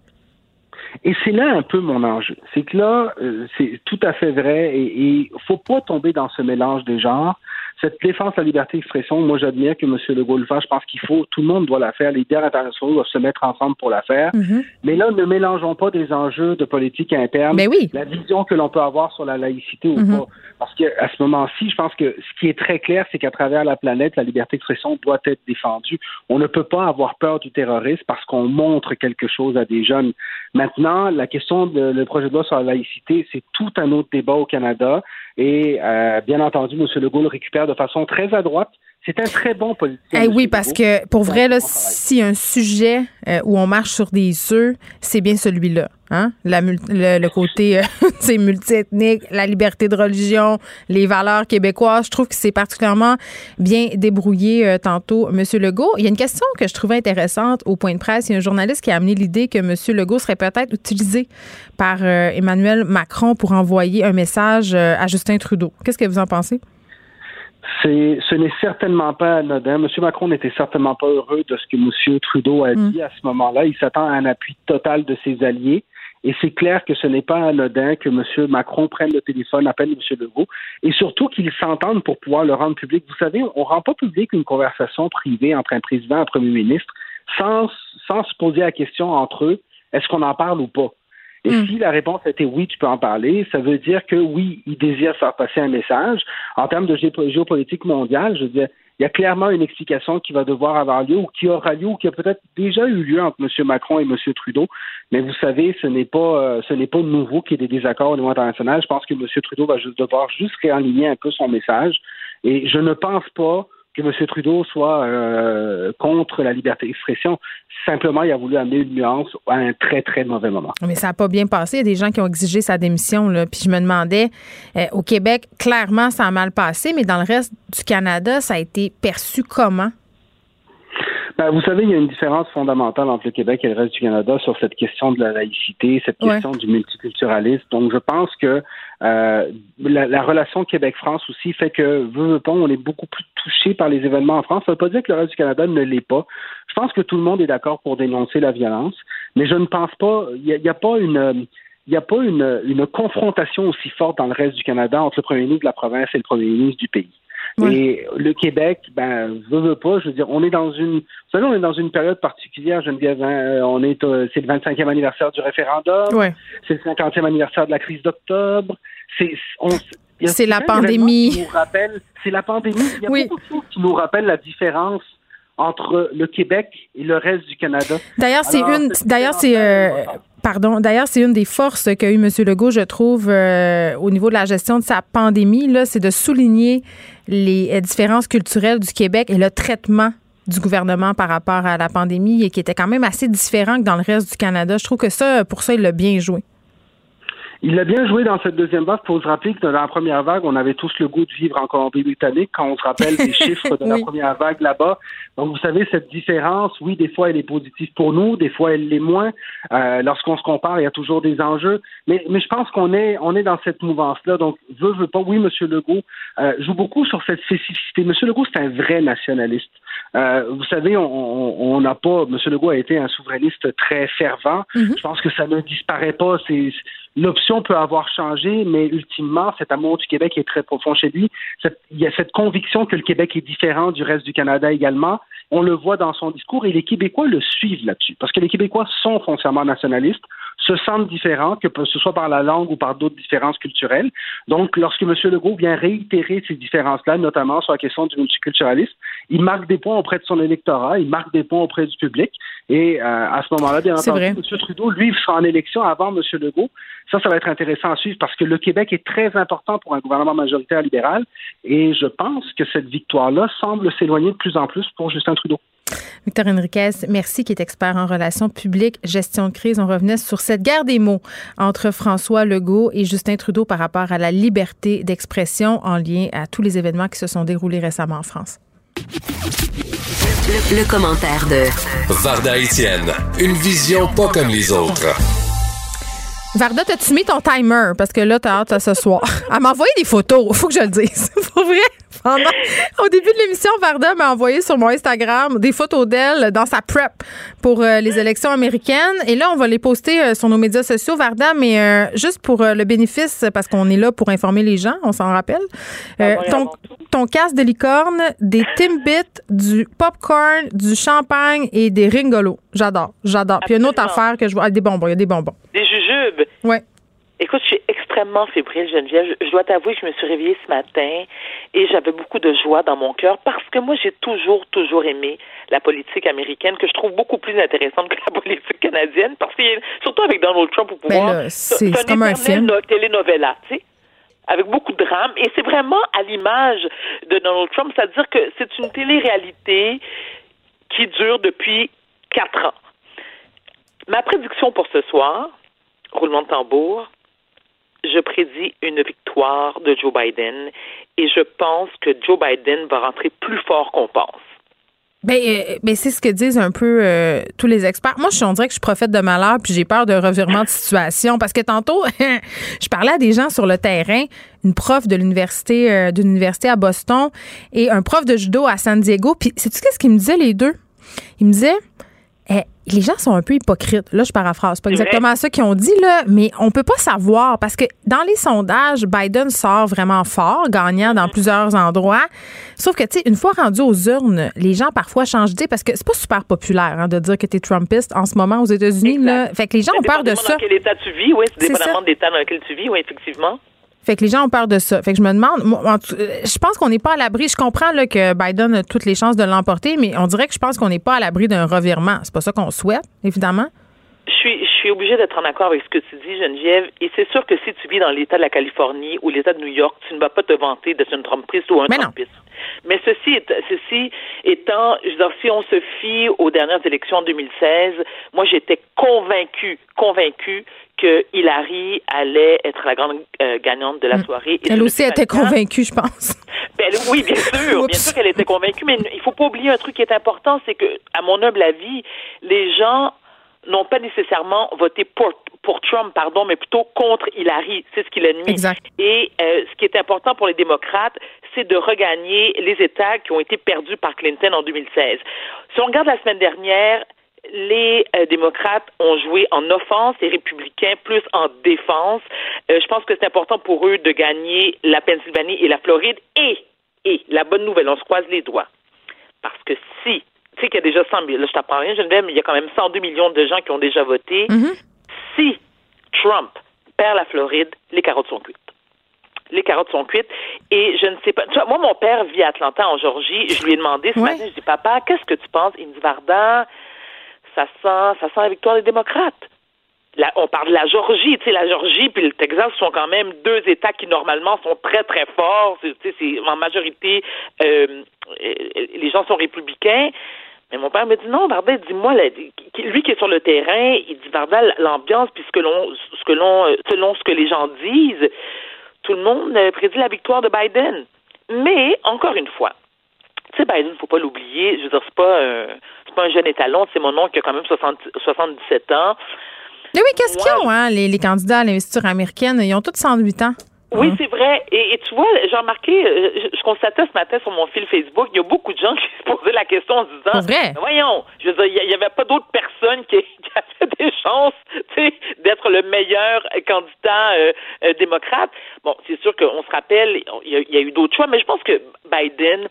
Et c'est là un peu mon enjeu. C'est que là, c'est tout à fait vrai et il faut pas tomber dans ce mélange des genres cette défense de la liberté d'expression, moi j'admire que M. Legault le fasse. Je pense qu'il faut, tout le monde doit la faire. Les leaders internationaux doivent se mettre ensemble pour la faire. Mhm. Mais là, ne mélangeons pas des enjeux de politique interne. Mais oui. La vision que l'on peut avoir sur la laïcité ou Mhm. pas. Parce qu'à ce moment-ci, je pense que ce qui est très clair, c'est qu'à travers la planète, la liberté d'expression doit être défendue. On ne peut pas avoir peur du terrorisme parce qu'on montre quelque chose à des jeunes. Maintenant, la question de le projet de loi sur la laïcité, c'est tout un autre débat au Canada. Et euh, bien entendu, M. Legault le récupère de façon très à droite. C'est un très bon politicien. Eh oui, parce Legault. que pour vrai, là, a un sujet euh, où on marche sur des œufs, c'est bien celui-là. Hein? La le, le côté euh, multiethnique, la liberté de religion, les valeurs québécoises. Je trouve que c'est particulièrement bien débrouillé euh, tantôt, M. Legault. Il y a une question que je trouvais intéressante au point de presse. Il y a un journaliste qui a amené l'idée que M. Legault serait peut-être utilisé par euh, Emmanuel Macron pour envoyer un message à Justin Trudeau. Qu'est-ce que vous en pensez? C'est, ce n'est certainement pas anodin. M. Macron n'était certainement pas heureux de ce que M. Trudeau a Mm. dit à ce moment-là. Il s'attend à un appui total de ses alliés. Et c'est clair que ce n'est pas anodin que M. Macron prenne le téléphone, appelle M. Legault, et surtout qu'ils s'entendent pour pouvoir le rendre public. Vous savez, on ne rend pas public une conversation privée entre un président et un premier ministre sans, sans se poser la question entre eux, est-ce qu'on en parle ou pas? Et si la réponse était oui, tu peux en parler, ça veut dire que oui, il désire faire passer un message. En termes de géo- géopolitique mondiale, je veux dire, il y a clairement une explication qui va devoir avoir lieu ou qui aura lieu ou qui a peut-être déjà eu lieu entre M. Macron et M. Trudeau. Mais vous savez, ce n'est pas euh, ce n'est pas nouveau qu'il y ait des désaccords au niveau international. Je pense que M. Trudeau va juste devoir juste réaligner un peu son message. Et je ne pense pas que M. Trudeau soit euh, contre la liberté d'expression. Simplement, il a voulu amener une nuance à un très, très mauvais moment. Mais ça n'a pas bien passé. Il y a des gens qui ont exigé sa démission. Là. Puis je me demandais, euh, au Québec, clairement, ça a mal passé, mais dans le reste du Canada, ça a été perçu comment? Ben, vous savez, il y a une différence fondamentale entre le Québec et le reste du Canada sur cette question de la laïcité, cette Ouais. question du multiculturalisme. Donc, je pense que euh, la, la relation Québec-France aussi fait que, veut, veut pas, on est beaucoup plus touché par les événements en France. Ça ne veut pas dire que le reste du Canada ne l'est pas. Je pense que tout le monde est d'accord pour dénoncer la violence, mais je ne pense pas, il n'y a, a pas une... il n'y a pas une, une confrontation aussi forte dans le reste du Canada entre le premier ministre de la province et le premier ministre du pays. Et le Québec, ben, veut, veut pas, je veux dire, on est dans une, vous savez, on est dans une période particulière, Geneviève, hein, euh, on est, euh, c'est le 25e anniversaire du référendum, Ouais. c'est le 50e anniversaire de la crise d'octobre, c'est, on- C'est la pandémie. qui nous rappellent- C'est la pandémie. Il y a beaucoup de choses qui nous rappellent la différence entre le Québec et le reste du Canada. D'ailleurs, c'est une. D'ailleurs, c'est. euh, pardon. D'ailleurs, c'est une des forces qu'a eu M. Legault, je trouve, euh, au niveau de la gestion de sa pandémie, là, c'est de souligner les euh, différences culturelles du Québec et le traitement du gouvernement par rapport à la pandémie et qui était quand même assez différent que dans le reste du Canada. Je trouve que ça, pour ça, il l'a bien joué. Il a bien joué dans cette deuxième vague. Il faut se rappeler que dans la première vague, on avait tous le goût de vivre en Colombie-Britannique quand on se rappelle des chiffres de la Oui. première vague là-bas. Donc, vous savez, cette différence, oui, des fois, elle est positive pour nous, des fois, elle l'est moins. Euh, Lorsqu'on se compare, il y a toujours des enjeux. Mais, mais je pense qu'on est, on est dans cette mouvance-là. Donc, veut, veut pas. Oui, M. Legault euh, joue beaucoup sur cette spécificité. M. Legault, c'est un vrai nationaliste. Euh, vous savez, on on- on n'a pas. M. Legault a été un souverainiste très fervent. Je pense que ça ne disparaît pas. C'est l'option peut avoir changé, mais ultimement, cet amour du Québec est très profond chez lui. Cette- il y a cette conviction que le Québec est différent du reste du Canada également. On le voit dans son discours et les Québécois le suivent là-dessus, parce que les Québécois sont foncièrement nationalistes, se sentent différents, que ce soit par la langue ou par d'autres différences culturelles. Donc, lorsque M. Legault vient réitérer ces différences-là, notamment sur la question du multiculturalisme, il marque des points auprès de son électorat, il marque des points auprès du public. Et euh, à ce moment-là, bien entendu, vrai. M. Trudeau, lui, sera en élection avant M. Legault. Ça, ça va être intéressant à suivre parce que le Québec est très important pour un gouvernement majoritaire libéral. Et je pense que cette victoire-là semble s'éloigner de plus en plus pour Justin Trudeau. Victor Enriquez, merci, qui est expert en relations publiques, gestion de crise. On revenait sur cette guerre des mots entre François Legault et Justin Trudeau par rapport à la liberté d'expression en lien à tous les événements qui se sont déroulés récemment en France. Le, commentaire de Varda Etienne, une vision pas comme les autres. Varda, t'as-tu mis ton timer? Parce que là, t'as hâte à ce soir. Elle m'a envoyé des photos, faut que je le dise. Pour vrai? au début de l'émission, Varda m'a envoyé sur mon Instagram des photos d'elle dans sa prep pour euh, les élections américaines. Et là, on va les poster euh, sur nos médias sociaux, Varda, mais euh, juste pour le bénéfice, parce qu'on est là pour informer les gens, on s'en rappelle. Ah ton, ton casque de licorne, des Timbits, du popcorn, du champagne et des ringolos. J'adore, j'adore. Puis une autre affaire que je vois, ah, des bonbons, il y a des bonbons. Des Ouais. Écoute, je suis extrêmement fébrile, Geneviève. Je, dois t'avouer que je me suis réveillée ce matin et j'avais beaucoup de joie dans mon cœur parce que moi, j'ai toujours, toujours aimé la politique américaine que je trouve beaucoup plus intéressante que la politique canadienne parce que, surtout avec Donald Trump au pouvoir, ben c'est comme un film. télénovela, tu sais avec beaucoup de drame. Et c'est vraiment à l'image de Donald Trump, c'est-à-dire que c'est une télé-réalité qui dure depuis quatre ans. Ma prédiction pour ce soir, roulement de tambour, je prédis une victoire de Joe Biden et je pense que Joe Biden va rentrer plus fort qu'on pense. Ben, euh, ben, c'est ce que disent un peu euh, tous les experts. Moi, je, on dirait que je suis prophète de malheur, puis j'ai peur de revirement de situation. Parce que tantôt, je parlais à des gens sur le terrain, une prof de l'université euh, université à Boston et un prof de judo à San Diego. Puis, sais-tu qu'est-ce qu'ils me disaient les deux? Ils me disaient, eh, les gens sont un peu hypocrites. Là, je paraphrase. pas exactement ça qu'ils ont dit, là, mais on peut pas savoir parce que dans les sondages, Biden sort vraiment fort, gagnant dans plusieurs endroits. Sauf que, tu sais, une fois rendu aux urnes, les gens parfois changent d'idée parce que c'est pas super populaire hein, de dire que tu es Trumpiste en ce moment aux États-Unis. Fait que les gens ont peur de ça. Dans quel état tu vis, oui. C'est dépendamment de l'état dans lequel tu vis, oui, effectivement. Fait que les gens ont peur de ça. Fait que je me demande, je pense qu'on n'est pas à l'abri. Je comprends là, que Biden a toutes les chances de l'emporter, mais on dirait que je pense qu'on n'est pas à l'abri d'un revirement. C'est pas ça qu'on souhaite, évidemment. Je suis, je suis obligée d'être en accord avec ce que tu dis, Geneviève. Et c'est sûr que si tu vis dans l'État de la Californie ou l'État de New York, tu ne vas pas te vanter d'être une Trumpiste ou un mais Trumpiste. Mais ceci, est, ceci étant, je veux dire, si on se fie aux dernières élections en 2016, moi j'étais convaincue, convaincue que Hillary allait être la grande euh, gagnante de la mm. soirée. elle aussi était convaincue, je pense. Ben, oui, bien sûr, bien sûr qu'elle était convaincue, mais il faut pas oublier un truc qui est important, c'est que, à mon humble avis, les gens n'ont pas nécessairement voté pour, pour Trump, pardon, mais plutôt contre Hillary. C'est ce qui l'a nuit. Exact. Et euh, ce qui est important pour les démocrates, c'est de regagner les États qui ont été perdus par Clinton en 2016. Si on regarde la semaine dernière, les euh, démocrates ont joué en offense, les républicains plus en défense. Euh, je pense que c'est important pour eux de gagner la Pennsylvanie et la Floride. Et, et, la bonne nouvelle, on se croise les doigts. Parce que si, tu sais qu'il y a déjà 100 000, là je t'apprends rien, Geneviève, mais il y a quand même 102 millions de gens qui ont déjà voté. Mm-hmm. Si Trump perd la Floride, les carottes sont cuites les carottes sont cuites. Et je ne sais pas. Tu vois, moi, mon père vit à Atlanta, en Georgie. Je lui ai demandé ce matin, je dis, papa, qu'est-ce que tu penses? Il me dit, Varda, ça sent, ça sent la victoire des démocrates. on parle de la Georgie, tu sais, la Georgie puis le Texas sont quand même deux États qui normalement sont très très forts. C'est en majorité euh, les gens sont républicains. Mais mon père me dit non, Varda, dis-moi, lui qui est sur le terrain, il dit Varda, l'ambiance, puis ce que l'on, euh, selon ce que les gens disent, tout le monde euh, prédit la victoire de Biden. Mais encore une fois, tu sais, Biden, faut pas l'oublier. Je veux dire, c'est pas, euh, pas un jeune étalon. C'est mon oncle qui a quand même 60, 77 ans. Mais oui, qu'est-ce qu'ils ont, hein, les, les, candidats à l'investiture américaine? Ils ont tous 108 ans. Oui, c'est vrai. Et, tu vois, j'ai remarqué, euh, je, constatais ce matin sur mon fil Facebook, il y a beaucoup de gens qui se posaient la question en se disant vrai? Voyons, je veux dire, il n'y avait pas d'autres personnes qui, qui, avaient des chances d'être le meilleur candidat euh, démocrate. Bon, c'est sûr qu'on se rappelle, il y, a, il y a eu d'autres choix, mais je pense que Biden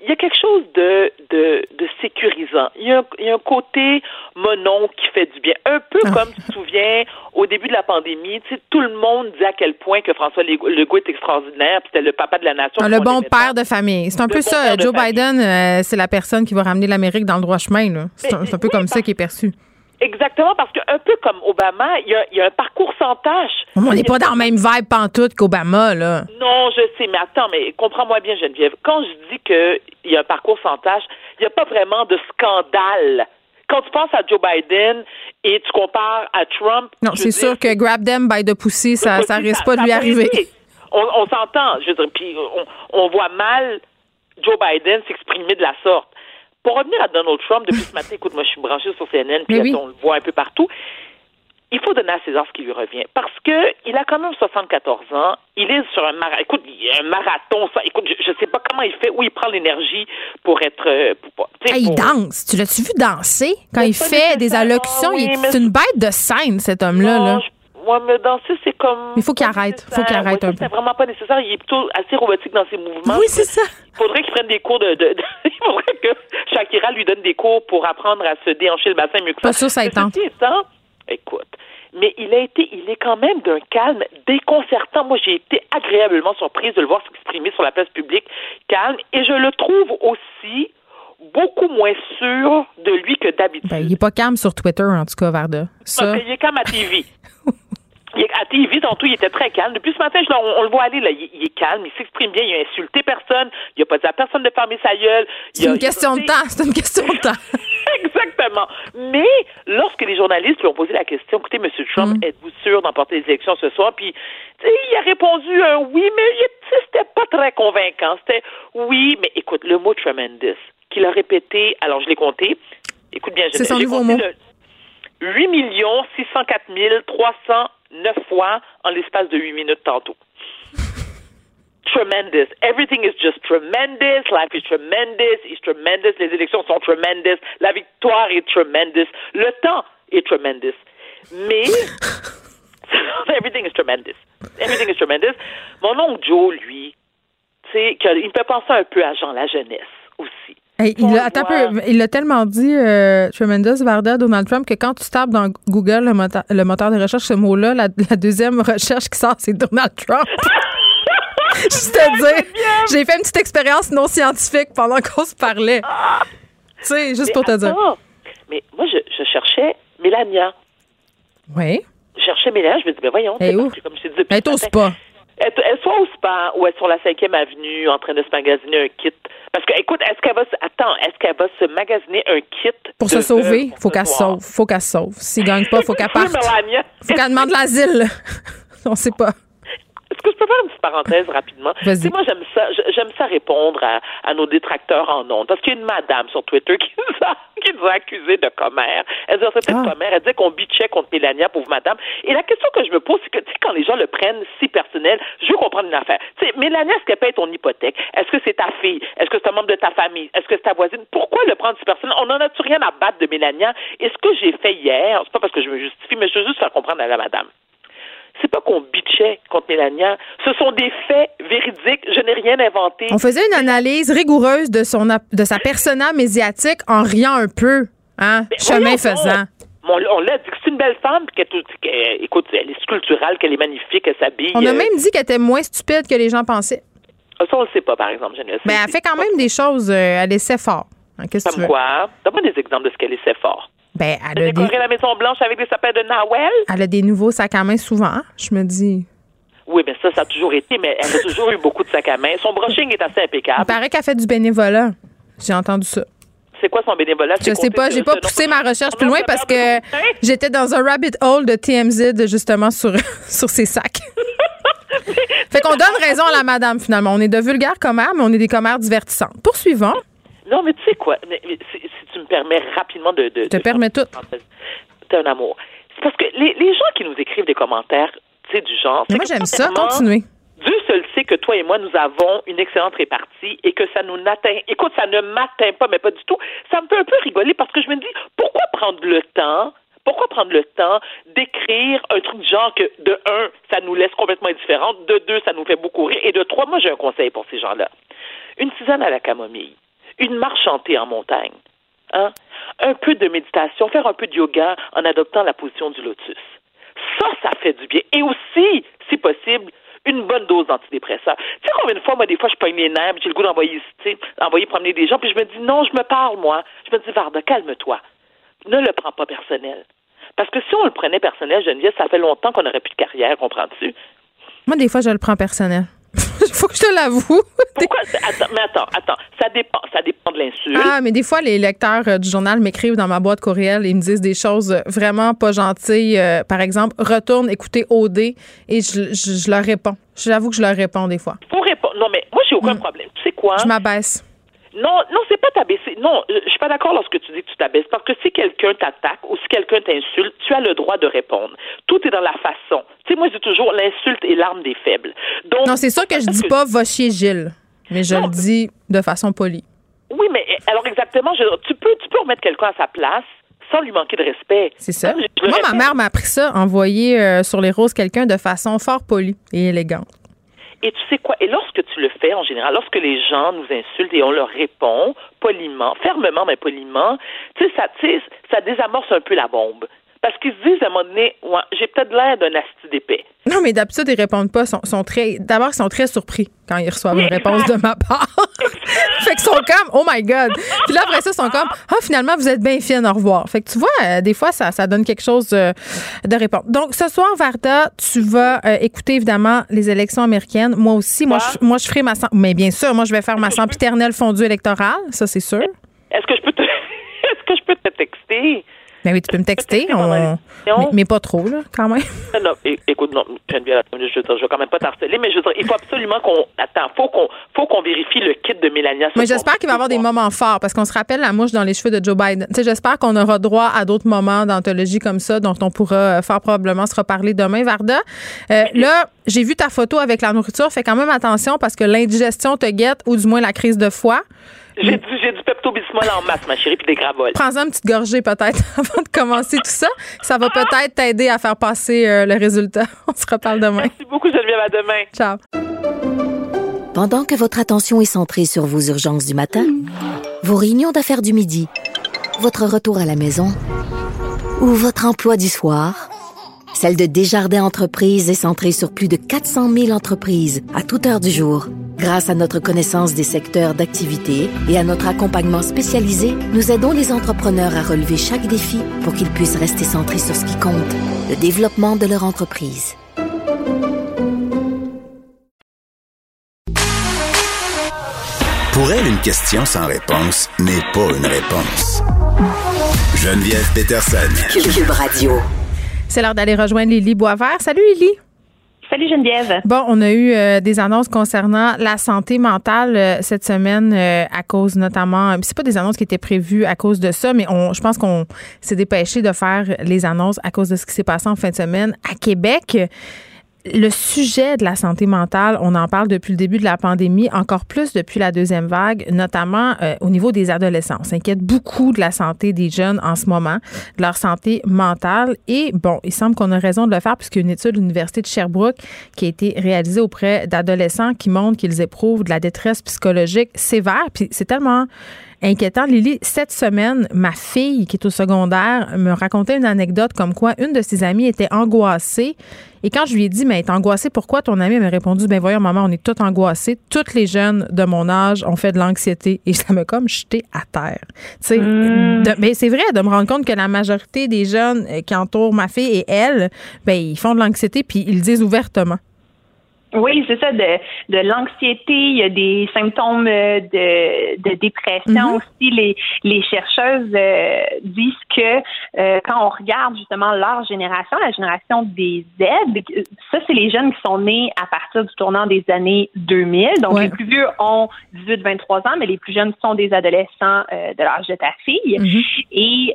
il y a quelque chose de, de, de sécurisant. Il y, a un, il y, a un, côté monon qui fait du bien. Un peu ah. comme tu te souviens, au début de la pandémie, tu sais, tout le monde dit à quel point que François Legault est extraordinaire, puis c'était le papa de la nation. Ah, le bon père de famille. C'est un peu ça. Joe Biden, euh, c'est la personne qui va ramener l'Amérique dans le droit chemin. C'est un, peu comme ça qui est perçu. Exactement, parce qu'un peu comme Obama, il y a, y a, un parcours sans tâche. On n'est pas dans le même vibe pantoute qu'Obama, là. Non, je sais, mais attends, mais comprends-moi bien, Geneviève. Quand je dis qu'il y a un parcours sans tâche, il n'y a pas vraiment de scandale. Quand tu penses à Joe Biden et tu compares à Trump. Non, c'est sûr que grab them by the pussy, ça, ça risque pas de lui arriver. On, on s'entend, je veux dire, puis on, on voit mal Joe Biden s'exprimer de la sorte. Pour revenir à Donald Trump, depuis ce matin, écoute, moi, je suis branchée sur CNN, puis on le voit un peu partout il faut donner à César ce qui lui revient. Parce que il a quand même 74 ans. Il est sur un marathon. Écoute, un marathon. Ça, écoute, je ne sais pas comment il fait, où il prend l'énergie pour être. Euh, il danse. Tu l'as-tu vu danser? Quand il fait des allocutions? c'est une bête de scène, cet homme-là. Là. Ouais, mais danser, c'est comme. Il faut qu'il arrête. Il faut qu'il arrête un peu. C'est vraiment pas nécessaire. Il est plutôt assez robotique dans ses mouvements. Oui, c'est ça. Il faudrait qu'il prenne des cours de. de, il faudrait que Shakira lui donne des cours pour apprendre à se déhancher le bassin mieux que ça. Pas sûr, ça étend. Écoute, mais il a été, il est quand même d'un calme déconcertant. Moi, j'ai été agréablement surprise de le voir s'exprimer sur la place publique calme, et je le trouve aussi beaucoup moins sûr de lui que d'habitude. Ben, il n'est pas calme sur Twitter, en tout cas, Varda. Ça... il est calme à TV. Il, à TV, tantôt, il était très calme. Depuis ce matin, on, le voit aller, là. Il, est calme, il s'exprime bien, il a insulté personne, il n'a pas dit à personne de fermer sa gueule. C'est une question de temps, c'est une question de temps. Exactement. Mais lorsque les journalistes lui ont posé la question, écoutez, M. Trump, mm. êtes-vous sûr d'emporter les élections ce soir? Puis, il a répondu un oui, mais c'était pas très convaincant. C'était oui, mais écoute, le mot tremendous, qu'il a répété, alors je l'ai compté. Écoute bien, C'est son nouveau mot. 8 604 309 fois en l'espace de 8 minutes tantôt tremendous. Everything is just tremendous. Life is tremendous. It's tremendous. Les élections sont tremendous. La victoire est tremendous. Le temps est tremendous. Mais everything is tremendous. Everything is tremendous. Mon oncle Joe, lui, il fait penser un peu à Jean la jeunesse aussi. Il, a, peu, il a tellement dit, euh, Tremendous, Varda, Donald Trump, que quand tu tapes dans Google, le moteur, le moteur de recherche, ce mot-là, la, la, deuxième recherche qui sort, c'est Donald Trump. Juste à dire, j'ai fait une petite expérience non scientifique pendant qu'on se parlait. Tu sais, juste pour te dire. Mais moi, je, cherchais Mélania. Oui. Je cherchais Mélania, je me dis, ben voyons. Elle où? Comme je Elle est au spa. Elle, elle, soit au spa ou elle est sur la 5e avenue en train de se magasiner un kit. Parce que, écoute, est-ce qu'elle va se, attends, est-ce qu'elle va se magasiner un kit? Pour se sauver, faut qu'elle se sauve. Faut qu'elle se sauve. S'il gagne pas, faut qu'elle parte. Faut qu'elle demande l'asile. On sait pas. Que je peux faire une petite parenthèse rapidement? Moi, j'aime ça, j'aime ça répondre à, nos détracteurs en ondes. Parce qu'il y a une madame sur Twitter qui nous a, qui nous a accusés de commère. Elle dit, c'était ah. commère. Elle dit qu'on bitchait contre Mélania, pauvre madame. Et la question que je me pose, c'est que, tu sais, quand les gens le prennent si personnel, je veux comprendre une affaire. Tu sais, Mélania, est-ce qu'elle paye ton hypothèque? Est-ce que c'est ta fille? Est-ce que c'est un membre de ta famille? Est-ce que c'est ta voisine? Pourquoi le prendre si personnel? On en a-tu rien à battre de Mélania? Et ce que j'ai fait hier, c'est pas parce que je me justifie, mais je veux juste faire comprendre à la madame c'est pas qu'on bitchait contre Mélania. Ce sont des faits véridiques. Je n'ai rien inventé. On faisait une analyse rigoureuse de son de sa persona médiatique en riant un peu, hein, chemin faisant. On, l'a dit que c'est une belle femme, qu'elle, écoute, elle est sculpturale, qu'elle est magnifique, qu'elle s'habille. On a euh, même dit qu'elle était moins stupide que les gens pensaient. Ah, ça, on le sait pas, par exemple. Sais Mais elle fait quand même des choses, euh, elle essaie fort. Hein, qu'est-ce que tu veux? quoi? Donne-moi des exemples de ce qu'elle essaie fort. Ben, elle a décorer la Maison Blanche avec des sapins de Noël. Elle a des nouveaux sacs à main souvent, je me dis. Oui, mais ça, ça a toujours été, mais elle a toujours eu beaucoup de sacs à main. Son brushing est assez impeccable. Il paraît qu'elle fait du bénévolat. J'ai entendu ça. C'est quoi son bénévolat? Je sais pas, j'ai pas poussé ma recherche plus loin parce que j'étais dans un rabbit hole de TMZ justement sur, sur ses sacs. fait qu'on donne raison à la madame finalement. On est de vulgaires commères, mais on est des commères divertissantes. Poursuivons. Non, mais tu sais quoi? si tu me permets rapidement de. de te permets tout. T'es un amour. C'est parce que les, les, gens qui nous écrivent des commentaires, tu sais, du genre. moi, j'aime ça. Continuez. Dieu seul sait que toi et moi, nous avons une excellente répartie et que ça nous n'atteint. Écoute, ça ne m'atteint pas, mais pas du tout. Ça me fait un peu rigoler parce que je me dis, pourquoi prendre le temps pourquoi prendre le temps d'écrire un truc du genre que, de un, ça nous laisse complètement indifférents, de deux, ça nous fait beaucoup rire, et de trois, moi, j'ai un conseil pour ces gens-là. Une tisane à la camomille une marche chantée en montagne, hein? un peu de méditation, faire un peu de yoga en adoptant la position du lotus. Ça, ça fait du bien. Et aussi, si possible, une bonne dose d'antidépresseurs. Tu sais combien de fois, moi, des fois, je pogne les nerfs, j'ai le goût d'envoyer, d'envoyer promener des gens, puis je me dis, non, je me parle, moi. Je me dis, Varda, calme-toi. Ne le prends pas personnel. Parce que si on le prenait personnel, Geneviève, ça fait longtemps qu'on n'aurait plus de carrière, comprends-tu? Moi, des fois, je le prends personnel. Faut que je te l'avoue. Pourquoi? Attends, mais attends, attends. Ça dépend, ça dépend de l'insulte. Ah, mais des fois, les lecteurs euh, du journal m'écrivent dans ma boîte courriel et me disent des choses vraiment pas gentilles. Euh, par exemple, retourne écouter OD et je, je, leur réponds. J'avoue que je leur réponds des fois. Pour répondre. Non, mais moi, j'ai aucun problème. Tu sais quoi? Je m'abaisse. Non, non, c'est pas t'abaisser. Non, je suis pas d'accord lorsque tu dis que tu t'abaisses. Parce que si quelqu'un t'attaque ou si quelqu'un t'insulte, tu as le droit de répondre. Tout est dans la façon. Tu sais, moi, je dis toujours l'insulte est l'arme des faibles. Donc, non, c'est sûr que je dis pas va chier Gilles, mais je le dis de façon polie. Oui, mais alors exactement, tu peux, tu peux remettre quelqu'un à sa place sans lui manquer de respect. C'est ça. Moi, ma mère m'a appris ça, envoyer euh, sur les roses quelqu'un de façon fort polie et élégante. Et tu sais quoi? Et lorsque tu le fais, en général, lorsque les gens nous insultent et on leur répond poliment, fermement, mais poliment, tu sais, ça, ça désamorce un peu la bombe. Parce qu'ils se disent à un moment donné, ouais, j'ai peut-être l'air d'un asti d'épée. Non, mais d'habitude, ils répondent pas. Sont, sont très, d'abord, ils sont très surpris quand ils reçoivent une réponse de ma part. fait qu'ils sont comme, oh my God. Puis là, après ça, ils sont comme, ah, finalement, vous êtes bien fine, au revoir. Fait que tu vois, euh, des fois, ça, ça donne quelque chose euh, de répondre. Donc, ce soir, Varda, tu vas euh, écouter évidemment les élections américaines. Moi aussi, moi, je, moi, je ferai ma. Mais bien sûr, moi, je vais faire ma sempiternelle fondue électorale. Ça, c'est sûr. Est-ce que je peux te. Est-ce que je peux te texter? Ben oui, tu peux me texter, mais, pas trop, là, quand même. Non, écoute, non, Geneviève, je ne vais quand même pas t'harceler, mais je veux dire, il faut absolument qu'on. Attends, faut qu'on faut qu'on vérifie le kit de Mélania. Mais j'espère qu'il va y avoir des moments forts, parce qu'on se rappelle la mouche dans les cheveux de Joe Biden. Tu sais, j'espère qu'on aura droit à d'autres moments d'anthologie comme ça, dont on pourra euh, fort probablement se reparler demain, Varda. Euh, là, j'ai vu ta photo avec la nourriture, fais quand même attention parce que l'indigestion te guette, ou du moins la crise de foie. J'ai du, j'ai du En masse, ma chérie, puis des gravoles. Prends-en une petite gorgée peut-être avant de commencer tout ça. Ça va peut-être t'aider à faire passer euh, le résultat. On se reparle demain. Merci beaucoup, Geneviève. À demain. Ciao. Pendant que votre attention est centrée sur vos urgences du matin, vos réunions d'affaires du midi, votre retour à la maison ou votre emploi du soir, celle de Desjardins Entreprises est centrée sur plus de 400 000 entreprises à toute heure du jour. Grâce à notre connaissance des secteurs d'activité et à notre accompagnement spécialisé, nous aidons les entrepreneurs à relever chaque défi pour qu'ils puissent rester centrés sur ce qui compte, le développement de leur entreprise. Pour elle, une question sans réponse n'est pas une réponse. Geneviève Peterson. Cube Radio. C'est l'heure d'aller rejoindre Lily Boisvert. Salut Lily. Geneviève. Bon, on a eu euh, des annonces concernant la santé mentale euh, cette semaine euh, à cause notamment, c'est pas des annonces qui étaient prévues à cause de ça, mais on, je pense qu'on s'est dépêché de faire les annonces à cause de ce qui s'est passé en fin de semaine à Québec le sujet de la santé mentale, on en parle depuis le début de la pandémie, encore plus depuis la deuxième vague, notamment euh, au niveau des adolescents. On s'inquiète beaucoup de la santé des jeunes en ce moment, de leur santé mentale. Et bon, il semble qu'on a raison de le faire puisqu'il y a une étude de l'Université de Sherbrooke qui a été réalisée auprès d'adolescents qui montrent qu'ils éprouvent de la détresse psychologique sévère. Puis c'est tellement inquiétant. Lily, cette semaine, ma fille qui est au secondaire me racontait une anecdote comme quoi une de ses amies était angoissée. Et quand je lui ai dit, mais est angoissée, pourquoi ton amie m'a répondu, ben voyons, maman, on est toutes angoissées. Toutes les jeunes de mon âge ont fait de l'anxiété. Et ça m'a comme jeté à terre. Tu hmm. mais c'est vrai de me rendre compte que la majorité des jeunes euh, qui entourent ma fille et elle, ben ils font de l'anxiété puis ils le disent ouvertement. Oui, c'est ça, de, de l'anxiété, il y a des symptômes euh, de, de dépression mhm. aussi. Les, les chercheuses euh, disent que euh, quand on regarde justement leur génération, la génération des Z, ça, c'est les jeunes qui sont nés à partir du tournant des années 2000. Donc, les plus vieux ont 18-23 ans, mais les plus jeunes sont des adolescents de l'âge de ta fille. Mhm. Et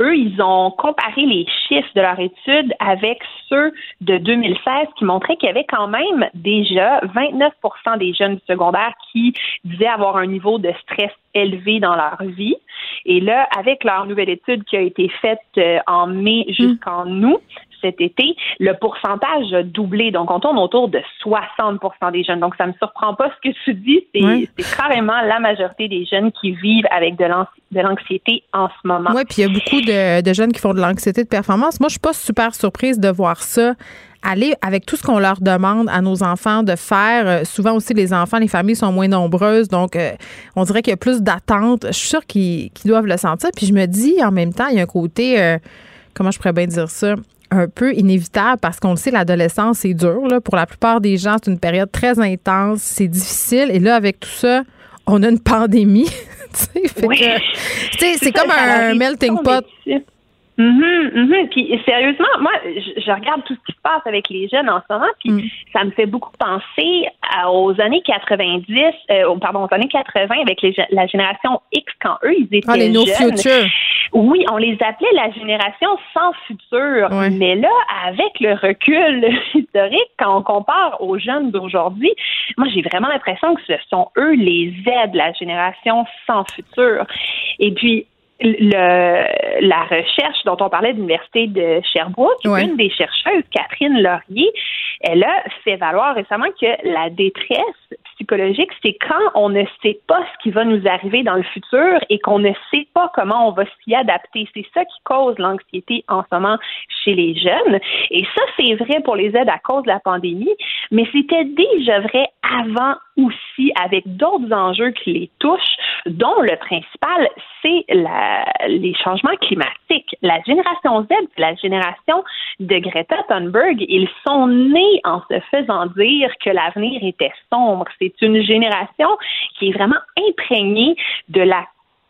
eux, ils ont comparé les chiffres de leur étude avec ceux de 2016 qui montraient qu'il y avait quand même déjà 29% des jeunes du secondaire qui disaient avoir un niveau de stress élevé dans leur vie. Et là, avec leur nouvelle étude qui a été faite euh, en mai jusqu'en août, cet été, le pourcentage a doublé. Donc, on tourne autour de 60% des jeunes. Donc, ça ne me surprend pas ce que tu dis. C'est carrément la majorité des jeunes qui vivent avec de l'anxiété en ce moment. Oui, puis il y a beaucoup de, jeunes qui font de l'anxiété de performance. Moi, je suis pas super surprise de voir ça aller avec tout ce qu'on leur demande à nos enfants de faire. Euh, souvent aussi, les enfants, les familles sont moins nombreuses, donc euh, on dirait qu'il y a plus d'attentes. Je suis sûre qu'ils doivent le sentir. Puis je me dis, en même temps, il y a un côté, euh, comment je pourrais bien dire ça, un peu inévitable parce qu'on le sait, l'adolescence, c'est dur. Là. Pour la plupart des gens, c'est une période très intense, c'est difficile. Et là, avec tout ça, on a une pandémie. c'est comme un melting pot. Mhm, mhm. Puis sérieusement, moi, je, regarde tout ce qui se passe avec les jeunes en ce moment, puis mm. ça me fait beaucoup penser aux années 90, euh, pardon, aux années 80 avec la génération X quand eux ils étaient ah, les jeunes. Future. Oui, on les appelait la génération sans futur. Mais là, avec le recul historique, quand on compare aux jeunes d'aujourd'hui, moi j'ai vraiment l'impression que ce sont eux les Z, la génération sans futur. Et puis le, la recherche dont on parlait de l'Université de Sherbrooke, une des chercheuses, Catherine Laurier, elle a fait valoir récemment que la détresse c'est quand on ne sait pas ce qui va nous arriver dans le futur et qu'on ne sait pas comment on va s'y adapter. C'est ça qui cause l'anxiété en ce moment chez les jeunes. Et ça, c'est vrai pour les aides à cause de la pandémie, mais c'était déjà vrai avant aussi avec d'autres enjeux qui les touchent, dont le principal, c'est les changements climatiques. La génération Z, la génération de Greta Thunberg, ils sont nés en se faisant dire que l'avenir était sombre. C'est une génération qui est vraiment imprégnée de la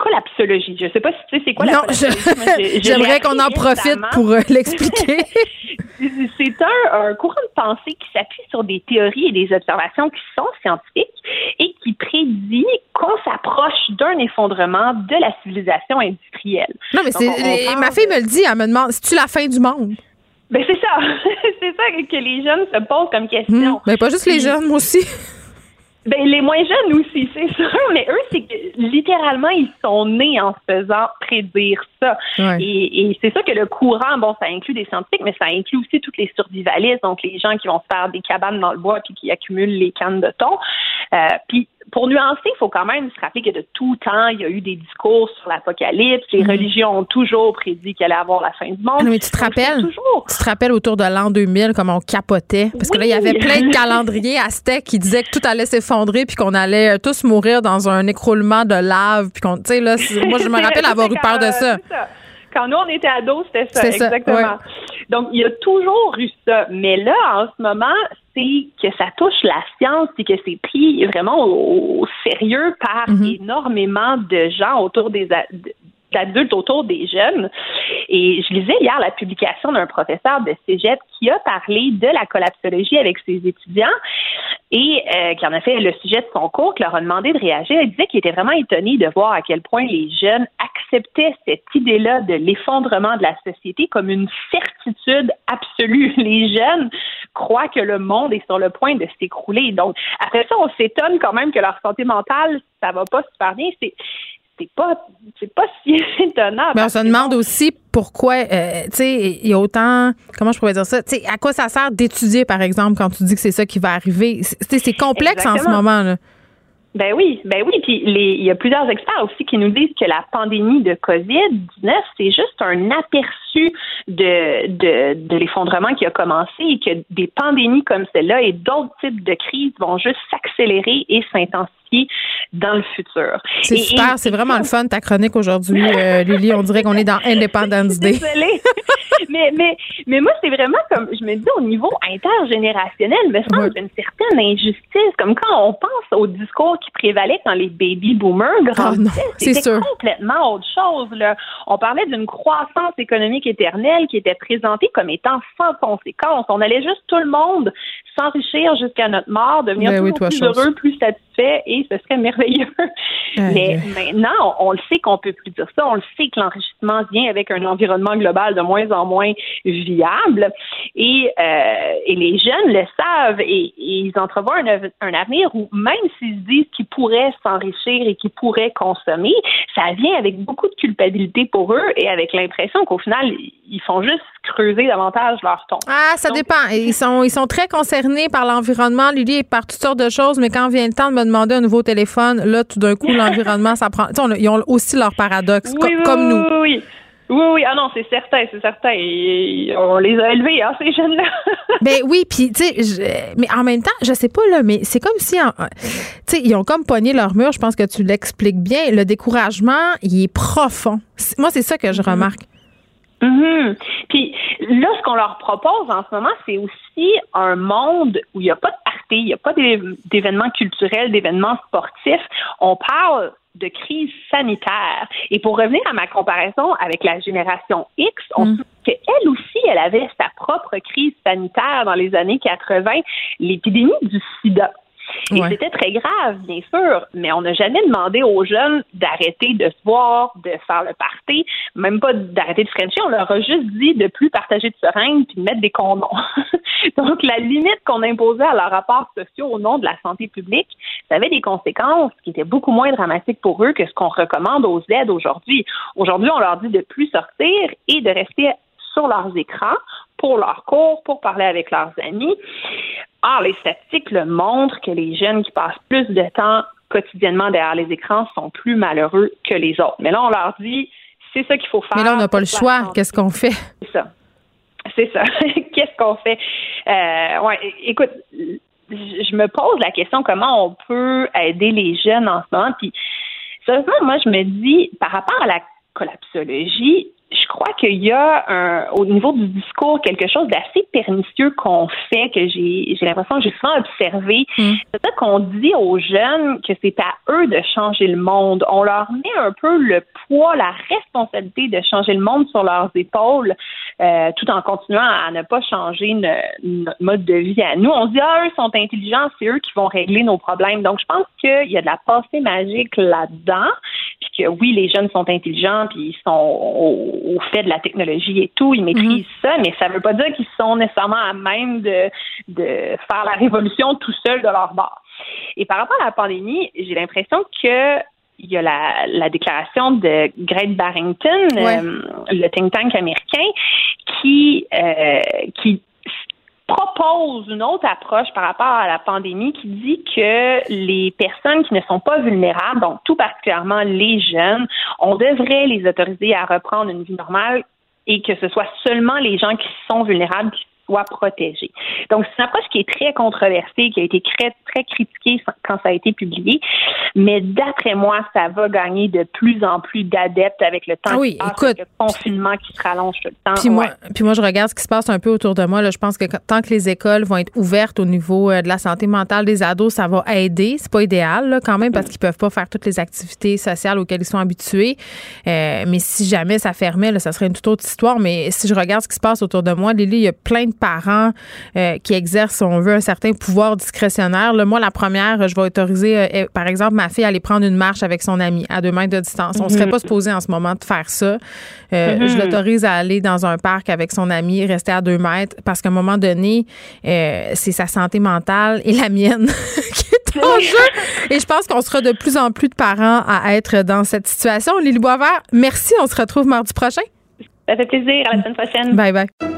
collapsologie. Je ne sais pas si tu sais c'est quoi la non, J'aimerais qu'on en profite pour euh, l'expliquer. c'est un, courant de pensée qui s'appuie sur des théories et des observations qui sont scientifiques et qui prédit qu'on s'approche d'un effondrement de la civilisation industrielle. Non, mais c'est ma fille me le dit, elle me demande, c'est-tu la fin du monde? Ben c'est ça. c'est ça que les jeunes se posent comme question. Hmm. Ben pas juste les jeunes, moi aussi. Ben, les moins jeunes aussi, c'est sûr, mais eux, c'est que littéralement, ils sont nés en se faisant prédire ça. Et, et c'est ça que le courant, bon, ça inclut des scientifiques, mais ça inclut aussi toutes les survivalistes, donc les gens qui vont se faire des cabanes dans le bois puis qui accumulent les cannes de thon. Euh, puis pour nuancer, il faut quand même se rappeler que de tout temps, il y a eu des discours sur l'apocalypse. Les mhm. religions ont toujours prédit qu'il allait avoir la fin du monde. mais tu te rappelles? Tu te rappelles autour de l'an 2000 comme on capotait? Parce que là, il y avait plein de calendriers aztèques qui disaient que tout allait s'effondrer puis qu'on allait euh, tous mourir dans un écroulement de lave. Puis qu'on, tu sais, là, moi, je me rappelle avoir eu peur de ça. Quand nous, on était ados, c'était ça, exactement. Donc, il y a toujours eu ça. Mais là, en ce moment, c'est que ça touche la science et que c'est pris vraiment au, sérieux par mhm. énormément de gens autour des d'adultes autour des jeunes. Et je lisais hier la publication d'un professeur de cégep qui a parlé de la collapsologie avec ses étudiants et euh, qui en a fait le sujet de son cours, qui leur a demandé de réagir. Il disait qu'il était vraiment étonné de voir à quel point les jeunes acceptaient cette idée-là de l'effondrement de la société comme une certitude absolue. Les jeunes croient que le monde est sur le point de s'écrouler. Donc, après ça, on s'étonne quand même que leur santé mentale, ça va pas super bien. C'est c'est pas c'est pas si étonnant. Mais on se demande aussi pourquoi euh, tu sais il y a autant comment je pourrais dire ça, tu sais à quoi ça sert d'étudier par exemple quand tu dis que c'est ça qui va arriver? C'est complexe en ce moment là. Ben oui, ben oui. Puis il y a plusieurs experts aussi qui nous disent que la pandémie de COVID-19, c'est juste un aperçu de, de, de l'effondrement qui a commencé et que des pandémies comme celle-là et d'autres types de crises vont juste s'accélérer et s'intensifier dans le futur. C'est super, c'est vraiment le fun ta chronique aujourd'hui, euh, Lily. On dirait qu'on est dans Independence Day. Désolée. mais, mais, mais moi, c'est vraiment comme, je me dis, au niveau intergénérationnel, me semble une certaine injustice. Comme quand on pense au discours qui prévalait quand les baby boomers ah, grandissaient, c'était complètement autre chose. Là. On parlait d'une croissance économique éternelle qui était présentée comme étant sans conséquence. On allait juste tout le monde s'enrichir jusqu'à notre mort, devenir ben plus heureux, plus satisfait et ce serait merveilleux. Mais maintenant, on, le sait qu'on peut plus dire ça. On le sait que l'enrichissement vient avec un environnement global de moins en moins viable. Et, euh, et les jeunes le savent et, ils entrevoient un, un, avenir où même s'ils disent qu'ils pourraient s'enrichir et qu'ils pourraient consommer, ça vient avec beaucoup de culpabilité pour eux et avec l'impression qu'au final, ils font juste creuser davantage leur ton. Ah, ça dépend. Ils sont, ils sont très concernés par l'environnement, Lily, et par toutes sortes de choses, mais quand vient le temps de me demander un nouveau téléphone, là, tout d'un coup, l'environnement, ça prend. ils ont aussi leur paradoxe, comme nous. Oui, oui. Oui, oui, ah non, c'est certain, c'est certain. on les a élevés, hein, ces jeunes-là. ben oui, puis, tu sais, mais en même temps, je sais pas, là, mais c'est comme si, tu sais, ils ont comme pogné leur mur, je pense que tu l'expliques bien. Le découragement, il est profond. Moi, c'est ça que je mm-hmm. remarque. Mhm. Puis là, ce qu'on leur propose en ce moment, c'est aussi un monde où il n'y a pas de il n'y a pas d'événements culturels, d'événements sportifs. On parle de crise sanitaire. Et pour revenir à ma comparaison avec la génération X, on mm. qu'elle aussi, elle avait sa propre crise sanitaire dans les années 80, l'épidémie du sida. Et c'était très grave, bien sûr, mais on n'a jamais demandé aux jeunes d'arrêter de se voir, de faire le party, même pas d'arrêter de frencher. On leur a juste dit de plus partager de seringues puis de mettre des condoms. Donc, la limite qu'on imposait à leurs rapports sociaux au nom de la santé publique, ça avait des conséquences qui étaient beaucoup moins dramatiques pour eux que ce qu'on recommande aux aides aujourd'hui. Aujourd'hui, on leur dit de plus sortir et de rester sur leurs écrans pour leurs cours, pour parler avec leurs amis. Or, les statistiques le montrent que les jeunes qui passent plus de temps quotidiennement derrière les écrans sont plus malheureux que les autres. Mais là, on leur dit, c'est ça qu'il faut faire. Mais là, on n'a pas le choix. Qu'est-ce qu'on fait? C'est ça. C'est ça. Qu'est-ce qu'on fait? Euh, ouais, écoute, je me pose la question comment on peut aider les jeunes en ce moment? Puis, sérieusement, moi, je me dis, par rapport à la collapsologie, je crois qu'il y a un, au niveau du discours quelque chose d'assez pernicieux qu'on fait, que j'ai, j'ai l'impression que j'ai souvent observé. Mm. C'est ça qu'on dit aux jeunes que c'est à eux de changer le monde. On leur met un peu le poids, la responsabilité de changer le monde sur leurs épaules, euh, tout en continuant à ne pas changer notre mode de vie à nous. On dit, ah, eux sont intelligents, c'est eux qui vont régler nos problèmes. Donc, je pense qu'il y a de la pensée magique là-dedans, puis que oui, les jeunes sont intelligents, puis ils sont au au fait de la technologie et tout, ils maîtrisent mhm. ça, mais ça ne veut pas dire qu'ils sont nécessairement à même de, de faire la révolution tout seuls de leur bord. Et par rapport à la pandémie, j'ai l'impression que il y a la, déclaration de Greg Barrington, euh, le think tank américain, qui, euh, qui propose une autre approche par rapport à la pandémie qui dit que les personnes qui ne sont pas vulnérables, donc tout particulièrement les jeunes, on devrait les autoriser à reprendre une vie normale et que ce soit seulement les gens qui sont vulnérables qui soit protégé. Donc, c'est une approche qui est très controversée, qui a été très, très critiquée quand ça a été publié. Mais d'après moi, ça va gagner de plus en plus d'adeptes avec le temps oui, écoute, le confinement qui se rallonge tout le temps. Puis, moi, puis moi, je regarde ce qui se passe un peu autour de moi. Là, je pense que tant que les écoles vont être ouvertes au niveau euh, de la santé mentale des ados, ça va aider. C'est pas idéal là, quand même parce qu'ils peuvent pas faire toutes les activités sociales auxquelles ils sont habitués. Euh, mais si jamais ça fermait, là, ça serait une toute autre histoire. Mais si je regarde ce qui se passe autour de moi, Lily, il y a plein de parents euh, qui exercent, on veut, un certain pouvoir discrétionnaire. moi, la première, je vais autoriser, euh, par exemple, ma fille à aller prendre une marche avec son ami à deux mètres de distance. On ne serait mhm. pas supposé en ce moment de faire ça. Euh, mhm. Je l'autorise à aller dans un parc avec son ami, rester à deux mètres, parce qu'à un moment donné, c'est sa santé mentale et la mienne qui est en jeu. Et je pense qu'on sera de plus en plus de parents à être dans cette situation. Lily Boisvert, merci. On se retrouve mardi prochain. Ça fait plaisir. À la semaine prochaine. Bye bye.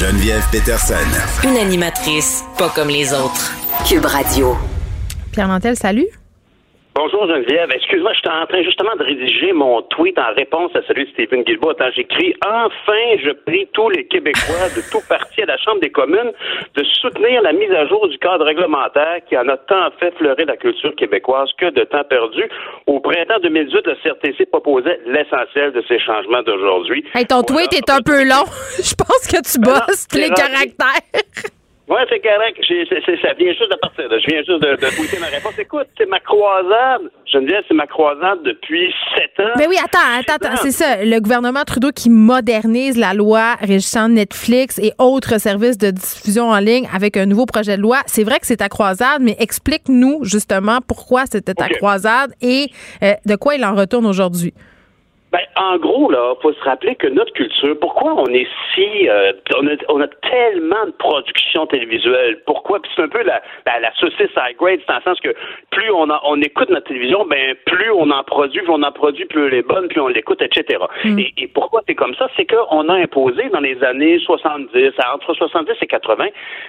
Geneviève Peterson. Une animatrice pas comme les autres. Cube Radio. Pierre Mantel, salut. Bonjour Geneviève. Excuse-moi, j'étais en train justement de rédiger mon tweet en réponse à celui de Stephen Guilbault. J'écris Enfin, je prie tous les Québécois de tout parti à la Chambre des communes de soutenir la mise à jour du cadre réglementaire qui en a tant fait fleurir la culture québécoise que de temps perdu. Au printemps 2018, le CRTC proposait l'essentiel de ces changements d'aujourd'hui. Hey, ton tweet est un peu long. je pense que tu bosses les caractères. Oui, c'est correct. ça vient juste de partir. Je viens juste de, de tweeter ma réponse. Écoute, c'est ma croisade. Je me disais, c'est ma croisade depuis sept ans. Mais oui, attends, attends, attends. C'est ça. Le gouvernement Trudeau qui modernise la loi régissant Netflix et autres services de diffusion en ligne avec un nouveau projet de loi. C'est vrai que c'est ta croisade, mais explique-nous justement pourquoi c'était ta croisade et euh, de quoi il en retourne aujourd'hui. Ben, en gros, là, faut se rappeler que notre culture, pourquoi on est si, euh, on, a, on, a, tellement de production télévisuelle? Pourquoi? Puis c'est un peu la, la, la saucisse high grade, c'est dans le sens que plus on, a, on écoute notre télévision, ben plus on en produit, plus on en produit, plus elle est bonne, plus on l'écoute, etc. Mm. Et, et, pourquoi c'est comme ça? C'est qu'on a imposé dans les années 70, entre 70 et 80,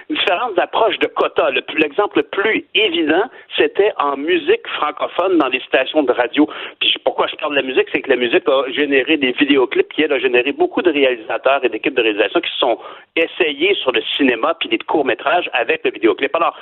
différentes approches de quotas. L'exemple le, plus évident, c'était en musique francophone dans les stations de radio. Puis pourquoi je parle de la musique, c'est que la musique a généré des vidéoclips, qui elle a généré beaucoup de réalisateurs et d'équipes de réalisation qui se sont essayés sur le cinéma puis des courts-métrages avec le vidéoclip. Alors,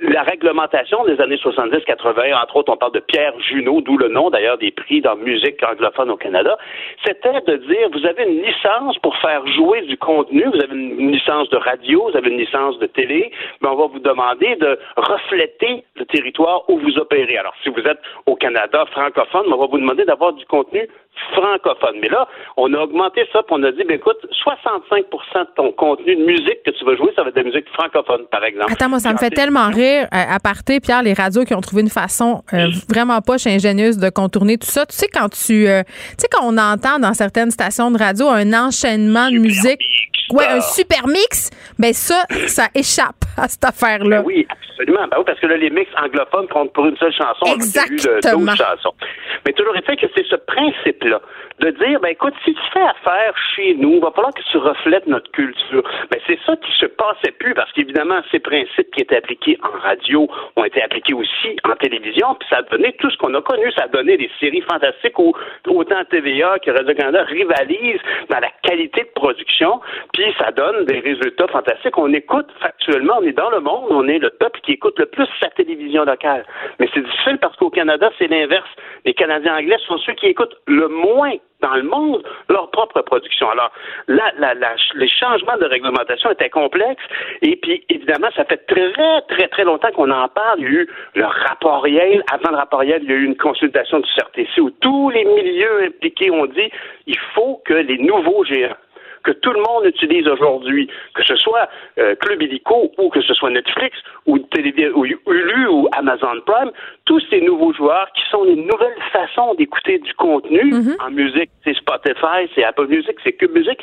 la réglementation des années 70-80, entre autres, on parle de Pierre Junot, d'où le nom d'ailleurs des prix dans musique anglophone au Canada, c'était de dire, vous avez une licence pour faire jouer du contenu, vous avez une licence de radio, vous avez une licence de télé, mais on va vous demander de refléter le territoire où vous opérez. Alors, si vous êtes au Canada francophone, on va vous demander d'avoir du contenu francophone. Mais là, on a augmenté ça, puis on a dit, ben écoute, 65% de ton contenu de musique que tu vas jouer, ça va être de la musique francophone, par exemple. Attends, moi, ça me fait tellement rire, à, partir, Pierre, les radios qui ont trouvé une façon euh, vraiment poche ingénieuse de contourner tout ça. Tu sais, quand tu, euh, tu sais, quand on entend dans certaines stations de radio un enchaînement de musique, ouais, un super mix, ben ça, ça échappe à cette affaire-là. Ben oui, absolument. Ben oui, parce que là, les mix anglophones comptent pour une seule chanson. Exactement. De chansons. Mais toujours est fait que c'est ce principe-là de dire, ben écoute, si tu fais affaire chez nous, il va falloir que tu reflètes notre culture. Ben c'est ça qui se passait plus, parce qu'évidemment, ces principes qui étaient appliqués en radio ont été appliqués aussi en télévision, puis ça donné tout ce qu'on a connu. Ça donné des séries fantastiques où autant TVA que Radio-Canada rivalisent dans la qualité de production, puis ça donne des résultats fantastiques. On écoute factuellement, on est dans le monde, on est le peuple qui écoute le plus sa télévision locale. Mais c'est difficile parce qu'au Canada, c'est l'inverse. Les Canadiens anglais sont ceux qui écoutent le moins dans le monde leur propre production. Alors, là, les changements de réglementation étaient complexes et puis, évidemment, ça fait très, très, très longtemps qu'on en parle. Il y a eu le rapport Yale. Avant le rapport Yale, il y a eu une consultation du CRTC où tous les milieux impliqués ont dit il faut que les nouveaux géants que tout le monde utilise aujourd'hui, que ce soit euh, Club Illico ou que ce soit Netflix ou, ou Hulu ou Amazon Prime, tous ces nouveaux joueurs qui sont les nouvelles façons d'écouter du contenu Mm-hmm. en musique, c'est Spotify, c'est Apple Music, c'est Cube Music,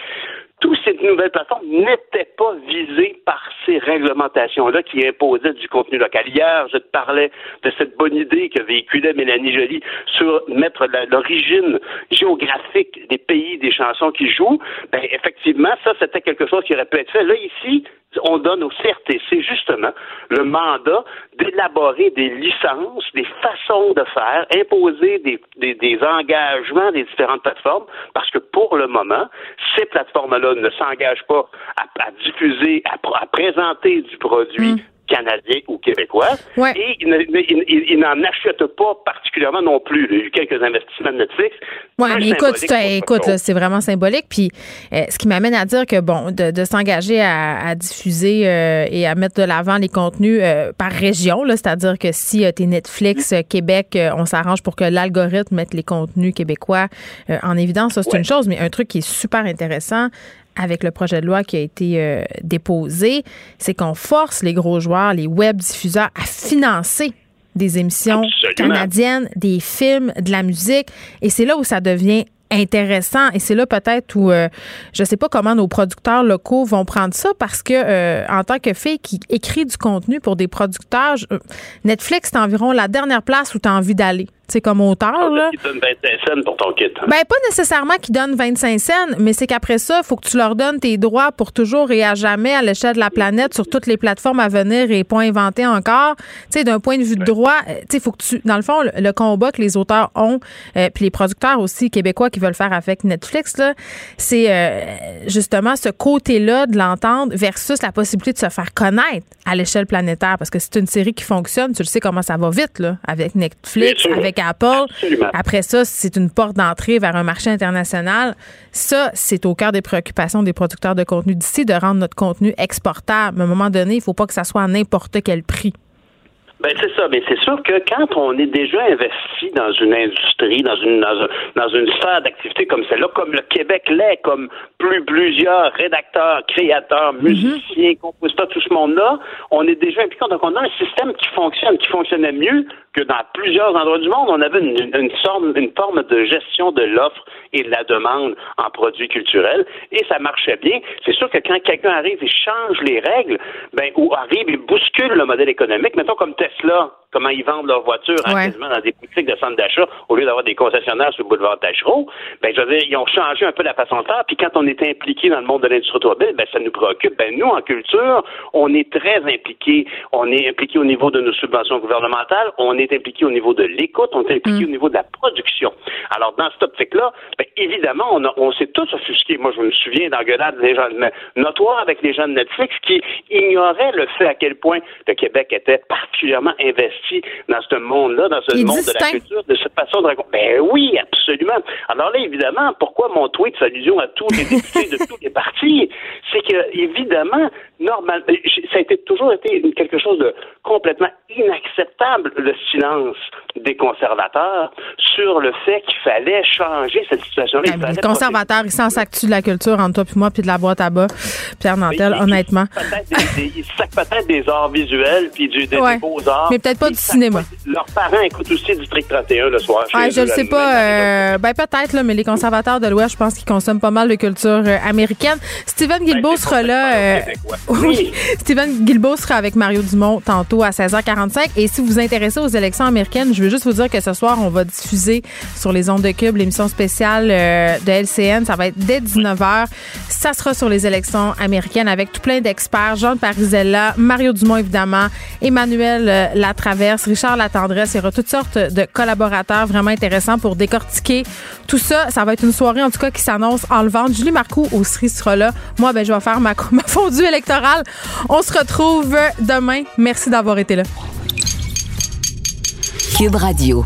toutes ces nouvelles plateformes n'étaient pas visées par ces réglementations-là qui imposaient du contenu local. Hier, je te parlais de cette bonne idée que véhiculait Mélanie Joly sur mettre l'origine géographique des pays des chansons qui jouent. Ben, effectivement, ça, c'était quelque chose qui aurait pu être fait. Là, ici, on donne au CRTC justement le mandat d'élaborer des licences, des façons de faire, imposer des, des, engagements des différentes plateformes, parce que pour le moment, ces plateformes-là ne s'engagent pas à, diffuser, à, à, présenter du produit. Canadien ou québécois. Ouais. Et ils il, il, n'en achètent pas particulièrement non plus. Il y a eu quelques investissements de Netflix. Oui, mais écoute, écoute c'est vraiment symbolique. Puis euh, ce qui m'amène à dire que, bon, de, de s'engager à, à, diffuser euh, et à mettre de l'avant les contenus euh, par région, c'est-à-dire que si tu es Netflix Québec, on s'arrange pour que l'algorithme mette les contenus québécois en évidence. Ça, c'est ouais. une chose, mais un truc qui est super intéressant, avec le projet de loi qui a été euh, déposé, c'est qu'on force les gros joueurs, les web diffuseurs à financer des émissions Absolument. canadiennes, des films, de la musique. Et c'est là où ça devient intéressant et c'est là peut-être où euh, je sais pas comment nos producteurs locaux vont prendre ça parce que euh, en tant que fille qui écrit du contenu pour des producteurs je, Netflix c'est environ la dernière place où tu as envie d'aller c'est comme auteur là. Qui donne 25 cents pour ton kit. Hein? Ben pas nécessairement qu'ils donnent 25 cents, mais c'est qu'après ça, il faut que tu leur donnes tes droits pour toujours et à jamais à l'échelle de la planète sur toutes les plateformes à venir et pas inventer encore. Tu sais d'un point de vue de droit, tu sais faut que tu dans le fond le, le combat que les auteurs ont euh, puis les producteurs aussi québécois qui veulent faire avec Netflix là, c'est euh, justement ce côté-là de l'entendre versus la possibilité de se faire connaître à l'échelle planétaire parce que c'est une série qui fonctionne, tu le sais comment ça va vite là avec Netflix, avec Apple. Absolument. Après ça, c'est une porte d'entrée vers un marché international. Ça, c'est au cœur des préoccupations des producteurs de contenu d'ici de rendre notre contenu exportable. À un moment donné, il ne faut pas que ça soit à n'importe quel prix. Ben c'est ça, mais c'est sûr que quand on est déjà investi dans une industrie, dans une dans, un, dans une sphère d'activité comme celle-là, comme le Québec l'est, comme plus plusieurs rédacteurs, créateurs, musiciens, mm -hmm. compositeurs, tout ce monde-là, on est déjà impliqué. Donc on a un système qui fonctionne, qui fonctionnait mieux que dans plusieurs endroits du monde, on avait une, une, sorte, une forme de gestion de l'offre et de la demande en produits culturels, et ça marchait bien. C'est sûr que quand quelqu'un arrive et change les règles, ben, ou arrive et bouscule le modèle économique, mettons comme Tesla, comment ils vendent leurs voitures hein, dans des boutiques de centres d'achat au lieu d'avoir des concessionnaires sur le boulevard Tachereau, ben, je veux dire, ils ont changé un peu la façon de faire, puis quand on est impliqué dans le monde de l'industrie automobile, ben, ça nous préoccupe. Ben, nous, en culture, on est très impliqués. On est impliqué au niveau de nos subventions gouvernementales, on est impliqué au niveau de l'écoute, on est impliqué mm. au niveau de la production. Alors, dans cette optique-là, ben, évidemment, on, on s'est tous offusqués. Moi, je me souviens d'engueulades des gens notoires avec les gens de Netflix qui ignoraient le fait à quel point le Québec était particulièrement investi dans ce monde-là, dans ce monde de la culture, de cette façon de raconter. Ben oui, absolument. Alors là, évidemment, pourquoi mon tweet fait allusion à tous les députés de tous les partis? C'est que, évidemment, normal, ça a été, toujours été quelque chose de complètement inacceptable, le silence des conservateurs sur le fait qu'il fallait changer cette situation-là. Ah, les conservateurs, ils s'en s'actuent de la culture entre toi et moi, puis de la boîte à bas, Pierre Nantel, honnêtement? Ils sacent peut-être des arts visuels, puis du, des, beaux-arts. Mais peut-être pas du cinéma. leurs parents écoutent aussi District 31 le soir. Ah, je ne sais pas. Euh, ben peut-être, là, mais les conservateurs de l'Ouest, je pense qu'ils consomment pas mal de culture euh, américaine. Steven ben, Guilbeault sera là. Euh, oui. Steven Guilbeault sera avec Mario Dumont tantôt à 16h45. Et si vous vous intéressez aux élections américaines, je veux juste vous dire que ce soir, on va diffuser sur les ondes de Cube l'émission spéciale de LCN. Ça va être dès 19h. Ça sera sur les élections américaines avec tout plein d'experts. Jean Parisella, Mario Dumont, évidemment, Emmanuel Latraverse, Richard Latendresse. Il y aura toutes sortes de collaborateurs vraiment intéressants pour décortiquer tout ça. Ça va être une soirée, en tout cas, qui s'annonce enlevante. Julie Marcoux aussi sera là. Moi, ben, je vais faire ma, ma fondue électorale. On se retrouve demain. Merci d'avoir été là. Cube Radio.